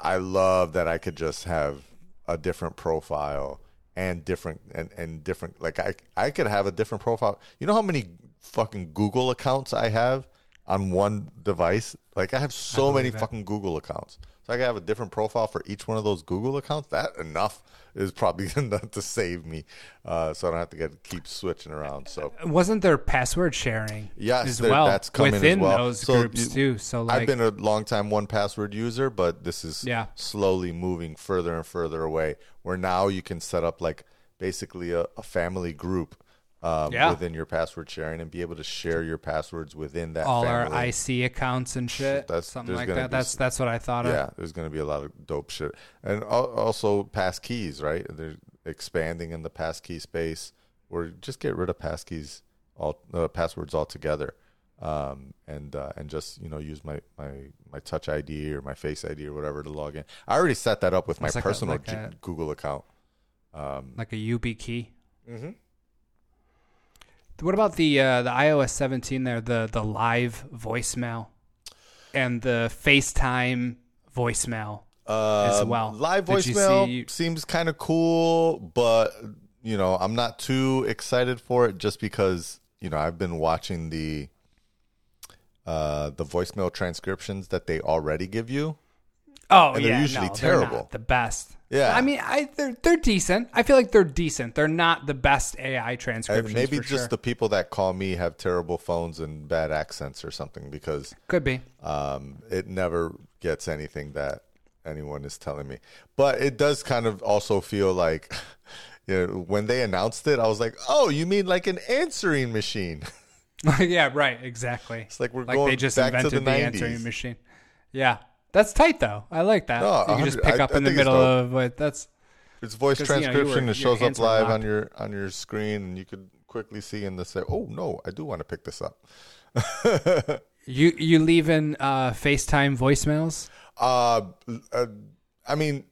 I love that I could just have a different profile and different and, and different like I I could have a different profile. You know how many fucking Google accounts I have on one device? Like I have so many fucking Google accounts. I could have a different profile for each one of those Google accounts. That enough is probably enough to save me, uh, so I don't have to get keep switching around. So Wasn't there password sharing? Yes, as there- well that's coming as within well. those So groups you- too. So like, I've been a long time 1Password user, but this is Yeah. slowly moving further and further away. Where now you can set up like basically a, a family group um, Yeah. within your password sharing and be able to share your passwords within that. all family. our IC accounts and shit. That's- something like that. That's s- that's what I thought of. Yeah, there's going to be a lot of dope shit, and also pass keys. Right, they're expanding in the pass key space, or just get rid of pass keys, all uh, passwords altogether, um, and uh, and just you know use my, my my Touch ID or my Face ID or whatever to log in. I already set that up with my It's like a- personal like G- a- Google account. like a YubiKey. Mm-hmm. What about the uh, the iOS 17 there, the the live voicemail and the FaceTime voicemail as Um, well? Live Did you voicemail see- seems kind of cool, but you know, I'm not too excited for it just because you know I've been watching the uh, the voicemail transcriptions that they already give you. Oh, and they're usually no, they're not terrible. the best. Yeah. I mean, I they're they're decent. I feel like they're decent. They're not the best AI And maybe just sure. the people that call me have terrible phones and bad accents or something because could be. um, it never gets anything that anyone is telling me. But it does kind of also feel like, you know, when they announced it, I was like, oh, you mean like an answering machine? yeah, right. Exactly. It's like we're like going they just back to invented the the, 90s. answering machine. Yeah, that's tight though. I like that. No, you can just pick I- up I in the middle of what that's. It's voice 'Cause, you know, you transcription. were- it shows up live on your on your screen, and you could quickly see and say, "Oh no, I do want to pick this up." You you leaving uh, FaceTime voicemails? Uh, uh I mean,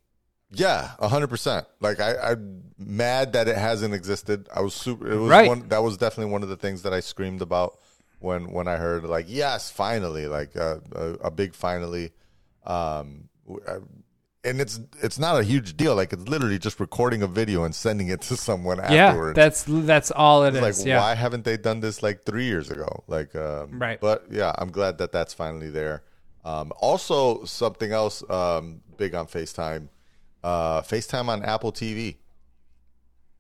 yeah, hundred percent. Like I, I'm mad that it hasn't existed. I was super. It was Right. one. That was definitely one of the things that I screamed about when when I heard like, yes, finally, like uh, a, a big finally. Um, uh, and it's it's not a huge deal. Like it's literally just recording a video and sending it to someone Yeah, afterwards. that's that's all it It's is. like yeah, why haven't they done this like three years ago like um, Right. but yeah i'm glad that that's finally there um, also something else um, big on facetime uh, facetime on apple tv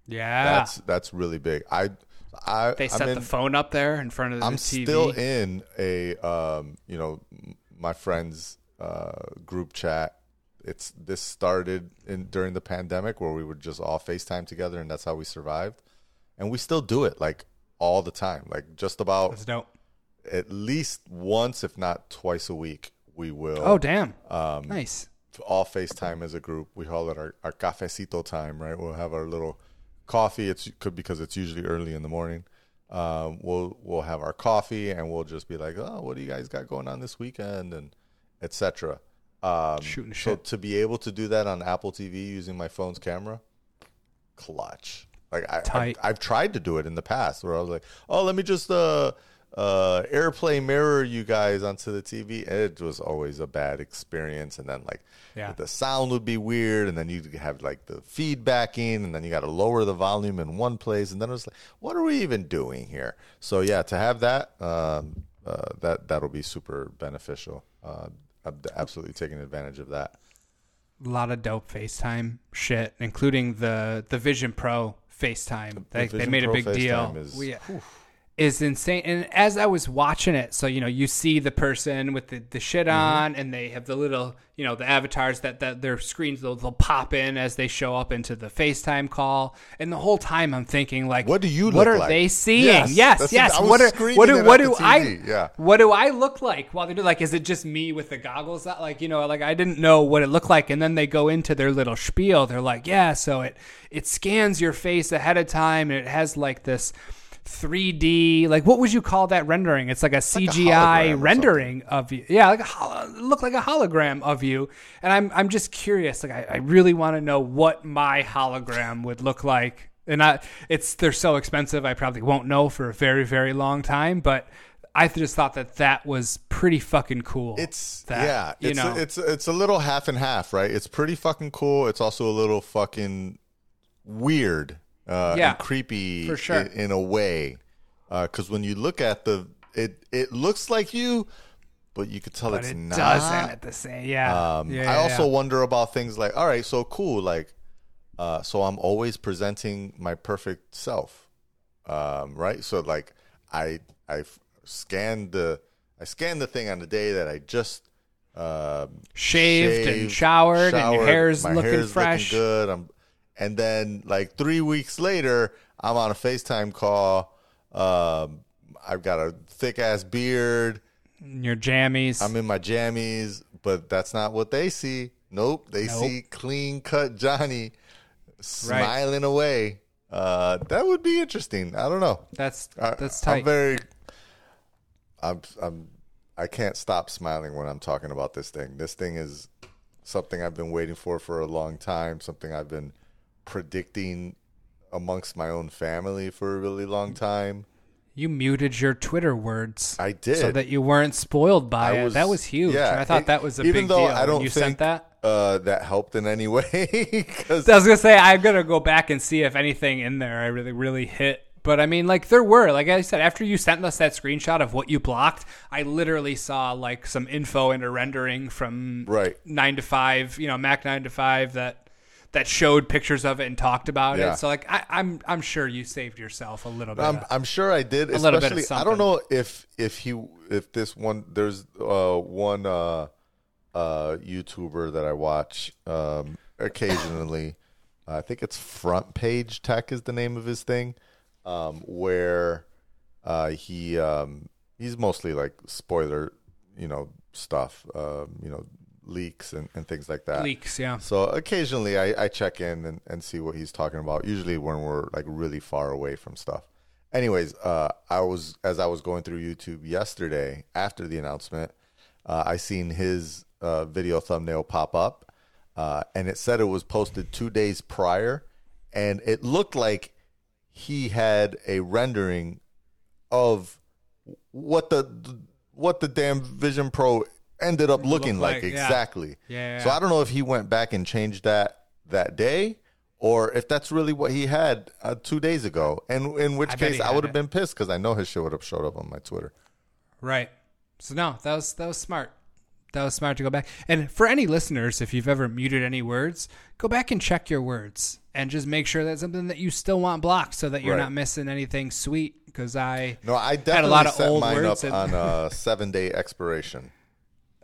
yeah. that's that's really big i i they I'm set in- the phone up there in front of the i'm TV. still in a um, you know my friends uh, group chat it's this started in during the pandemic where we would just all facetime together and that's how we survived and we still do it like all the time like just about That's dope. at least once, if not twice a week, we will Oh damn! Um, nice. all FaceTime as a group. We call it our, our cafecito time, right? We'll have our little coffee. It's could because it's usually early in the morning. Um, we'll we'll have our coffee and we'll just be like, oh, what do you guys got going on this weekend? And etc. Um, Shooting so shit. to be able to do that on Apple TV using my phone's camera, clutch. Like I. I've, I've tried to do it in the past where I was like, oh, let me just uh, uh, AirPlay mirror you guys onto the TV. And it was always a bad experience. And then like Yeah. the sound would be weird, and then you'd have like the feedbacking, and then you got to lower the volume in one place, and then it was like, what are we even doing here? So yeah, to have that, um, uh, that that'll be super beneficial. Uh, absolutely taking advantage of that. A lot of dope FaceTime shit, including the the Vision Pro FaceTime. They, they Vision made Pro a big deal. FaceTime is- We- is insane. And as I was watching it, so you know, you see the person with the, the shit Mm-hmm. on, and they have the little, you know, the avatars that, that their screens they'll, they'll pop in as they show up into the FaceTime call. And the whole time I'm thinking, like, What do you What are like? they seeing? Yes, Yes, yes. What are what do what do I yeah. what do I look like while they do? Like, is it just me with the goggles? That, like, you know, like I didn't know what it looked like, and then they go into their little spiel. They're like, yeah, so it it scans your face ahead of time, and it has like this 3D, like what would you call that rendering? It's like a like a CGI rendering of you. Yeah, like a holo- look like a hologram of you. And I'm I'm just curious. Like, I, I really want to know what my hologram would look like. And I, it's they're so expensive. I probably won't know for a very very long time, but. I just thought that that was pretty fucking cool. It's that, yeah, you it's know, a, it's it's a little half and half, right? It's pretty fucking cool. It's also a little fucking weird, uh, Yeah, creepy for sure. in, in a way. Because when you look at the, it it looks like you, but you could tell but it's it not. doesn't at the same. Yeah, Um, yeah, I also yeah. wonder about things like, all right, so cool, like, uh, so I'm always presenting my perfect self, um, right? So like, I I scanned the I scanned the thing on the day that I just um, Shaved and showered and your hair's my looking hair's fresh. good. I'm, and then like three weeks later, I'm on a FaceTime call. Um, I've got a thick ass beard. your jammies. I'm in my jammies, but that's not what they see. Nope, they Nope. see clean cut Jonni smiling away. Uh, that would be interesting. I don't know. that's I, that's I'm very. I'm. I'm. I can't stop smiling when I'm talking about this thing. This thing is something I've been waiting for for a long time. Something I've been predicting amongst my own family for a really long time. you muted your Twitter words. I did. so that you weren't spoiled by I it. that was huge. yeah, I thought it- that was a even big though deal. I don't you think sent that. uh, that helped in any way. 'cause- I was gonna say I'm gonna go back and see if anything in there I really really hit. But I mean, like there were, like I said, after you sent us that screenshot of what you blocked, I literally saw like some info and a rendering from Right. nine to five, you know, Mac nine to five that that showed pictures of it and talked about Yeah. it. So like I, I'm I'm sure you saved yourself a little bit. I'm, of- I'm sure I did. A little bit of Especially, I don't know if if he if this one there's uh, one uh, uh, YouTuber that I watch um, occasionally. I think it's Front Page Tech is the name of his thing, um, where uh, he um, he's mostly like spoiler, you know, stuff, um, you know, leaks and, and things like that. leaks, yeah. So occasionally I, I check in and, and see what he's talking about. Usually when we're like really far away from stuff. Anyways, uh, I was as I was going through YouTube yesterday after the announcement, uh, I seen his uh, video thumbnail pop up, uh, and it said it was posted two days prior, and it looked like he had a rendering of what the what the damn Vision Pro ended up looking like, like, exactly. Yeah, So. I don't know if he went back and changed that that day, or if that's really what he had uh, two days ago. And in which I case, I would have been pissed because I know his shit would have showed up on my Twitter. Right. So no, that was that was smart. That was smart to go back. And for any listeners, if you've ever muted any words, go back and check your words and just make sure that's something that you still want blocked, so that you're Right. not missing anything sweet. Because I No, I had a lot of set old mine words up and- on a seven day expiration.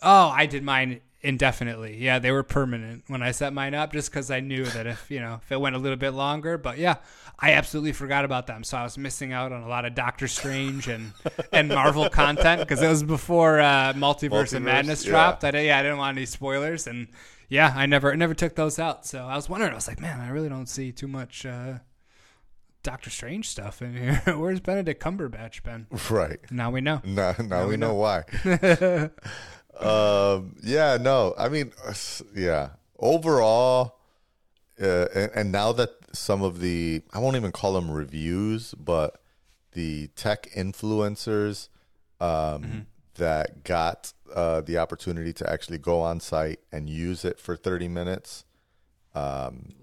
Oh, I did mine indefinitely. Yeah, they were permanent when I set mine up, just because I knew that if you know if it went a little bit longer. But yeah, I absolutely forgot about them, so I was missing out on a lot of Doctor Strange and and Marvel content because it was before uh, Multiverse, Multiverse, and Madness yeah. dropped. I yeah, I didn't want any spoilers, and yeah, I never never took those out. So I was wondering, I was like, man, I really don't see too much. Uh, Doctor Strange stuff in here. Where's Benedict Cumberbatch been? Right. Now we know. Now, now we we know know. why. um, yeah, no, I mean, yeah. Overall, uh, and, and now that some of the, I won't even call them reviews, but the tech influencers um, that got uh, the opportunity to actually go on site and use it for 30 minutes, um,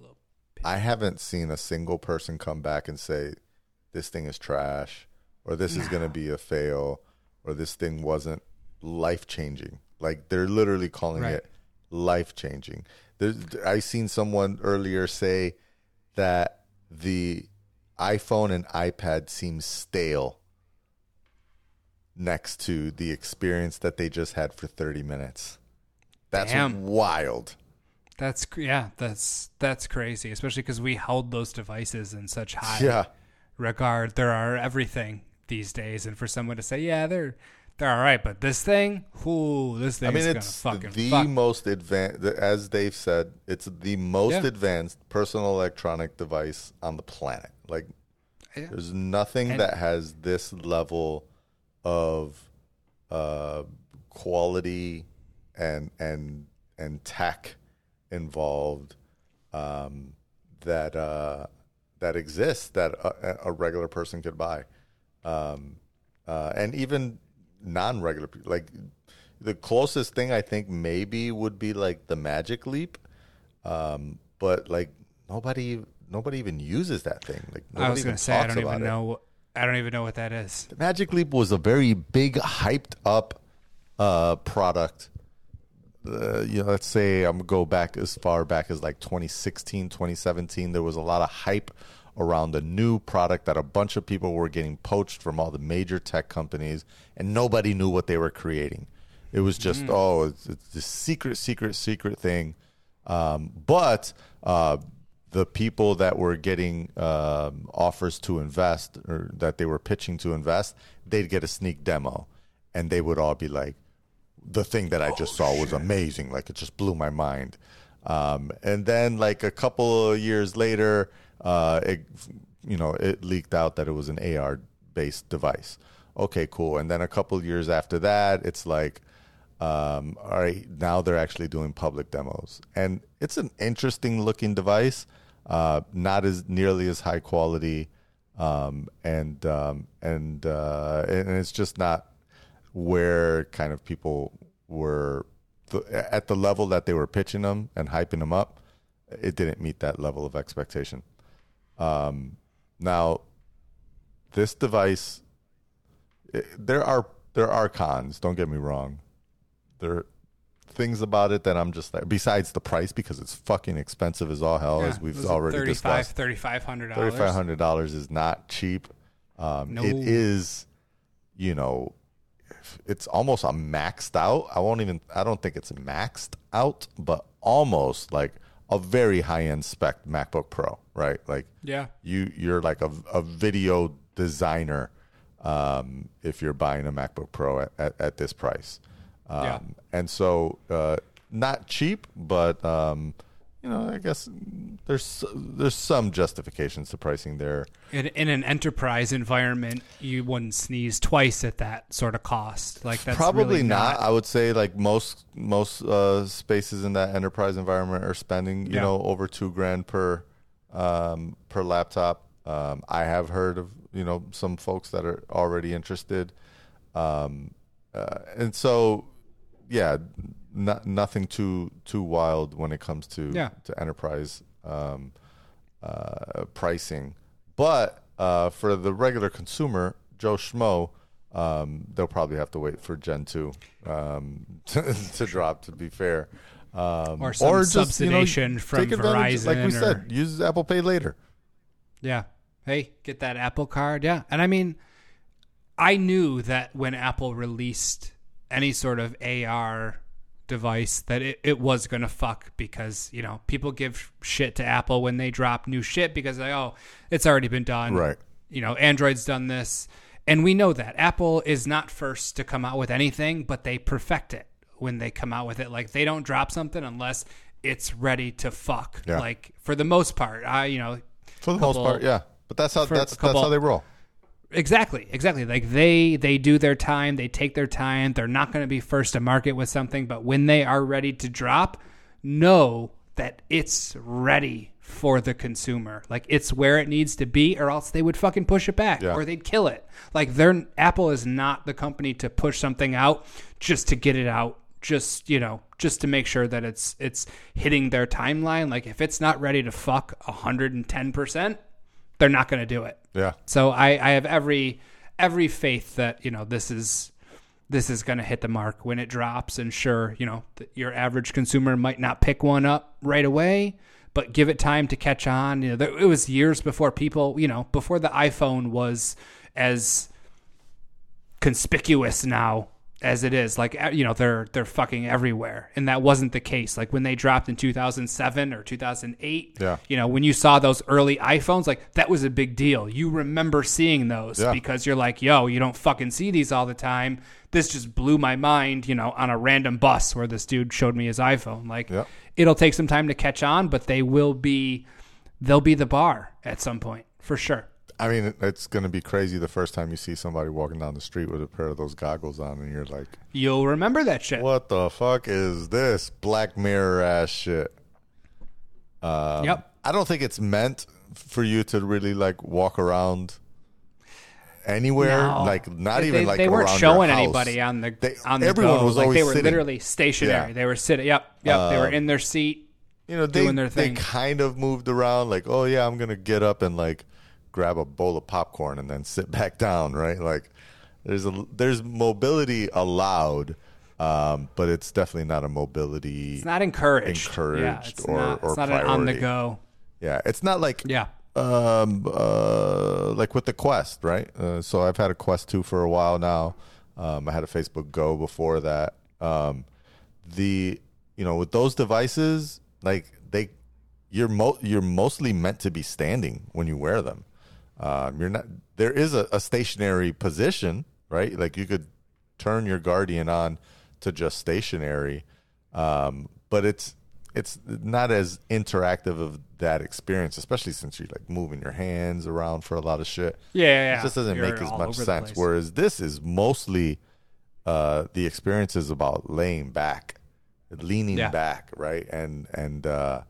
I haven't seen a single person come back and say, this thing is trash, or this is going to be a fail, or this thing wasn't life changing. Like they're literally calling Right. it life changing. I seen someone earlier say that the iPhone and iPad seems stale next to the experience that they just had for 30 minutes. That's Damn. wild. That's yeah, that's that's crazy, especially because we held those devices in such high Yeah. regard. There are everything these days, and for someone to say, yeah, they're they're all right, but this thing, ooh, this thing I mean, it's fucking the fuck. most advanced, as they've said, it's the most Yeah. advanced personal electronic device on the planet. Like, Yeah. there's nothing And- that has this level of uh, quality and and and tech involved um, that uh, that exists that a, a regular person could buy, um, uh, and even non-regular people. Like the closest thing I think maybe would be like the Magic Leap, um, but like nobody nobody even uses that thing. Like I was gonna say, I don't even it. know. I don't even know what that is. The Magic Leap was a very big, hyped up uh, product. Uh, you know, let's say I'm go back as far back as like 2016, 2017. There was a lot of hype around a new product that a bunch of people were getting poached from all the major tech companies, and nobody knew what they were creating. It was just oh, it's, it's this secret, secret, secret thing. Um, but uh, the people that were getting um, offers to invest or that they were pitching to invest, they'd get a sneak demo, and they would all be like, "The thing that I just saw was amazing! Like it just blew my mind." Um, and then, like a couple of years later, uh, it you know it leaked out that it was an AR based device. Okay, cool. And then a couple years after that, it's like um, all right, now they're actually doing public demos, and it's an interesting looking device. Uh, not as nearly as high quality, um, and um, and uh, and it's just not where kind of people were th- at the level that they were pitching them and hyping them up. It didn't meet that level of expectation. Um, now, this device, it, there are there are cons. Don't get me wrong. There are things about it that I'm just like. Besides the price, because it's fucking expensive as all hell, as we've already 35 discussed. $3,500. Thirty five hundred dollars is not cheap. Um, No. It is, you know, it's almost a maxed out. I won't even. I don't think it's maxed out, but almost like a very high end spec MacBook Pro, right? Like Yeah. you you're like a, a video designer um, if you're buying a MacBook Pro at, at, at this price. Um, Yeah. And so uh, not cheap, but um, you know I guess there's there's some justifications to pricing there. In, in an enterprise environment, you wouldn't sneeze twice at that sort of cost. Like that's Probably really not. I would say like most most uh, spaces in that enterprise environment are spending you Yeah. know over two grand per um, per laptop. Um, I have heard of you know some folks that are already interested, um, uh, and so yeah, not, nothing too too wild when it comes to Yeah. to enterprise um, uh, pricing. But uh, for the regular consumer, Joe Schmo, um, they'll probably have to wait for Gen 2 um, to, to drop, to be fair. Um, Or some subsidization from take advantage- Like we Verizon said, use Apple Pay later. Yeah. Hey, get that Apple card. Yeah. And I mean, I knew that when Apple released any sort of AR device that it, it was going to fuck because, you know, people give shit to Apple when they drop new shit because they, oh, it's already been done. Right. You know, Android's done this. And we know that Apple is not first to come out with anything, but they perfect it when they come out with it. Like they don't drop something unless it's ready to fuck. Yeah. Like for the most part, I, you know, For the most part, yeah. But that's how that's couple- that's how they roll. Exactly, exactly. Like they they do their time, they take their time. They're not going to be first to market with something, but when they are ready to drop, know that it's ready for the consumer. Like it's where it needs to be or else they would fucking push it back Yeah. or they'd kill it. Like their Apple is not the company to push something out just to get it out just, you know, just to make sure that it's it's hitting their timeline. Like if it's not ready to fuck 110%, they're not going to do it. Yeah. So I, I have every every faith that you know this is this is going to hit the mark when it drops. And sure, you know your average consumer might not pick one up right away, but give it time to catch on. You know, there, it was years before people, you know, before the iPhone was as conspicuous now as it is like you know they're they're fucking everywhere and that wasn't the case like when they dropped in 2007 or 2008 Yeah. you know when you saw those early iPhones like that was a big deal you remember seeing those Yeah. because you're like yo you don't fucking see these all the time this just blew my mind you know on a random bus where this dude showed me his iPhone like Yeah. it'll take some time to catch on but they will be they'll be the bar at some point for sure I mean, it's going to be crazy the first time you see somebody walking down the street with a pair of those goggles on, and you're like, you'll remember that shit "What the fuck is this Black Mirror ass shit?" Um, Yep. I don't think it's meant for you to really like walk around anywhere, No. like not They- even like they weren't showing anybody on the They- on the everyone go. was like always they were sitting. literally stationary. Yeah. They were sitting. Yep, yep. they were in their seat. you know they doing their they kind of moved around like oh yeah i'm gonna get up and like grab a bowl of popcorn and then sit back down right like there's a there's mobility allowed um, but it's definitely not a mobility It's not encouraged. Encouraged yeah, it's or- not, or it's not an on the go. yeah it's not like Yeah. um uh like with the quest right uh, so i've had a quest 2 for a while now um i had a facebook go before that um the you know with those devices like they you're mo- you're mostly meant to be standing when you wear them um you're not there is a, a stationary position right? Like you could turn your guardian on to just stationary. Um but it's it's not as interactive of that experience especially since you're like moving your hands around for a lot of shit. Yeah, yeah, it just doesn't You're make as much sense. whereas this is mostly uh the experience is about laying back leaning Yeah. back right? And and uh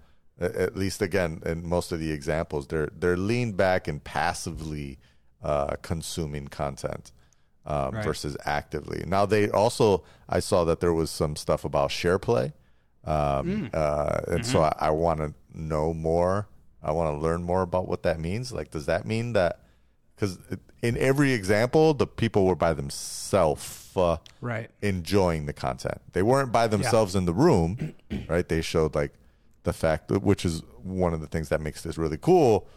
at least again in most of the examples they're they're leaned back and passively uh consuming content um, Right. versus actively now they also i saw that there was some stuff about share play um, uh, and so I, I want to know more. I want to learn more about what that means. Like, does that mean that? Because in every example, the people were by themselves uh, Right. enjoying the content. They weren't by themselves in the room, right? They showed like the fact, that, which is one of the things that makes this really cool.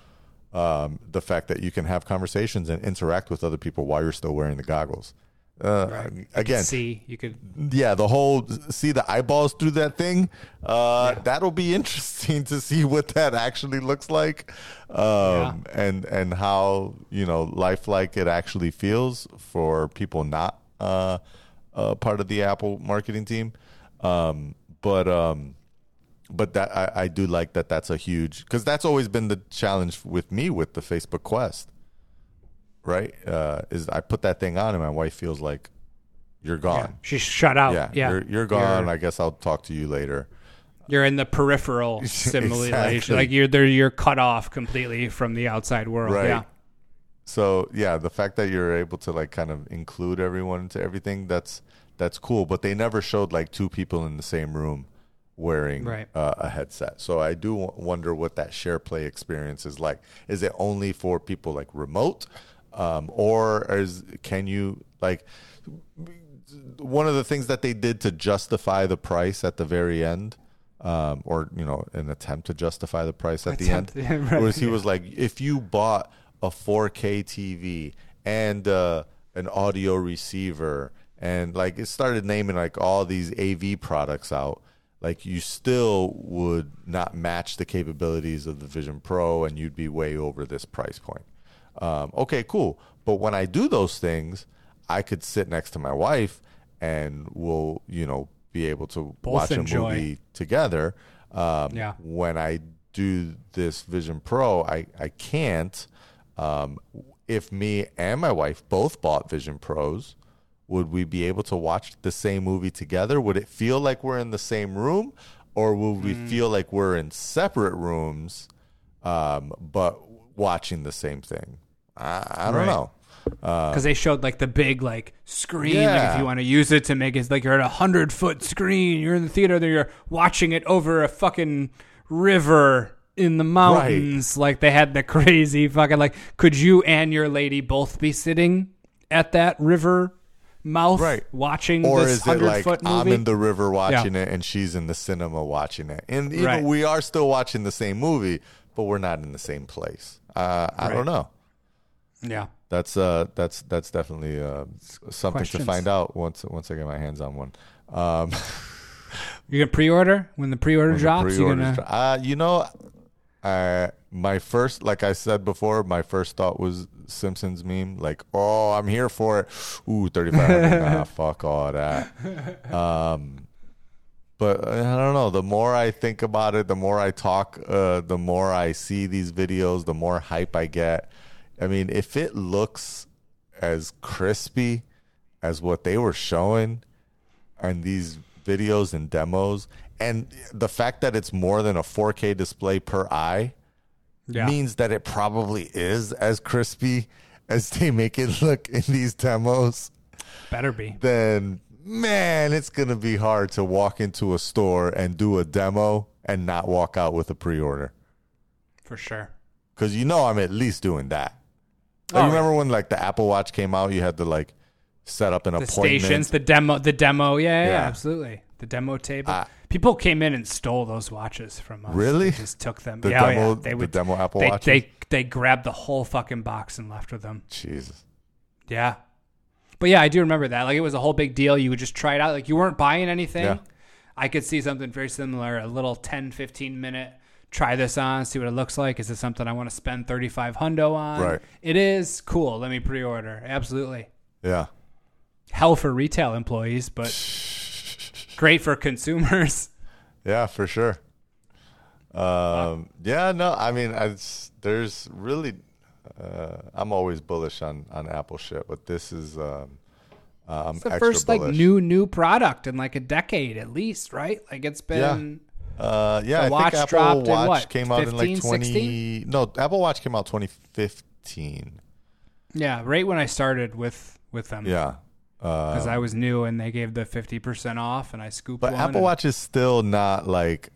Um, the fact that you can have conversations and interact with other people while you're still wearing the goggles. Uh, Again, See, you could. yeah, the whole see the eyeballs through that thing. Uh, That'll be interesting to see what that actually looks like, um, and and how you know lifelike it actually feels for people not uh, uh, part of the Apple marketing team. Um, but um, but that I, I do like that. That's a huge because that's always been the challenge with me with the Facebook Quest. Right, uh, is I put that thing on and my wife feels like you're gone. She's shut out. Yeah, Yeah, You're, you're gone. You're, I guess I'll talk to you later. you're in the peripheral simulation. Exactly. Like you're there. You're cut off completely from the outside world. Right. Yeah. So yeah, the fact that you're able to like kind of include everyone into everything that's that's cool. But they never showed like two people in the same room wearing Right. uh, a headset. So I do w- wonder what that share play experience is like. Is it only for people like remote, um, or is can you like one of the things that they did to justify the price at the very end, um, or you know, an attempt to justify the price at Attempt, the end, right, was he yeah. was like, if you bought a 4K TV and uh, an audio receiver, and like it started naming like all these AV products out. Like you still would not match the capabilities of the Vision Pro, and you'd be way over this price point. Um, okay, cool. But when I do those things, I could sit next to my wife and we'll, you know, be able to Both watch enjoy. a movie together. Um, Yeah. When I do this Vision Pro, I, I can't. Um, if me and my wife both bought Vision Pros, would we be able to watch the same movie together? Would it feel like we're in the same room, or would we Hmm. feel like we're in separate rooms, um, but watching the same thing? I, I don't Right. know. because they showed like the big like screen. Like if you want to use it to make it like you're at a hundred foot screen, you're in the theater, then you're watching it over a fucking river in the mountains. Like they had the crazy fucking like. Could you and your lady both be sitting at that river mouth, Right. watching Or this is it like? I'm in the river watching it and she's in the cinema watching it? And even Right. we are still watching the same movie, but we're not in the same place. Uh, I Right. don't know. yeah. That's uh, that's that's definitely uh, something Questions. to find out once once I get my hands on one. Um, You gonna pre-order when the pre-order when the drops. You're pre-orders gonna dro- uh, you know, uh, my first, like I said before, my first thought was Simpsons meme. Like, oh, I'm here for it. Ooh, thirty five hundred. nah, fuck all that. Um, but I don't know. The more I think about it, the more I talk, uh, the more I see these videos, the more hype I get. I mean, if it looks as crispy as what they were showing and these videos and demos, and the fact that it's more than a 4K display per eye yeah. means that it probably is as crispy as they make it look in these demos better be. then man, it's gonna be hard to walk into a store and do a demo and not walk out with a pre-order. For sure. Because you know I'm at least doing that. Oh, Like, remember when like the Apple Watch came out, you had to like set up an the appointment. stations, the demo, the demo. Yeah, yeah, Yeah. absolutely. The demo table. Ah. People came in and stole those watches from us. Really? They just took them. The yeah, oh, demo- yeah. They the would demo Apple they, Watches? They they grabbed the whole fucking box and left with them. Jesus. Yeah. But yeah, I do remember that. Like it was a whole big deal. You would just try it out. Like you weren't buying anything. Yeah. I could see something very similar, a little 10, 15 minute try this on, see what it looks like. Is this something I want to spend 35 hundo on? Right. It is cool. Let me pre-order. Absolutely. Yeah. Hell for retail employees, but great for consumers. Yeah, for sure. Um, yeah, no, I mean, it's, there's really, uh, I'm always bullish on, on Apple shit, but this is, um, uh, It's the first like new new product in like a decade at least, right? Like it's been Uh, yeah, The I watch think Apple Watch what, came out in like 15, 20. 16? No, Apple Watch came out 2015. yeah, right when I started with with them. Yeah. Uh, Because I was new and they gave the fifty percent off and I scooped but one. Apple and- Watch is still not like,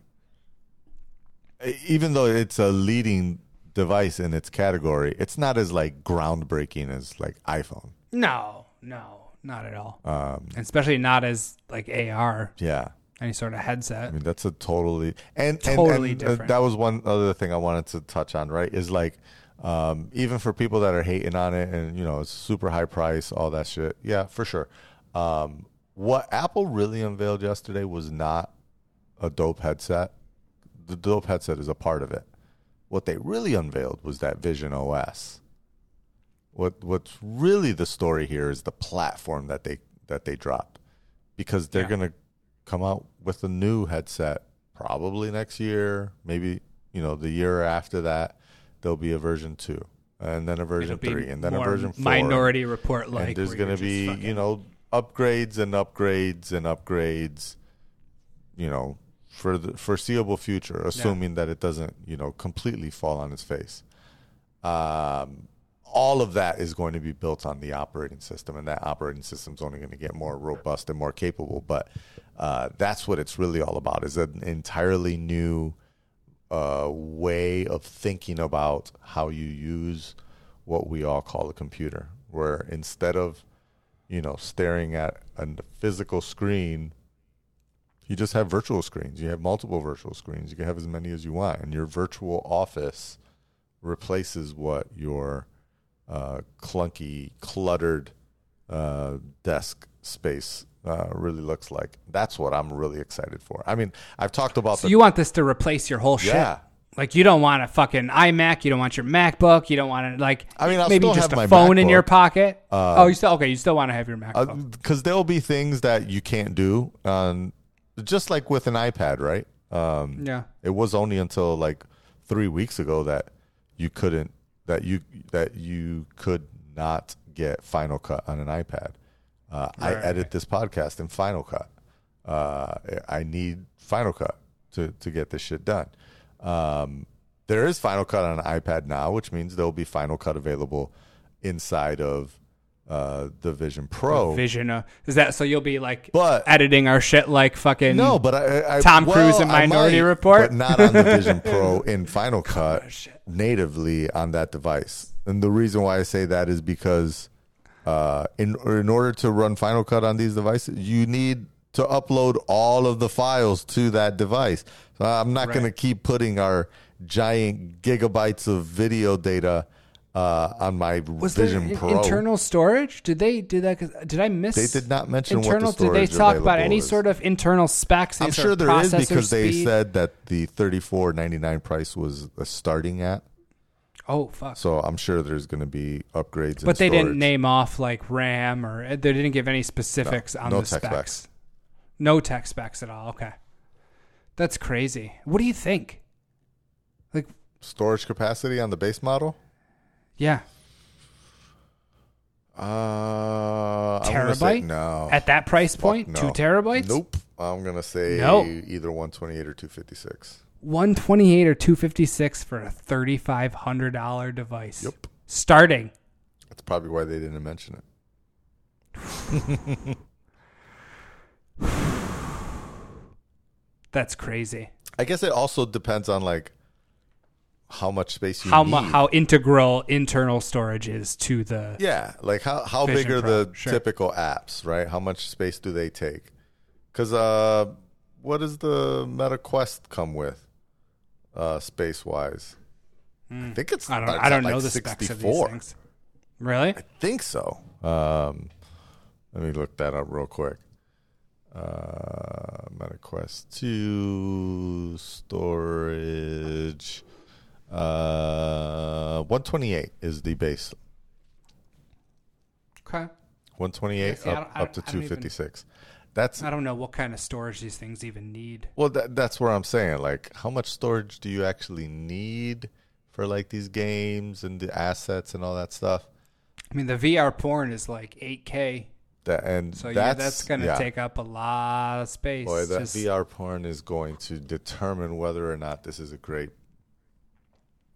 even though it's a leading device in its category, it's not as like groundbreaking as like iPhone. No, no, not at all. Um, especially not as like AR, yeah. any sort of headset. I mean, that's a totally and Totally and, and, uh, different. that was one other thing I wanted to touch on. Right, is like um, even for people that are hating on it and you know it's super high price, all that shit. Yeah, for sure. Um, what Apple really unveiled yesterday was not a dope headset. The dope headset is a part of it. What they really unveiled was that Vision OS. What what's really the story here is the platform that they that they dropped, because they're Yeah. gonna come out with a new headset probably next year, maybe you know the year after that. There'll be a version two, and then a version three, and then a version four. Minority Report like. and there's gonna be fucking- you know upgrades and upgrades and upgrades. You know, for the foreseeable future, assuming that it doesn't you know completely fall on its face. Um, all of that is going to be built on the operating system, and that operating system is only going to get more robust and more capable. But uh, that's what it's really all about: is an entirely new uh, way of thinking about how you use what we all call a computer. Where instead of you know staring at a physical screen, you just have virtual screens. You have multiple virtual screens. You can have as many as you want, and your virtual office replaces what your uh, clunky, cluttered uh, desk space uh, really looks like. That's what I'm really excited for. I mean, I've talked about So the you want this to replace your whole shit? Yeah. Like you don't want a fucking iMac, you don't want your MacBook, you don't want to like. I mean, I'll maybe just a my phone in your pocket. Uh, oh, you still okay? You still want to have your MacBook? because there'll be things that you can't do on just like with an iPad, right? Um, yeah. It was only until like three weeks ago that you couldn't that you that you could not get Final Cut on an iPad. Uh, I edit this podcast in Final Cut. Uh, I need Final Cut to to get this shit done. Um, there is Final Cut on an iPad now, which means there will be Final Cut available inside of uh, the Vision Pro. Vision. Uh, is that so? You'll be like But- editing our shit like fucking No, but I, I Tom well, Cruise in Minority might, Report? but not on the Vision Pro in Final Oh, Cut natively on that device. And the reason why I say that is because uh, in in order to run Final Cut on these devices, you need to upload all of the files to that device. So I'm not going to keep putting our giant gigabytes of video data uh, on my Was Vision there Pro. internal storage? Did they do that? Did I miss? They did not mention what the internal. did they talk about any is. sort of internal specs? I'm sure there is processor because they said that the 34.99 price was uh, starting at. Oh fuck! So I'm sure there's going to be upgrades. but they in didn't name off like RAM or uh, they didn't give any specifics on no the tech specs. specs. No tech specs at all. Okay, that's crazy. What do you think? Like, storage capacity on the base model. yeah, Uh, terabyte. no. At that price point, no. two terabytes. Nope. I'm gonna say No. either 128 or 256. 128 or 256 for a $3500 device. Yep. Starting. That's probably why they didn't mention it. That's crazy. I guess it also depends on like how much space you How need. mu- how integral internal storage is to the Yeah, like how how Vision big are Pro, the sure. typical apps, right? How much space do they take? Because uh, what does the Meta Quest come with, uh, space wise? I think it's Hmm. I don't it's I don't at, know like the specs of these 64. things. Really? I think so. Um, let me look that up real quick. Uh, MetaQuest 2 storage. Uh, 128 is the base. Okay. 128 See, I up, don't- I up to don't- I don't even- 256. That's I don't know what kind of storage these things even need. well, that, that's where I'm saying. Like, how much storage do you actually need for like these games and the assets and all that stuff? I mean, the VR porn is like 8K, That and so that's, yeah, that's going to yeah. take up a lot of space. Boy, that Just- VR porn is going to determine whether or not this is a great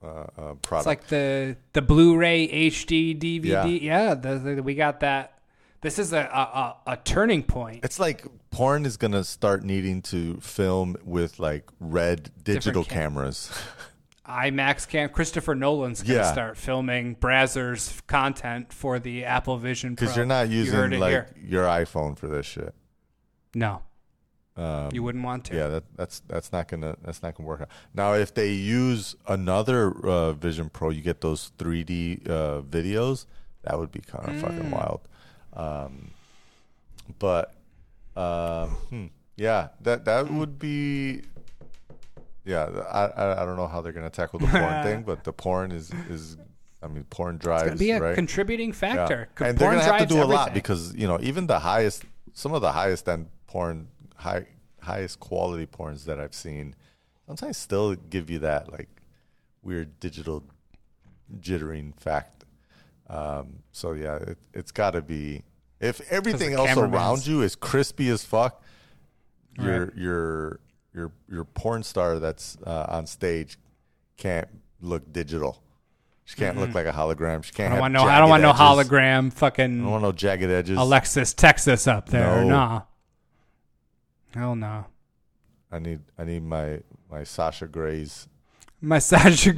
uh, uh, product. It's like the the Blu-ray HD DVD. Yeah. Yeah, the, the- we got that. This is a a, a, turning point. it's like porn is going to start needing to film with like red digital cam- cameras. IMAX cam. Christopher Nolan's gonna Yeah. start filming Brazzers content for the Apple Vision Pro. Because you're not You heard using it like here. your iPhone for this shit. no, Um, you wouldn't want to. Yeah, that, that's that's not gonna that's not gonna work out. Now, if they use another uh, Vision Pro, you get those 3D uh, videos. That would be kind of Mm. fucking wild. Um, but um, hmm, yeah, that that would be. Yeah, I, I don't know how they're gonna tackle the porn thing, but the porn is is I mean porn drives It's gonna be a right. contributing factor. Co- And they're gonna have to do a lot because you know even the highest, some of the highest end porn, high highest quality porns that I've seen, sometimes still give you that like weird digital jittering fact. Um, so yeah, it, it's got to be if everything else around you is crispy as fuck, your Right. your your your porn star that's uh, on stage can't look digital. She can't look like a hologram. She can't. Mm-hmm. I don't want no. I don't want no hologram. I Fucking don't want no jagged edges. Alexis Texas up there. No. Nah. Hell no. I need I need my my Sasha Grey's. My Sasha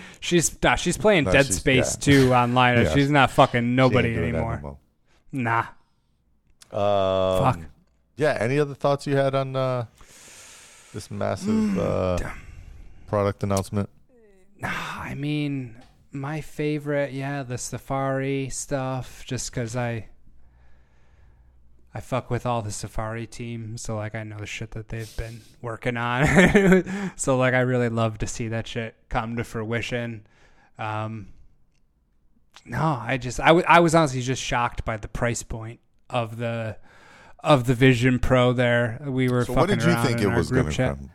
she's nah, she's playing No, Dead she's- Space yeah. 2 online. Yeah. She's not fucking nobody ain't doing that anymore. Nah. Um, Fuck. Yeah. Any other thoughts you had on uh, this massive uh, product announcement? Nah, I mean, my favorite, yeah, the Safari stuff, just because I. I fuck with all the Safari team, so like I know the shit that they've been working on. so like I really love to see that shit come to fruition. Um, no, I just I, w- I was honestly just shocked by the price point of the of the Vision Pro. There, we were. So what fucking did you think it was going to come?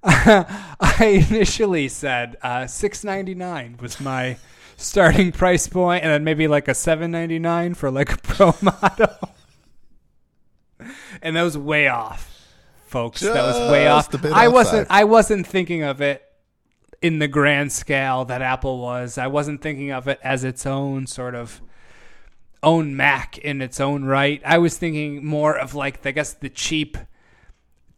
I initially said uh, six ninety nine was my starting price point, and then maybe like a seven ninety nine for like a pro model. And that was way off, folks. that was way off. Just I outside. wasn't. I wasn't thinking of it in the grand scale that Apple was. I wasn't thinking of it as its own sort of own Mac in its own right. I was thinking more of like I guess the cheap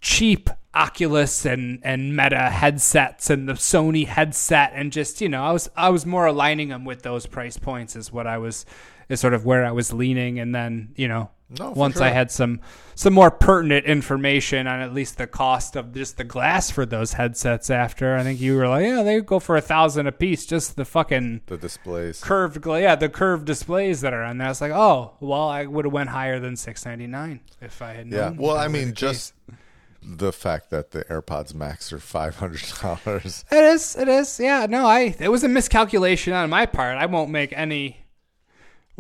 cheap Oculus and and Meta headsets and the Sony headset and just you know I was I was more aligning them with those price points is what I was is sort of where I was leaning and then you know No, once I had some some more pertinent information on at least the cost of just the glass for those headsets after I think you were like yeah they go for a thousand a piece just the fucking The displays. curved yeah the curved displays that are on there. I was like, oh well, I would have went higher than six ninety nine if I had Yeah. Well, I mean, just case. the fact that the AirPods Max are five hundred dollars. it is, it is, yeah. No, I it was a miscalculation on my part. I won't make any.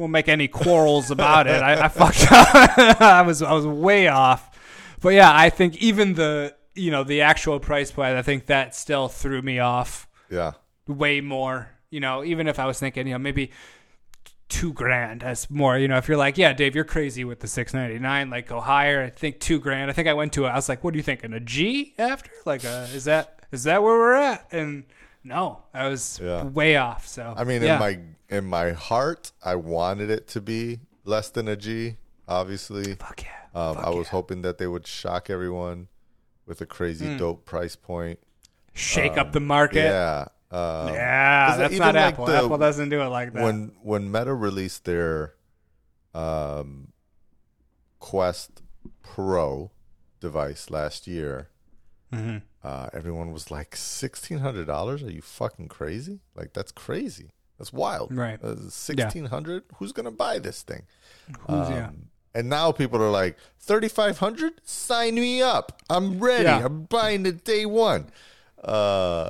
Won't make any quarrels about it. I, I fucked up. I was I was way off, but yeah, I think even the you know the actual price point, I think that still threw me off. Yeah. way more. You know, even if I was thinking, you know, maybe two grand as more. You know, if you're like, yeah, Dave, you're crazy with the six ninety nine, like go higher. I think two grand. I think I went to. it. I was like, what are you thinking? A G after? Like, uh, is that is that where we're at? And no, I was Yeah. way off. So I mean, yeah. in my in my heart, I wanted it to be less than a G. Obviously, fuck yeah, um, Fuck I was yeah. hoping that they would shock everyone with a crazy Hmm. dope price point. shake up the market. Yeah. Um, Yeah, 'cause that's not like Apple. the- Apple doesn't do it like that. when when Meta released their um, Quest Pro device last year, Mm-hmm. uh, everyone was like sixteen hundred dollars. Are you fucking crazy? Like that's crazy. That's wild. Right. Sixteen hundred. Who's gonna buy this thing? Who's- yeah. Um, And now people are like thirty five hundred. Sign me up. I'm ready. Yeah. I'm buying it day one. Uh,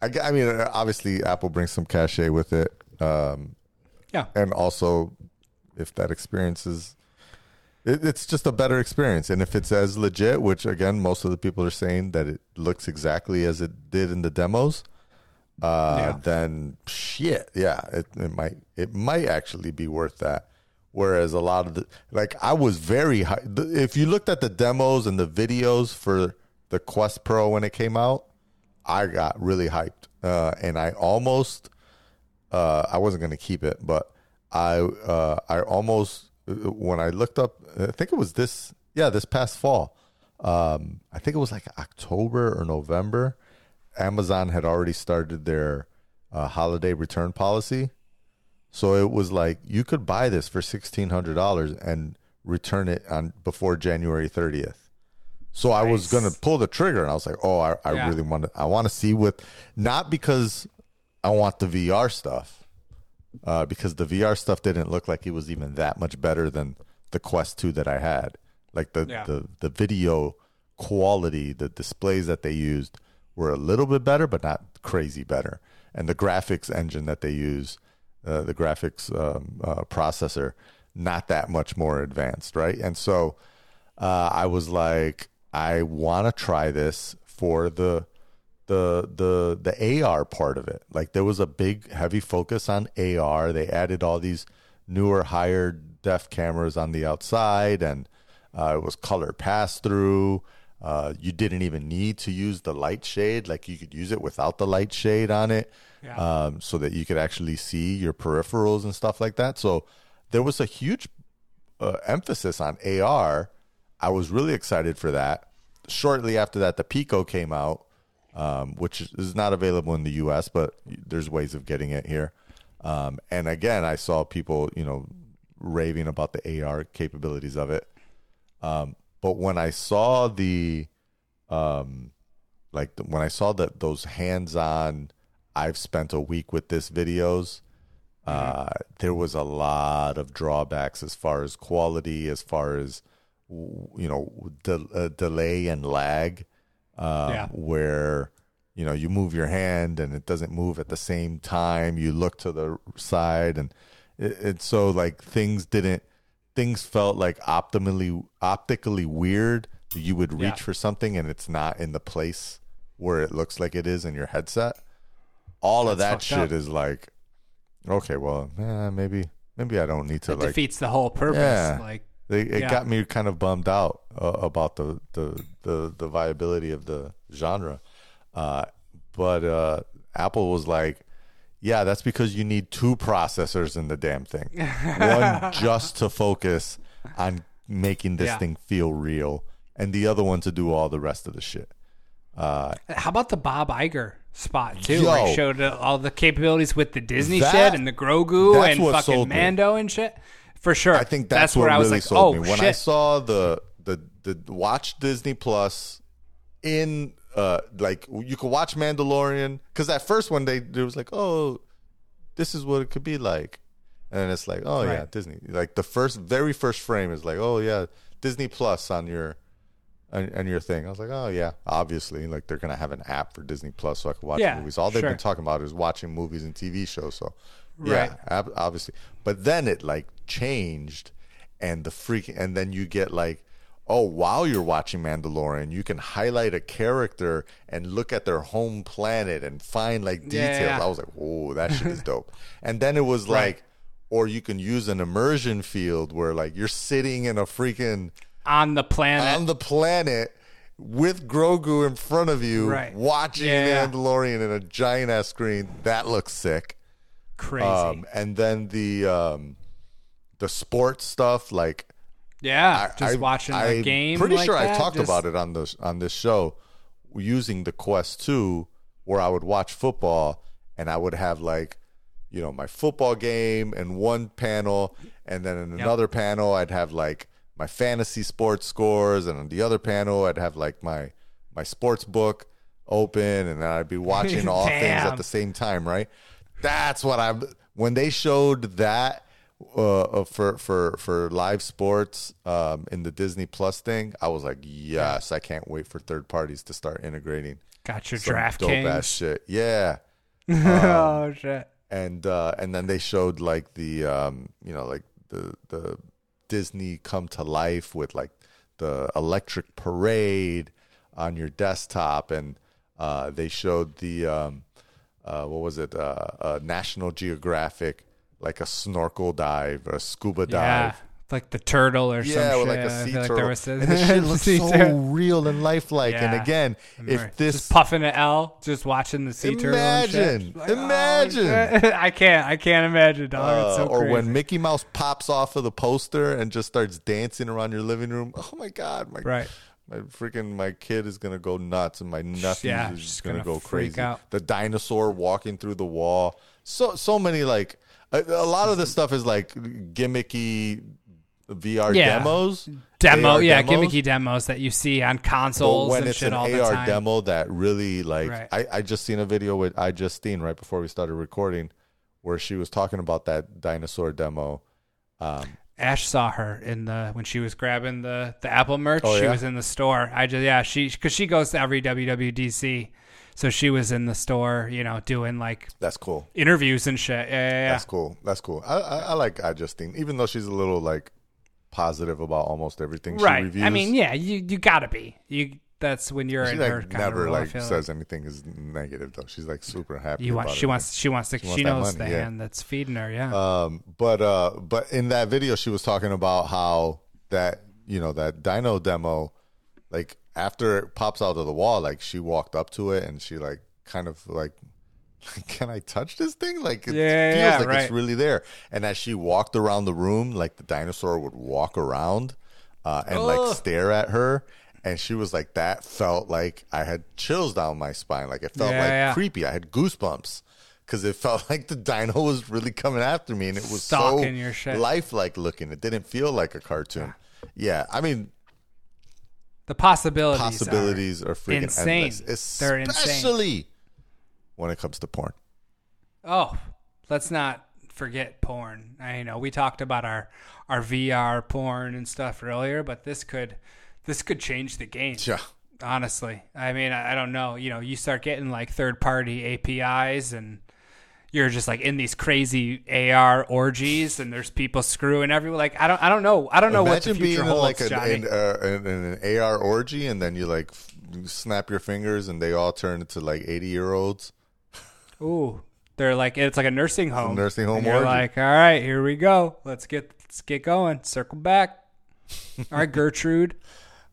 I, I mean, uh, obviously, Apple brings some cachet with it. Um, Yeah. and also, if that experience is, it, it's just a better experience. And if it's as legit, which again, most of the people are saying that it looks exactly as it did in the demos, uh, Yeah. then shit, yeah, it, it might it might actually be worth that. Whereas a lot of the like, I was very high. If you looked at the demos and the videos for the Quest Pro when it came out, I got really hyped, uh, and I almost uh, I wasn't going to keep it, but I uh, I almost when I looked up, I think it was this yeah this past fall. Um, I think it was like October or November. Amazon had already started their uh, holiday return policy, so it was like you could buy this for sixteen hundred dollars and return it on before January thirtieth. So I was gonna pull the trigger, and I was like, "Oh, I, I Yeah. really want to. I want to see what, not because I want the VR stuff, uh, because the VR stuff didn't look like it was even that much better than the Quest Two that I had. Like the Yeah. the the video quality, the displays that they used were a little bit better, but not crazy better. And the graphics engine that they use, uh, the graphics um, uh, processor, not that much more advanced, right? And so uh, I was like, I want to try this for the the the the AR part of it. Like there was a big heavy focus on AR. They added all these newer higher def cameras on the outside and uh, it was color pass through. Uh, you didn't even need to use the light shade. Like you could use it without the light shade on it, Yeah. um, so that you could actually see your peripherals and stuff like that. So there was a huge uh, emphasis on AR. I was really excited for that. Shortly after that, the Pico came out, um, which is not available in the U.S., but there's ways of getting it here. Um, and again, I saw people, you know, raving about the AR capabilities of it. Um, but when I saw the, um, like the, when I saw that those hands-on, I've spent a week with this videos. Uh, there was a lot of drawbacks as far as quality, as far as you know, de- uh, delay and lag, um, Yeah. where you know you move your hand and it doesn't move at the same time. You look to the side, and it, it's so like things didn't. Things felt like optimally optically weird. You would reach Yeah. for something and it's not in the place where it looks like it is in your headset. All of that shit up. is like Okay, well, eh, maybe maybe I don't need to It like. defeats the whole purpose. Yeah. Like, They, it Yeah. got me kind of bummed out uh, about the, the the the viability of the genre. Uh, but uh, Apple was like, "Yeah, that's because you need two processors in the damn thing. one just to focus on making this Yeah. thing feel real, and the other one to do all the rest of the shit." how about the Bob Iger spot too, Yo. where he showed uh, all the capabilities with the Disney That- shit and the Grogu and fucking sold me. Mando and shit? For sure. I think that's, where what I was really like, sold oh me when shit. I saw the the the watch Disney Plus in uh like you could watch Mandalorian because that first one they it was like oh this is what it could be like and then it's like oh yeah Disney like the first very first frame is like oh yeah Disney Plus on your on, on your thing I was like oh yeah obviously like they're gonna have an app for Disney Plus so I can watch Yeah, movies all they've sure. been talking about is watching movies and TV shows so yeah Right. ab- obviously. But then it like changed, and the freaking, and then you get like, oh, while you're watching Mandalorian, you can highlight a character and look at their home planet and find like details. yeah. I was like, whoa, that shit is dope. And then it was Right. like, or you can use an immersion field where like you're sitting in a freaking on the planet. on the planet. With Grogu in front of you, Right. watching Yeah. Mandalorian in a giant ass screen, that looks sick. Crazy. Um, and then the um, the sports stuff, like yeah, I- just I- watching the I'm game. Pretty like sure that, I talked just- about it on this on this show using the Quest Two, where I would watch football and I would have like, you know, my football game in one panel, and then in another panel I'd have like my fantasy sports scores, and on the other panel I'd have like my my sports book open, and then I'd be watching all things at the same time, right? That's what I'm. When they showed that uh, uh, for for for live sports um, in the Disney Plus thing, I was like, yes, I can't wait for third parties to start integrating Got your draft dope ass shit. Yeah, oh shit. and uh, and then they showed like the um, you know like the the Disney come to life with like the electric parade on your desktop, and uh, they showed the um, uh, what was it? Uh, uh, National Geographic like a snorkel dive or a scuba Yeah, dive. like the turtle or Yeah, some with shit. like a sea like turtle, there was a- and the shit looks so turtle. real and lifelike. And again, if this just puffing an L, just watching the sea turtle. Imagine, Like, oh, imagine. shit. I can't. I can't imagine, dog. it's Uh, so or crazy. when Mickey Mouse pops off of the poster and just starts dancing around your living room. Oh my god, my Right. my freaking my kid is gonna go nuts and my nephew Yeah, is just gonna, gonna go crazy. out. The dinosaur walking through the wall. So so many like a, a lot of this stuff is like gimmicky VR Yeah. demos. demo, AR yeah, demos. gimmicky demos that you see on But consoles when and it's shit an all the AR time. demo that really like Right. I, I just seen a video with iJustine right before we started recording where she was talking about that dinosaur demo. Um, Ash saw her in the when she was grabbing the the Apple merch. Oh, she yeah? was in the store. I just yeah, she because she goes to every WWDC, so she was in the store, you know, doing like that's cool. interviews and shit. Yeah, yeah, yeah. That's cool. That's cool. I, I, I like iJustine, even though she's a little like positive about almost everything right. she reviews. I mean, yeah, you you gotta be. You that's when you're she in like her kind never of role, like feel says anything is negative though. She's like super happy. You want about she it. wants she wants to she, wants knows money, the yeah. hand that's feeding her. Yeah. Um, but uh, but in that video, she was talking about how that you know that Dino demo, like after it pops out of the wall, like she walked up to it and she like kind of like, can I touch this thing? Like it Yeah, feels yeah, like right. it's really there. And as she walked around the room, like the dinosaur would walk around uh, and like stare at her. And she was like, that felt like I had chills down my spine. Like it felt Yeah, like creepy. I had goosebumps because it felt like the dino was really coming after me, and it was Stalking so your shit. lifelike looking. It didn't feel like a cartoon. Yeah, I mean, the possibilities. are- possibilities are, freaking insane. endless, They're insane. especially when it comes to porn. Oh, let's not forget porn. I know we talked about our our VR porn and stuff earlier, but this could this could change the game. Yeah, Honestly, I mean, I, I don't know. You know, you start getting like third party APIs and. You're just like in these crazy AR orgies, and there's people screwing everywhere. Like I don't, I don't know, I don't know what the imagine being future in holds, like an, Johnny. in, uh, in, in an AR orgy, and then you like snap your fingers, and they all turn into like eighty year olds. Ooh, They're like it's like a nursing home. nursing home And you're orgy. like, all right, here we go. Let's get let's get going. Circle back. All right, Gertrude.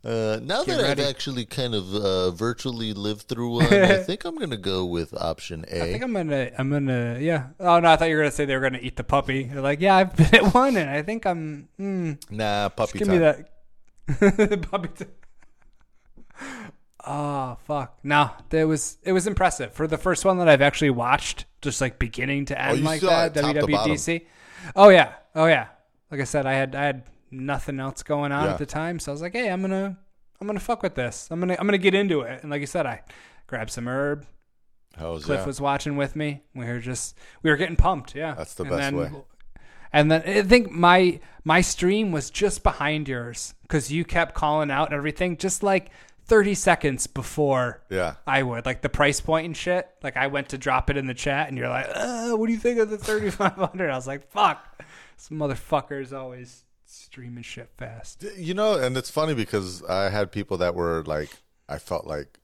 Uh, now Get that ready. I've actually kind of uh, virtually lived through one, I think I'm going to go with option A. I think I'm gonna I'm gonna yeah. Oh no, I thought you were gonna say they were gonna eat the puppy. They're like, yeah, I've been at one, and I think I'm. Mm, Nah, puppy give time. me that the puppy. T- oh fuck! No, it was it was impressive for the first one that I've actually watched, just like beginning to end you like that. it top to WWDC. Oh yeah, oh yeah. Like I said, I had I had nothing else going on Yeah. at the time, so I was like, hey, I'm gonna I'm gonna fuck with this. I'm gonna I'm gonna get into it. And like you said, I grabbed some herb. How's Cliff yeah. was watching with me. We were just we were getting pumped. Yeah, That's the And best then- way. And then I think my my stream was just behind yours because you kept calling out everything just like 30 seconds before Yeah. I would like the price point and shit. Like I went to drop it in the chat and you're like, uh, "What do you think of the 3500?" I was like, "Fuck, this motherfucker's always streaming shit fast." You know, and it's funny because I had people that were like, I felt like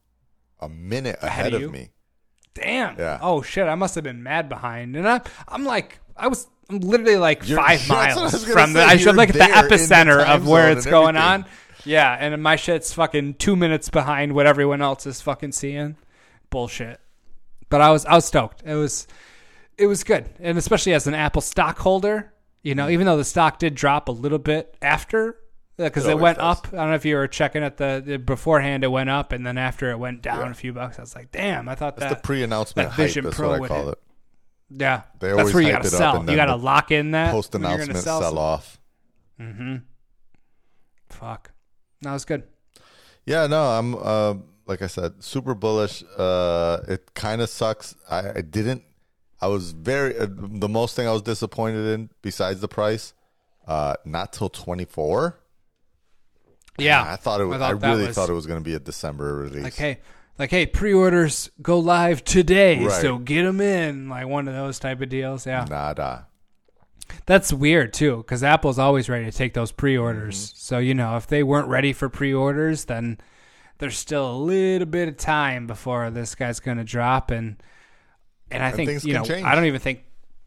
a minute ahead, of of, me. Damn. Yeah. Oh shit, I must have been mad behind. And I I'm like I was I'm literally like You're- five that's what I miles from the. I You're like at the in the epicenter of where it's going everything. on. Yeah, and my shit's fucking two minutes behind what everyone else is fucking seeing. Bullshit. But I was I was stoked. It was it was good. And especially as an Apple stockholder, you know, even though the stock did drop a little bit after because It it, went does. up. I don't know if you were checking at the, the beforehand. It went up, and then after it went down Yeah. a few bucks. I was like, "Damn!" I thought That's that the pre-announcent that hype. Vision That's Pro what I would call it. Yeah, They that's where you got to sell. You got to lock in that Post when you're gonna announcement sell sell off. Fuck, that was good. Yeah, no, I'm uh, like I said, super bullish. Uh, it kind of sucks. I, I didn't. I was very uh, the most thing I was disappointed in besides the price. Uh, not till 24. Yeah, I thought it. Was, I, thought that really was- thought it was going to be a December release. like hey, like hey, pre-orders go live today, Right. so get them in. Like one of those type of deals. Yeah, Nada. That's weird too, because Apple's always ready to take those pre-orders. Mm-hmm. So you know, if they weren't ready for pre-orders, then there's still a little bit of time before this guy's going to drop, and and I think things you can know, change. I don't even think,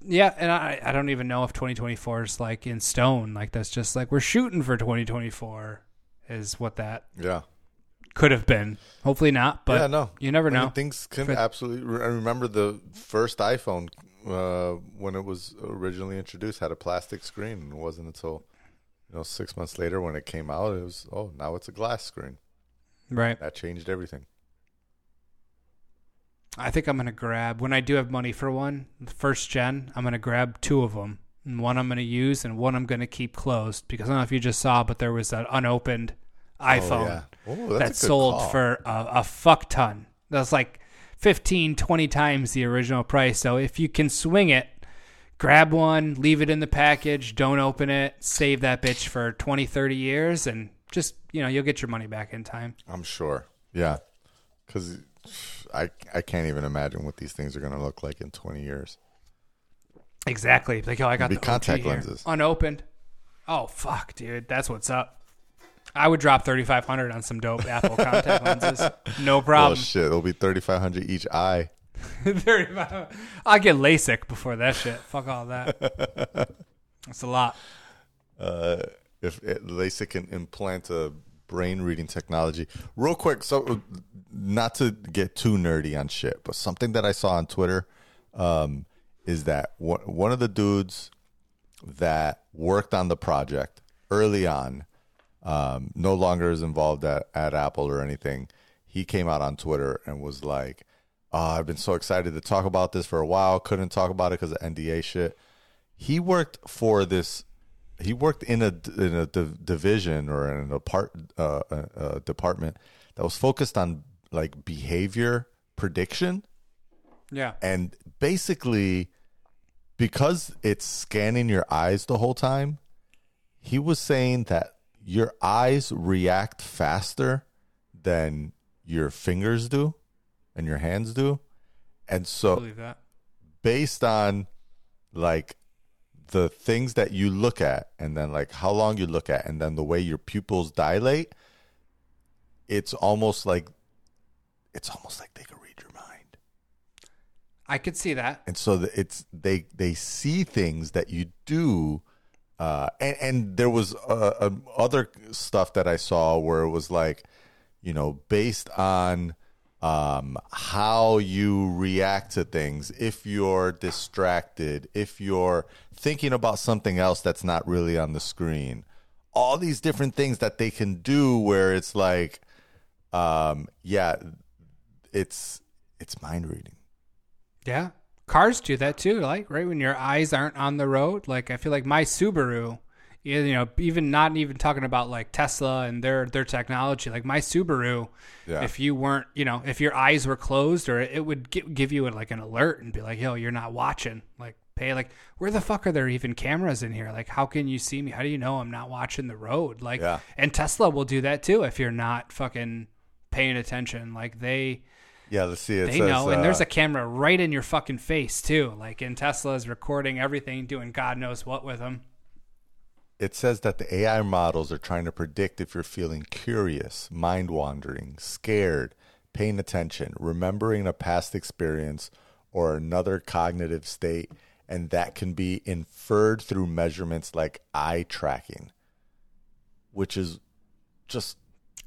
yeah, and I I don't even know if 2024 is like in stone. Like that's just like we're shooting for 2024 is what that Yeah. could have been. Hopefully not, but yeah, no. you never I mean, know. things can But- absolutely. I remember the first iPhone uh, when it was originally introduced had a plastic screen, and it wasn't until you know six months later when it came out, it was oh now it's a glass screen. right. That changed everything. I think I'm gonna grab when I do have money for one the first gen. I'm gonna grab two of them. And one I'm gonna use, and one I'm gonna keep closed because I don't know if you just saw, but there was that unopened iPhone Oh, yeah. Oh, a that sold call. for a, a fuck ton. That's like 15, 20 times the original price. So if you can swing it, grab one, leave it in the package, don't open it, save that bitch for 20, 30 years, and just you know you'll get your money back in time. I'm sure. Yeah, because I I can't even imagine what these things are going to look like in 20 years. Exactly. Like, oh, I got the contact lenses. unopened. Oh fuck, dude, that's what's up. I would drop thirty five hundred on some dope Apple contact lenses. No problem. Oh shit! It'll be 3,500 each eye. 35. I'll get LASIK before that shit. Fuck all that. That's a lot. uh, if it, LASIK can implant a brain reading technology. Real quick, so not to get too nerdy on shit, but something that I saw on Twitter um, is that one, of the dudes that worked on the project early on, um, no longer is involved at, at Apple or anything. He came out on Twitter and was like, oh, I've been so excited to talk about this for a while. Couldn't talk about it because of NDA shit. He worked for this he worked in a in a div- division or in a part uh, a, a department that was focused on like behavior prediction Yeah. and basically because it's scanning your eyes the whole time he was saying that your eyes react faster than your fingers do and your hands do and so believe that. based on like the things that you look at and then like how long you look at and then the way your pupils dilate it's almost like it's almost like they can read your mind I could see that. and so it's they they see things that you do uh and and there was uh, uh, other stuff that i saw where it was like you know based on um how you react to things if you're distracted if you're thinking about something else that's not really on the screen all these different things that they can do where it's like um yeah it's it's mind reading Yeah. Cars do that too, like right when your eyes aren't on the road. Like I feel like my Subaru, you you know, even not even talking about like Tesla and their their technology. Like my Subaru, Yeah. if you weren't, you know, if your eyes were closed, or it would gi- give you like an alert and be like, "Yo, you're not watching." Like pay like where the fuck are there even cameras in here? Like how can you see me? How do you know I'm not watching the road? Like Yeah. and Tesla will do that too if you're not fucking paying attention. Like they yeah let's see it they says, know, and there's uh, a camera right in your fucking face too. Like in Tesla's recording everything, doing God knows what with them. It says that the AI models are trying to predict if you're feeling curious, mind wandering, scared, paying attention, remembering a past experience or another cognitive state, and that can be inferred through measurements like eye tracking, which is just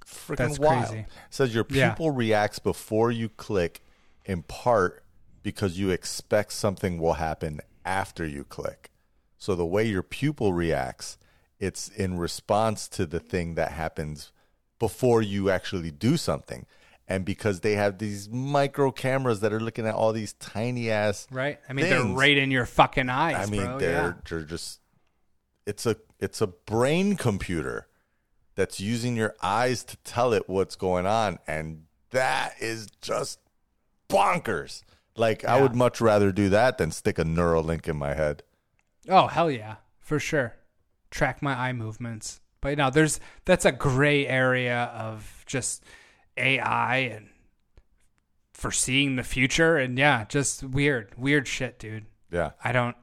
freaking That's wild. crazy. It says your Yeah. pupil reacts before you click, in part because you expect something will happen after you click. So the way your pupil reacts, it's in response to the thing that happens before you actually do something. And because they have these micro cameras that are looking at all these tiny ass Right? I mean, they're right in your fucking eyes, I mean, bro. they're yeah. they're just it's a it's a brain computer that's using your eyes to tell it what's going on, and that is just bonkers. Like I would much rather do that than stick a Neuralink in my head. Oh hell yeah, for sure. Track my eye movements. But no, there's that's a gray area of just AI and foreseeing the future, and yeah, just weird, weird shit, dude. Yeah, I don't.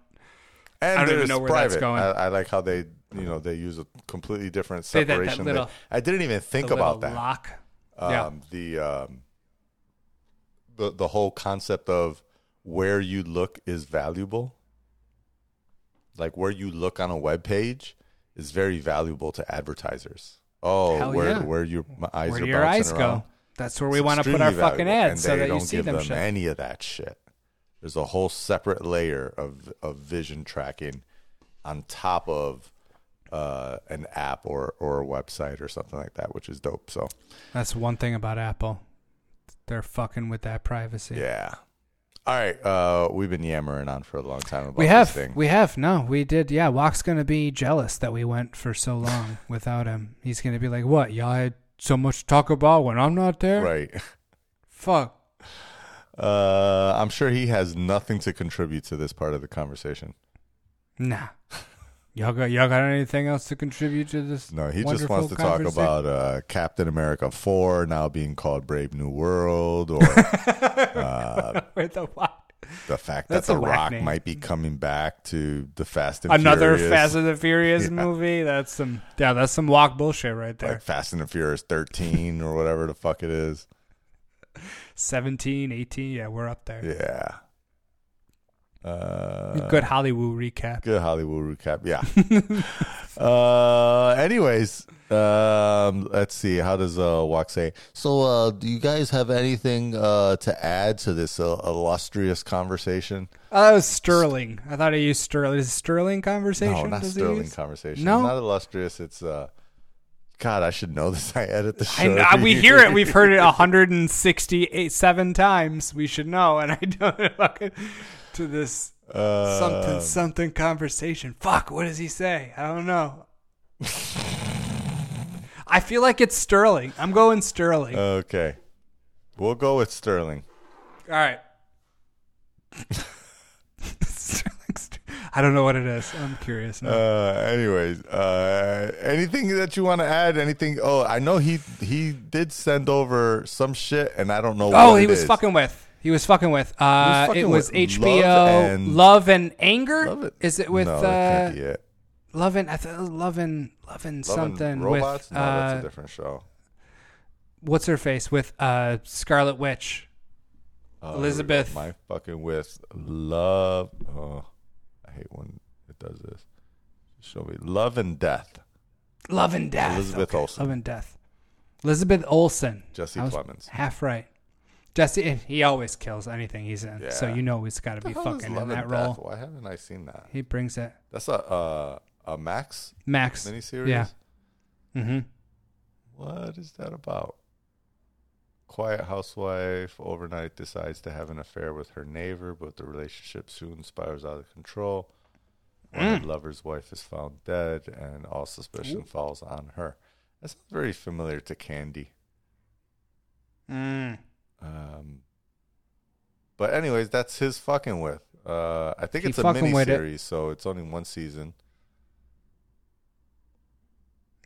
and I don't even know where private. that's going. I, I like how they you know they use a completely different They- that- that separation. little- I didn't even think about that. lock. um, yeah. the um, the the whole concept of where you look is valuable. Like where you look on a web page is very valuable to advertisers. Oh, Hell where yeah. where your my eyes Where are do your eyes around. go? That's where we want to put our extremely fucking ads so they that don't you see give them. them any of that shit. There's a whole separate layer of of vision tracking on top of uh, an app or or a website or something like that, which is dope. So That's one thing about Apple. They're fucking with that privacy. Yeah. All right. Uh, we've been yammering on for a long time about We this have. thing. We have. No, we did. Yeah, Juac's going to be jealous that we went for so long without him. He's going to be like, what? Y'all had so much to talk about when I'm not there? right. Fuck. Uh, I'm sure he has nothing to contribute to this part of the conversation. Nah. Y'all got, y'all got anything else to contribute to this? No, he just wants to talk about uh, Captain America 4 now being called Brave New World or uh, the the fact That's that The Rock name. might be coming back to the Fast and Another Furious. Fast and the Furious Yeah. movie? That's some, yeah, that's some Juac bullshit right there. like Fast and the Furious 13 or whatever the fuck it is. 17, 18, yeah, we're up there. Yeah. Uh, Good Hollywood recap. Good Hollywood recap. Yeah. uh, anyways, um, let's see. How does uh, Juac say? So, uh, do you guys have anything uh, to add to this uh, illustrious conversation? Oh, that was Sterling. I thought I used Sterling. Is it Sterling conversation? No, not sterling conversation. No? It's not illustrious. It's uh, God, I should know this. I edit the I, show. know- we hear it. We've heard it 168 seven times. We should know. And I don't to this Uh, something something conversation. Fuck. What does he say? I don't know. I feel like it's Sterling. I'm going Sterling. Okay, we'll go with Sterling. All right. Sterling, Ster- I don't know what it is. I'm curious. now. Uh, anyways, uh, anything that you want to add? Anything? Oh, I know he he did send over some shit, and I don't know. Oh, what he was is. fucking with. He was fucking with. Uh, fucking it was with HBO Love Love and- and, Anger. Love it. Is it with no, uh, be it. Love and I thought it was Love and Love and Love and something robots? with no, uh, that's a different show. what's her face with uh Scarlet Witch. Go. Elizabeth. My fucking with love. Oh, I hate when it does this. Show me love and death. Love and Death. Elizabeth Olsen. Love and Death. Elizabeth Olsen. Jesse Plemons. Half right. Jesse, he always kills anything he's in. So you know he's got to be What the hell is fucking in that role. Why haven't I seen that? He brings it. That's a uh, a Max Max. miniseries. Yeah. Mm-hmm. What is that about? Quiet housewife overnight decides to have an affair with her neighbor, but the relationship soon spirals out of control. One Mm. the lover's wife is found dead, and all suspicion falls on her. That sounds very familiar to Candy. Mm. Um, but anyways, that's his fucking with. Uh, I think it's a mini series, it. so it's only one season,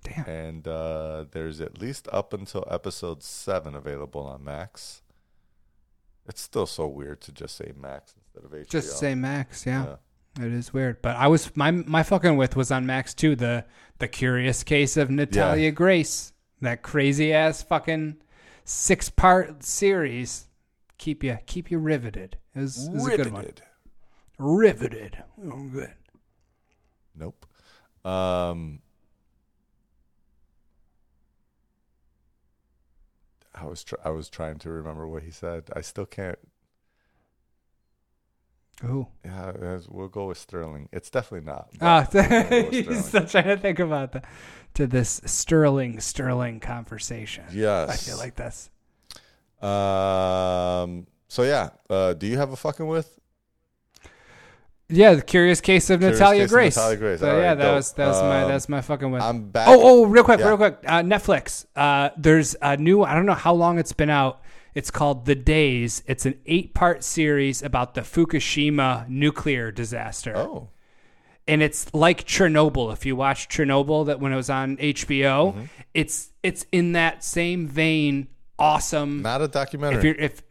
Damn. and uh, there's at least up until episode seven available on Max. It's still so weird to just say Max instead of HBO. Just say Max. Yeah. Yeah. It is weird. But I was my my fucking with was on Max too. The the curious case of Natalia Grace. That crazy ass fucking six part series. Keep you keep you riveted. It was, it was a good one. Riveted. Riveted. Oh, good. Nope. Um, I was tr- I was trying to remember what he said. I still can't. Ooh. Yeah, as- we'll go with Sterling. It's definitely not. Ah, we'll he's still trying to think about the to this Sterling Sterling conversation. Yes. I feel like this. Um. So yeah. Uh. Do you have a fucking with? Yeah, the curious case of Curious Natalia Case of Grace. Natalia Grace. So All right, yeah, that dope. was that was my Um, that's my fucking with. I'm back. Oh, oh, real quick, Yeah. real quick. Uh, Netflix. Uh, there's a new. I don't know how long it's been out. It's called The Days. It's an eight-part series about the Fukushima nuclear disaster, Oh. and it's like Chernobyl. If you watch Chernobyl, that when it was on HBO, Mm-hmm. it's it's in that same vein. Awesome. Not a documentary. if you're if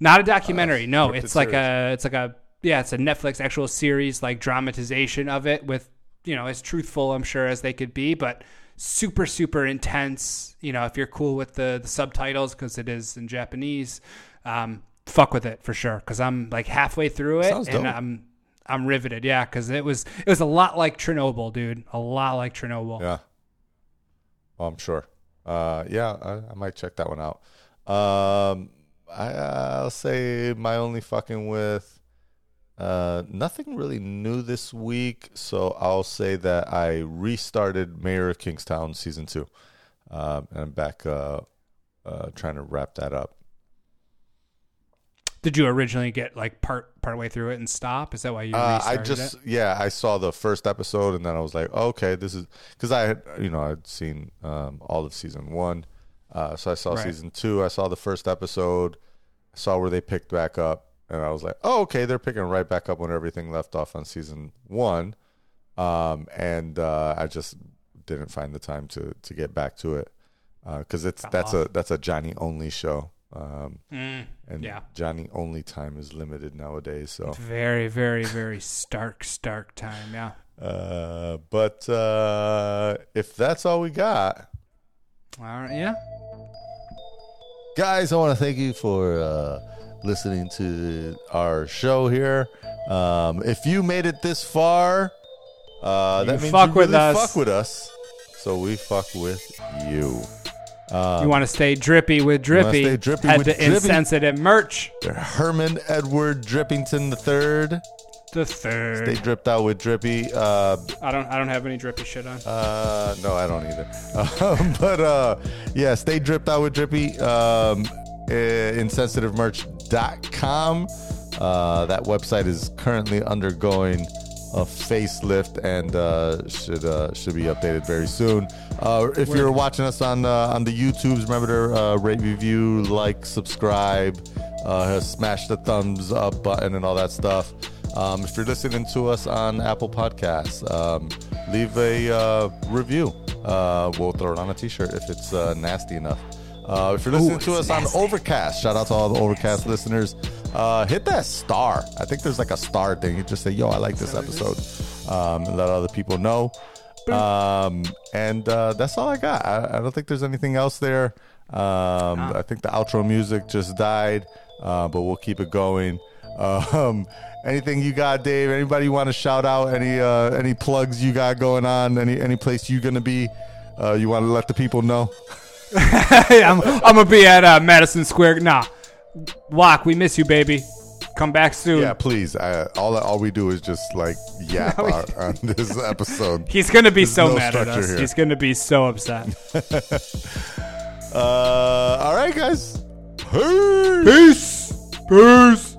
not a documentary, Uh, no, it's like series. a it's like a yeah, it's a Netflix actual series like dramatization of it with you know as truthful I'm sure as they could be, but super super intense. You know, if you're cool with the the subtitles because it is in Japanese, um, fuck with it for sure. Because I'm like halfway through it Sounds and dope. I'm I'm riveted. Yeah, because it was it was a lot like Chernobyl, dude. A lot like Chernobyl. Yeah. Oh, I'm sure. Uh, yeah, I, I might check that one out. Um, I, I'll say my only fucking with uh, nothing really new this week, so I'll say that I restarted Mayor of Kingstown season two, um, and I'm back uh, uh, trying to wrap that up. Did you originally get like part part way through it and stop? Is that why you Uh, I just it? yeah, I saw the first episode and then I was like, oh, okay, this is because I had you know I'd seen um, all of season one, uh, so I saw Right. season two. I saw the first episode, I saw where they picked back up, and I was like, oh, okay, they're picking right back up when everything left off on season one, um, and uh, I just didn't find the time to to get back to it because it's that's a that's a Jonni only show. Um, and Mm, yeah. Jonni only time is limited nowadays. So Very, very, very stark, stark time. Yeah. Uh, but uh, if that's all we got, All right. Yeah. guys, I want to thank you for uh, listening to our show here. Um, if you made it this far, uh, that means fuck you with really us. fuck with us. So we fuck with you. Um, you want to stay drippy with drippy? stay drippy Head with to drippy? insensitive merch. Herman Edward Drippington the third. The third. Stay dripped out with Drippy. Uh, I don't. I don't have any drippy shit on. Uh, no, I don't either. Um, but uh, yeah, stay dripped out with Drippy. Um, uh, insensitivemerch.com. Uh, that website is currently undergoing a facelift and uh, should uh, should be updated very soon. Uh, if you're watching us on uh, on the YouTubes, remember to uh, rate, review, like, subscribe, uh, smash the thumbs up button, and all that stuff. Um, if you're listening to us on Apple Podcasts, um, leave a uh, review. Uh, we'll throw it on a T-shirt if it's uh, nasty enough. Uh, if you're listening to us on Overcast, shout out to all the Overcast listeners. Uh, hit that star. I think there's like a star thing. You just say, "Yo, I like this episode," um, and let other people know. Um, and uh, that's all I got. I, I don't think there's anything else there. Um, I think the outro music just died. uh, but we'll keep it going. Um, anything you got, Dave? Anybody you want to shout out? Any uh, any plugs you got going on? Any any place you're gonna be? Uh, you want to let the people know? I'm, I'm gonna be at uh, Madison Square. Nah, Juac, we miss you, baby. Come back soon. Yeah, please. I, all all we do is just like yap on, on this episode. He's gonna be There's so no mad at structure us. here. He's gonna be so upset. Uh, all right, guys. Peace. Peace.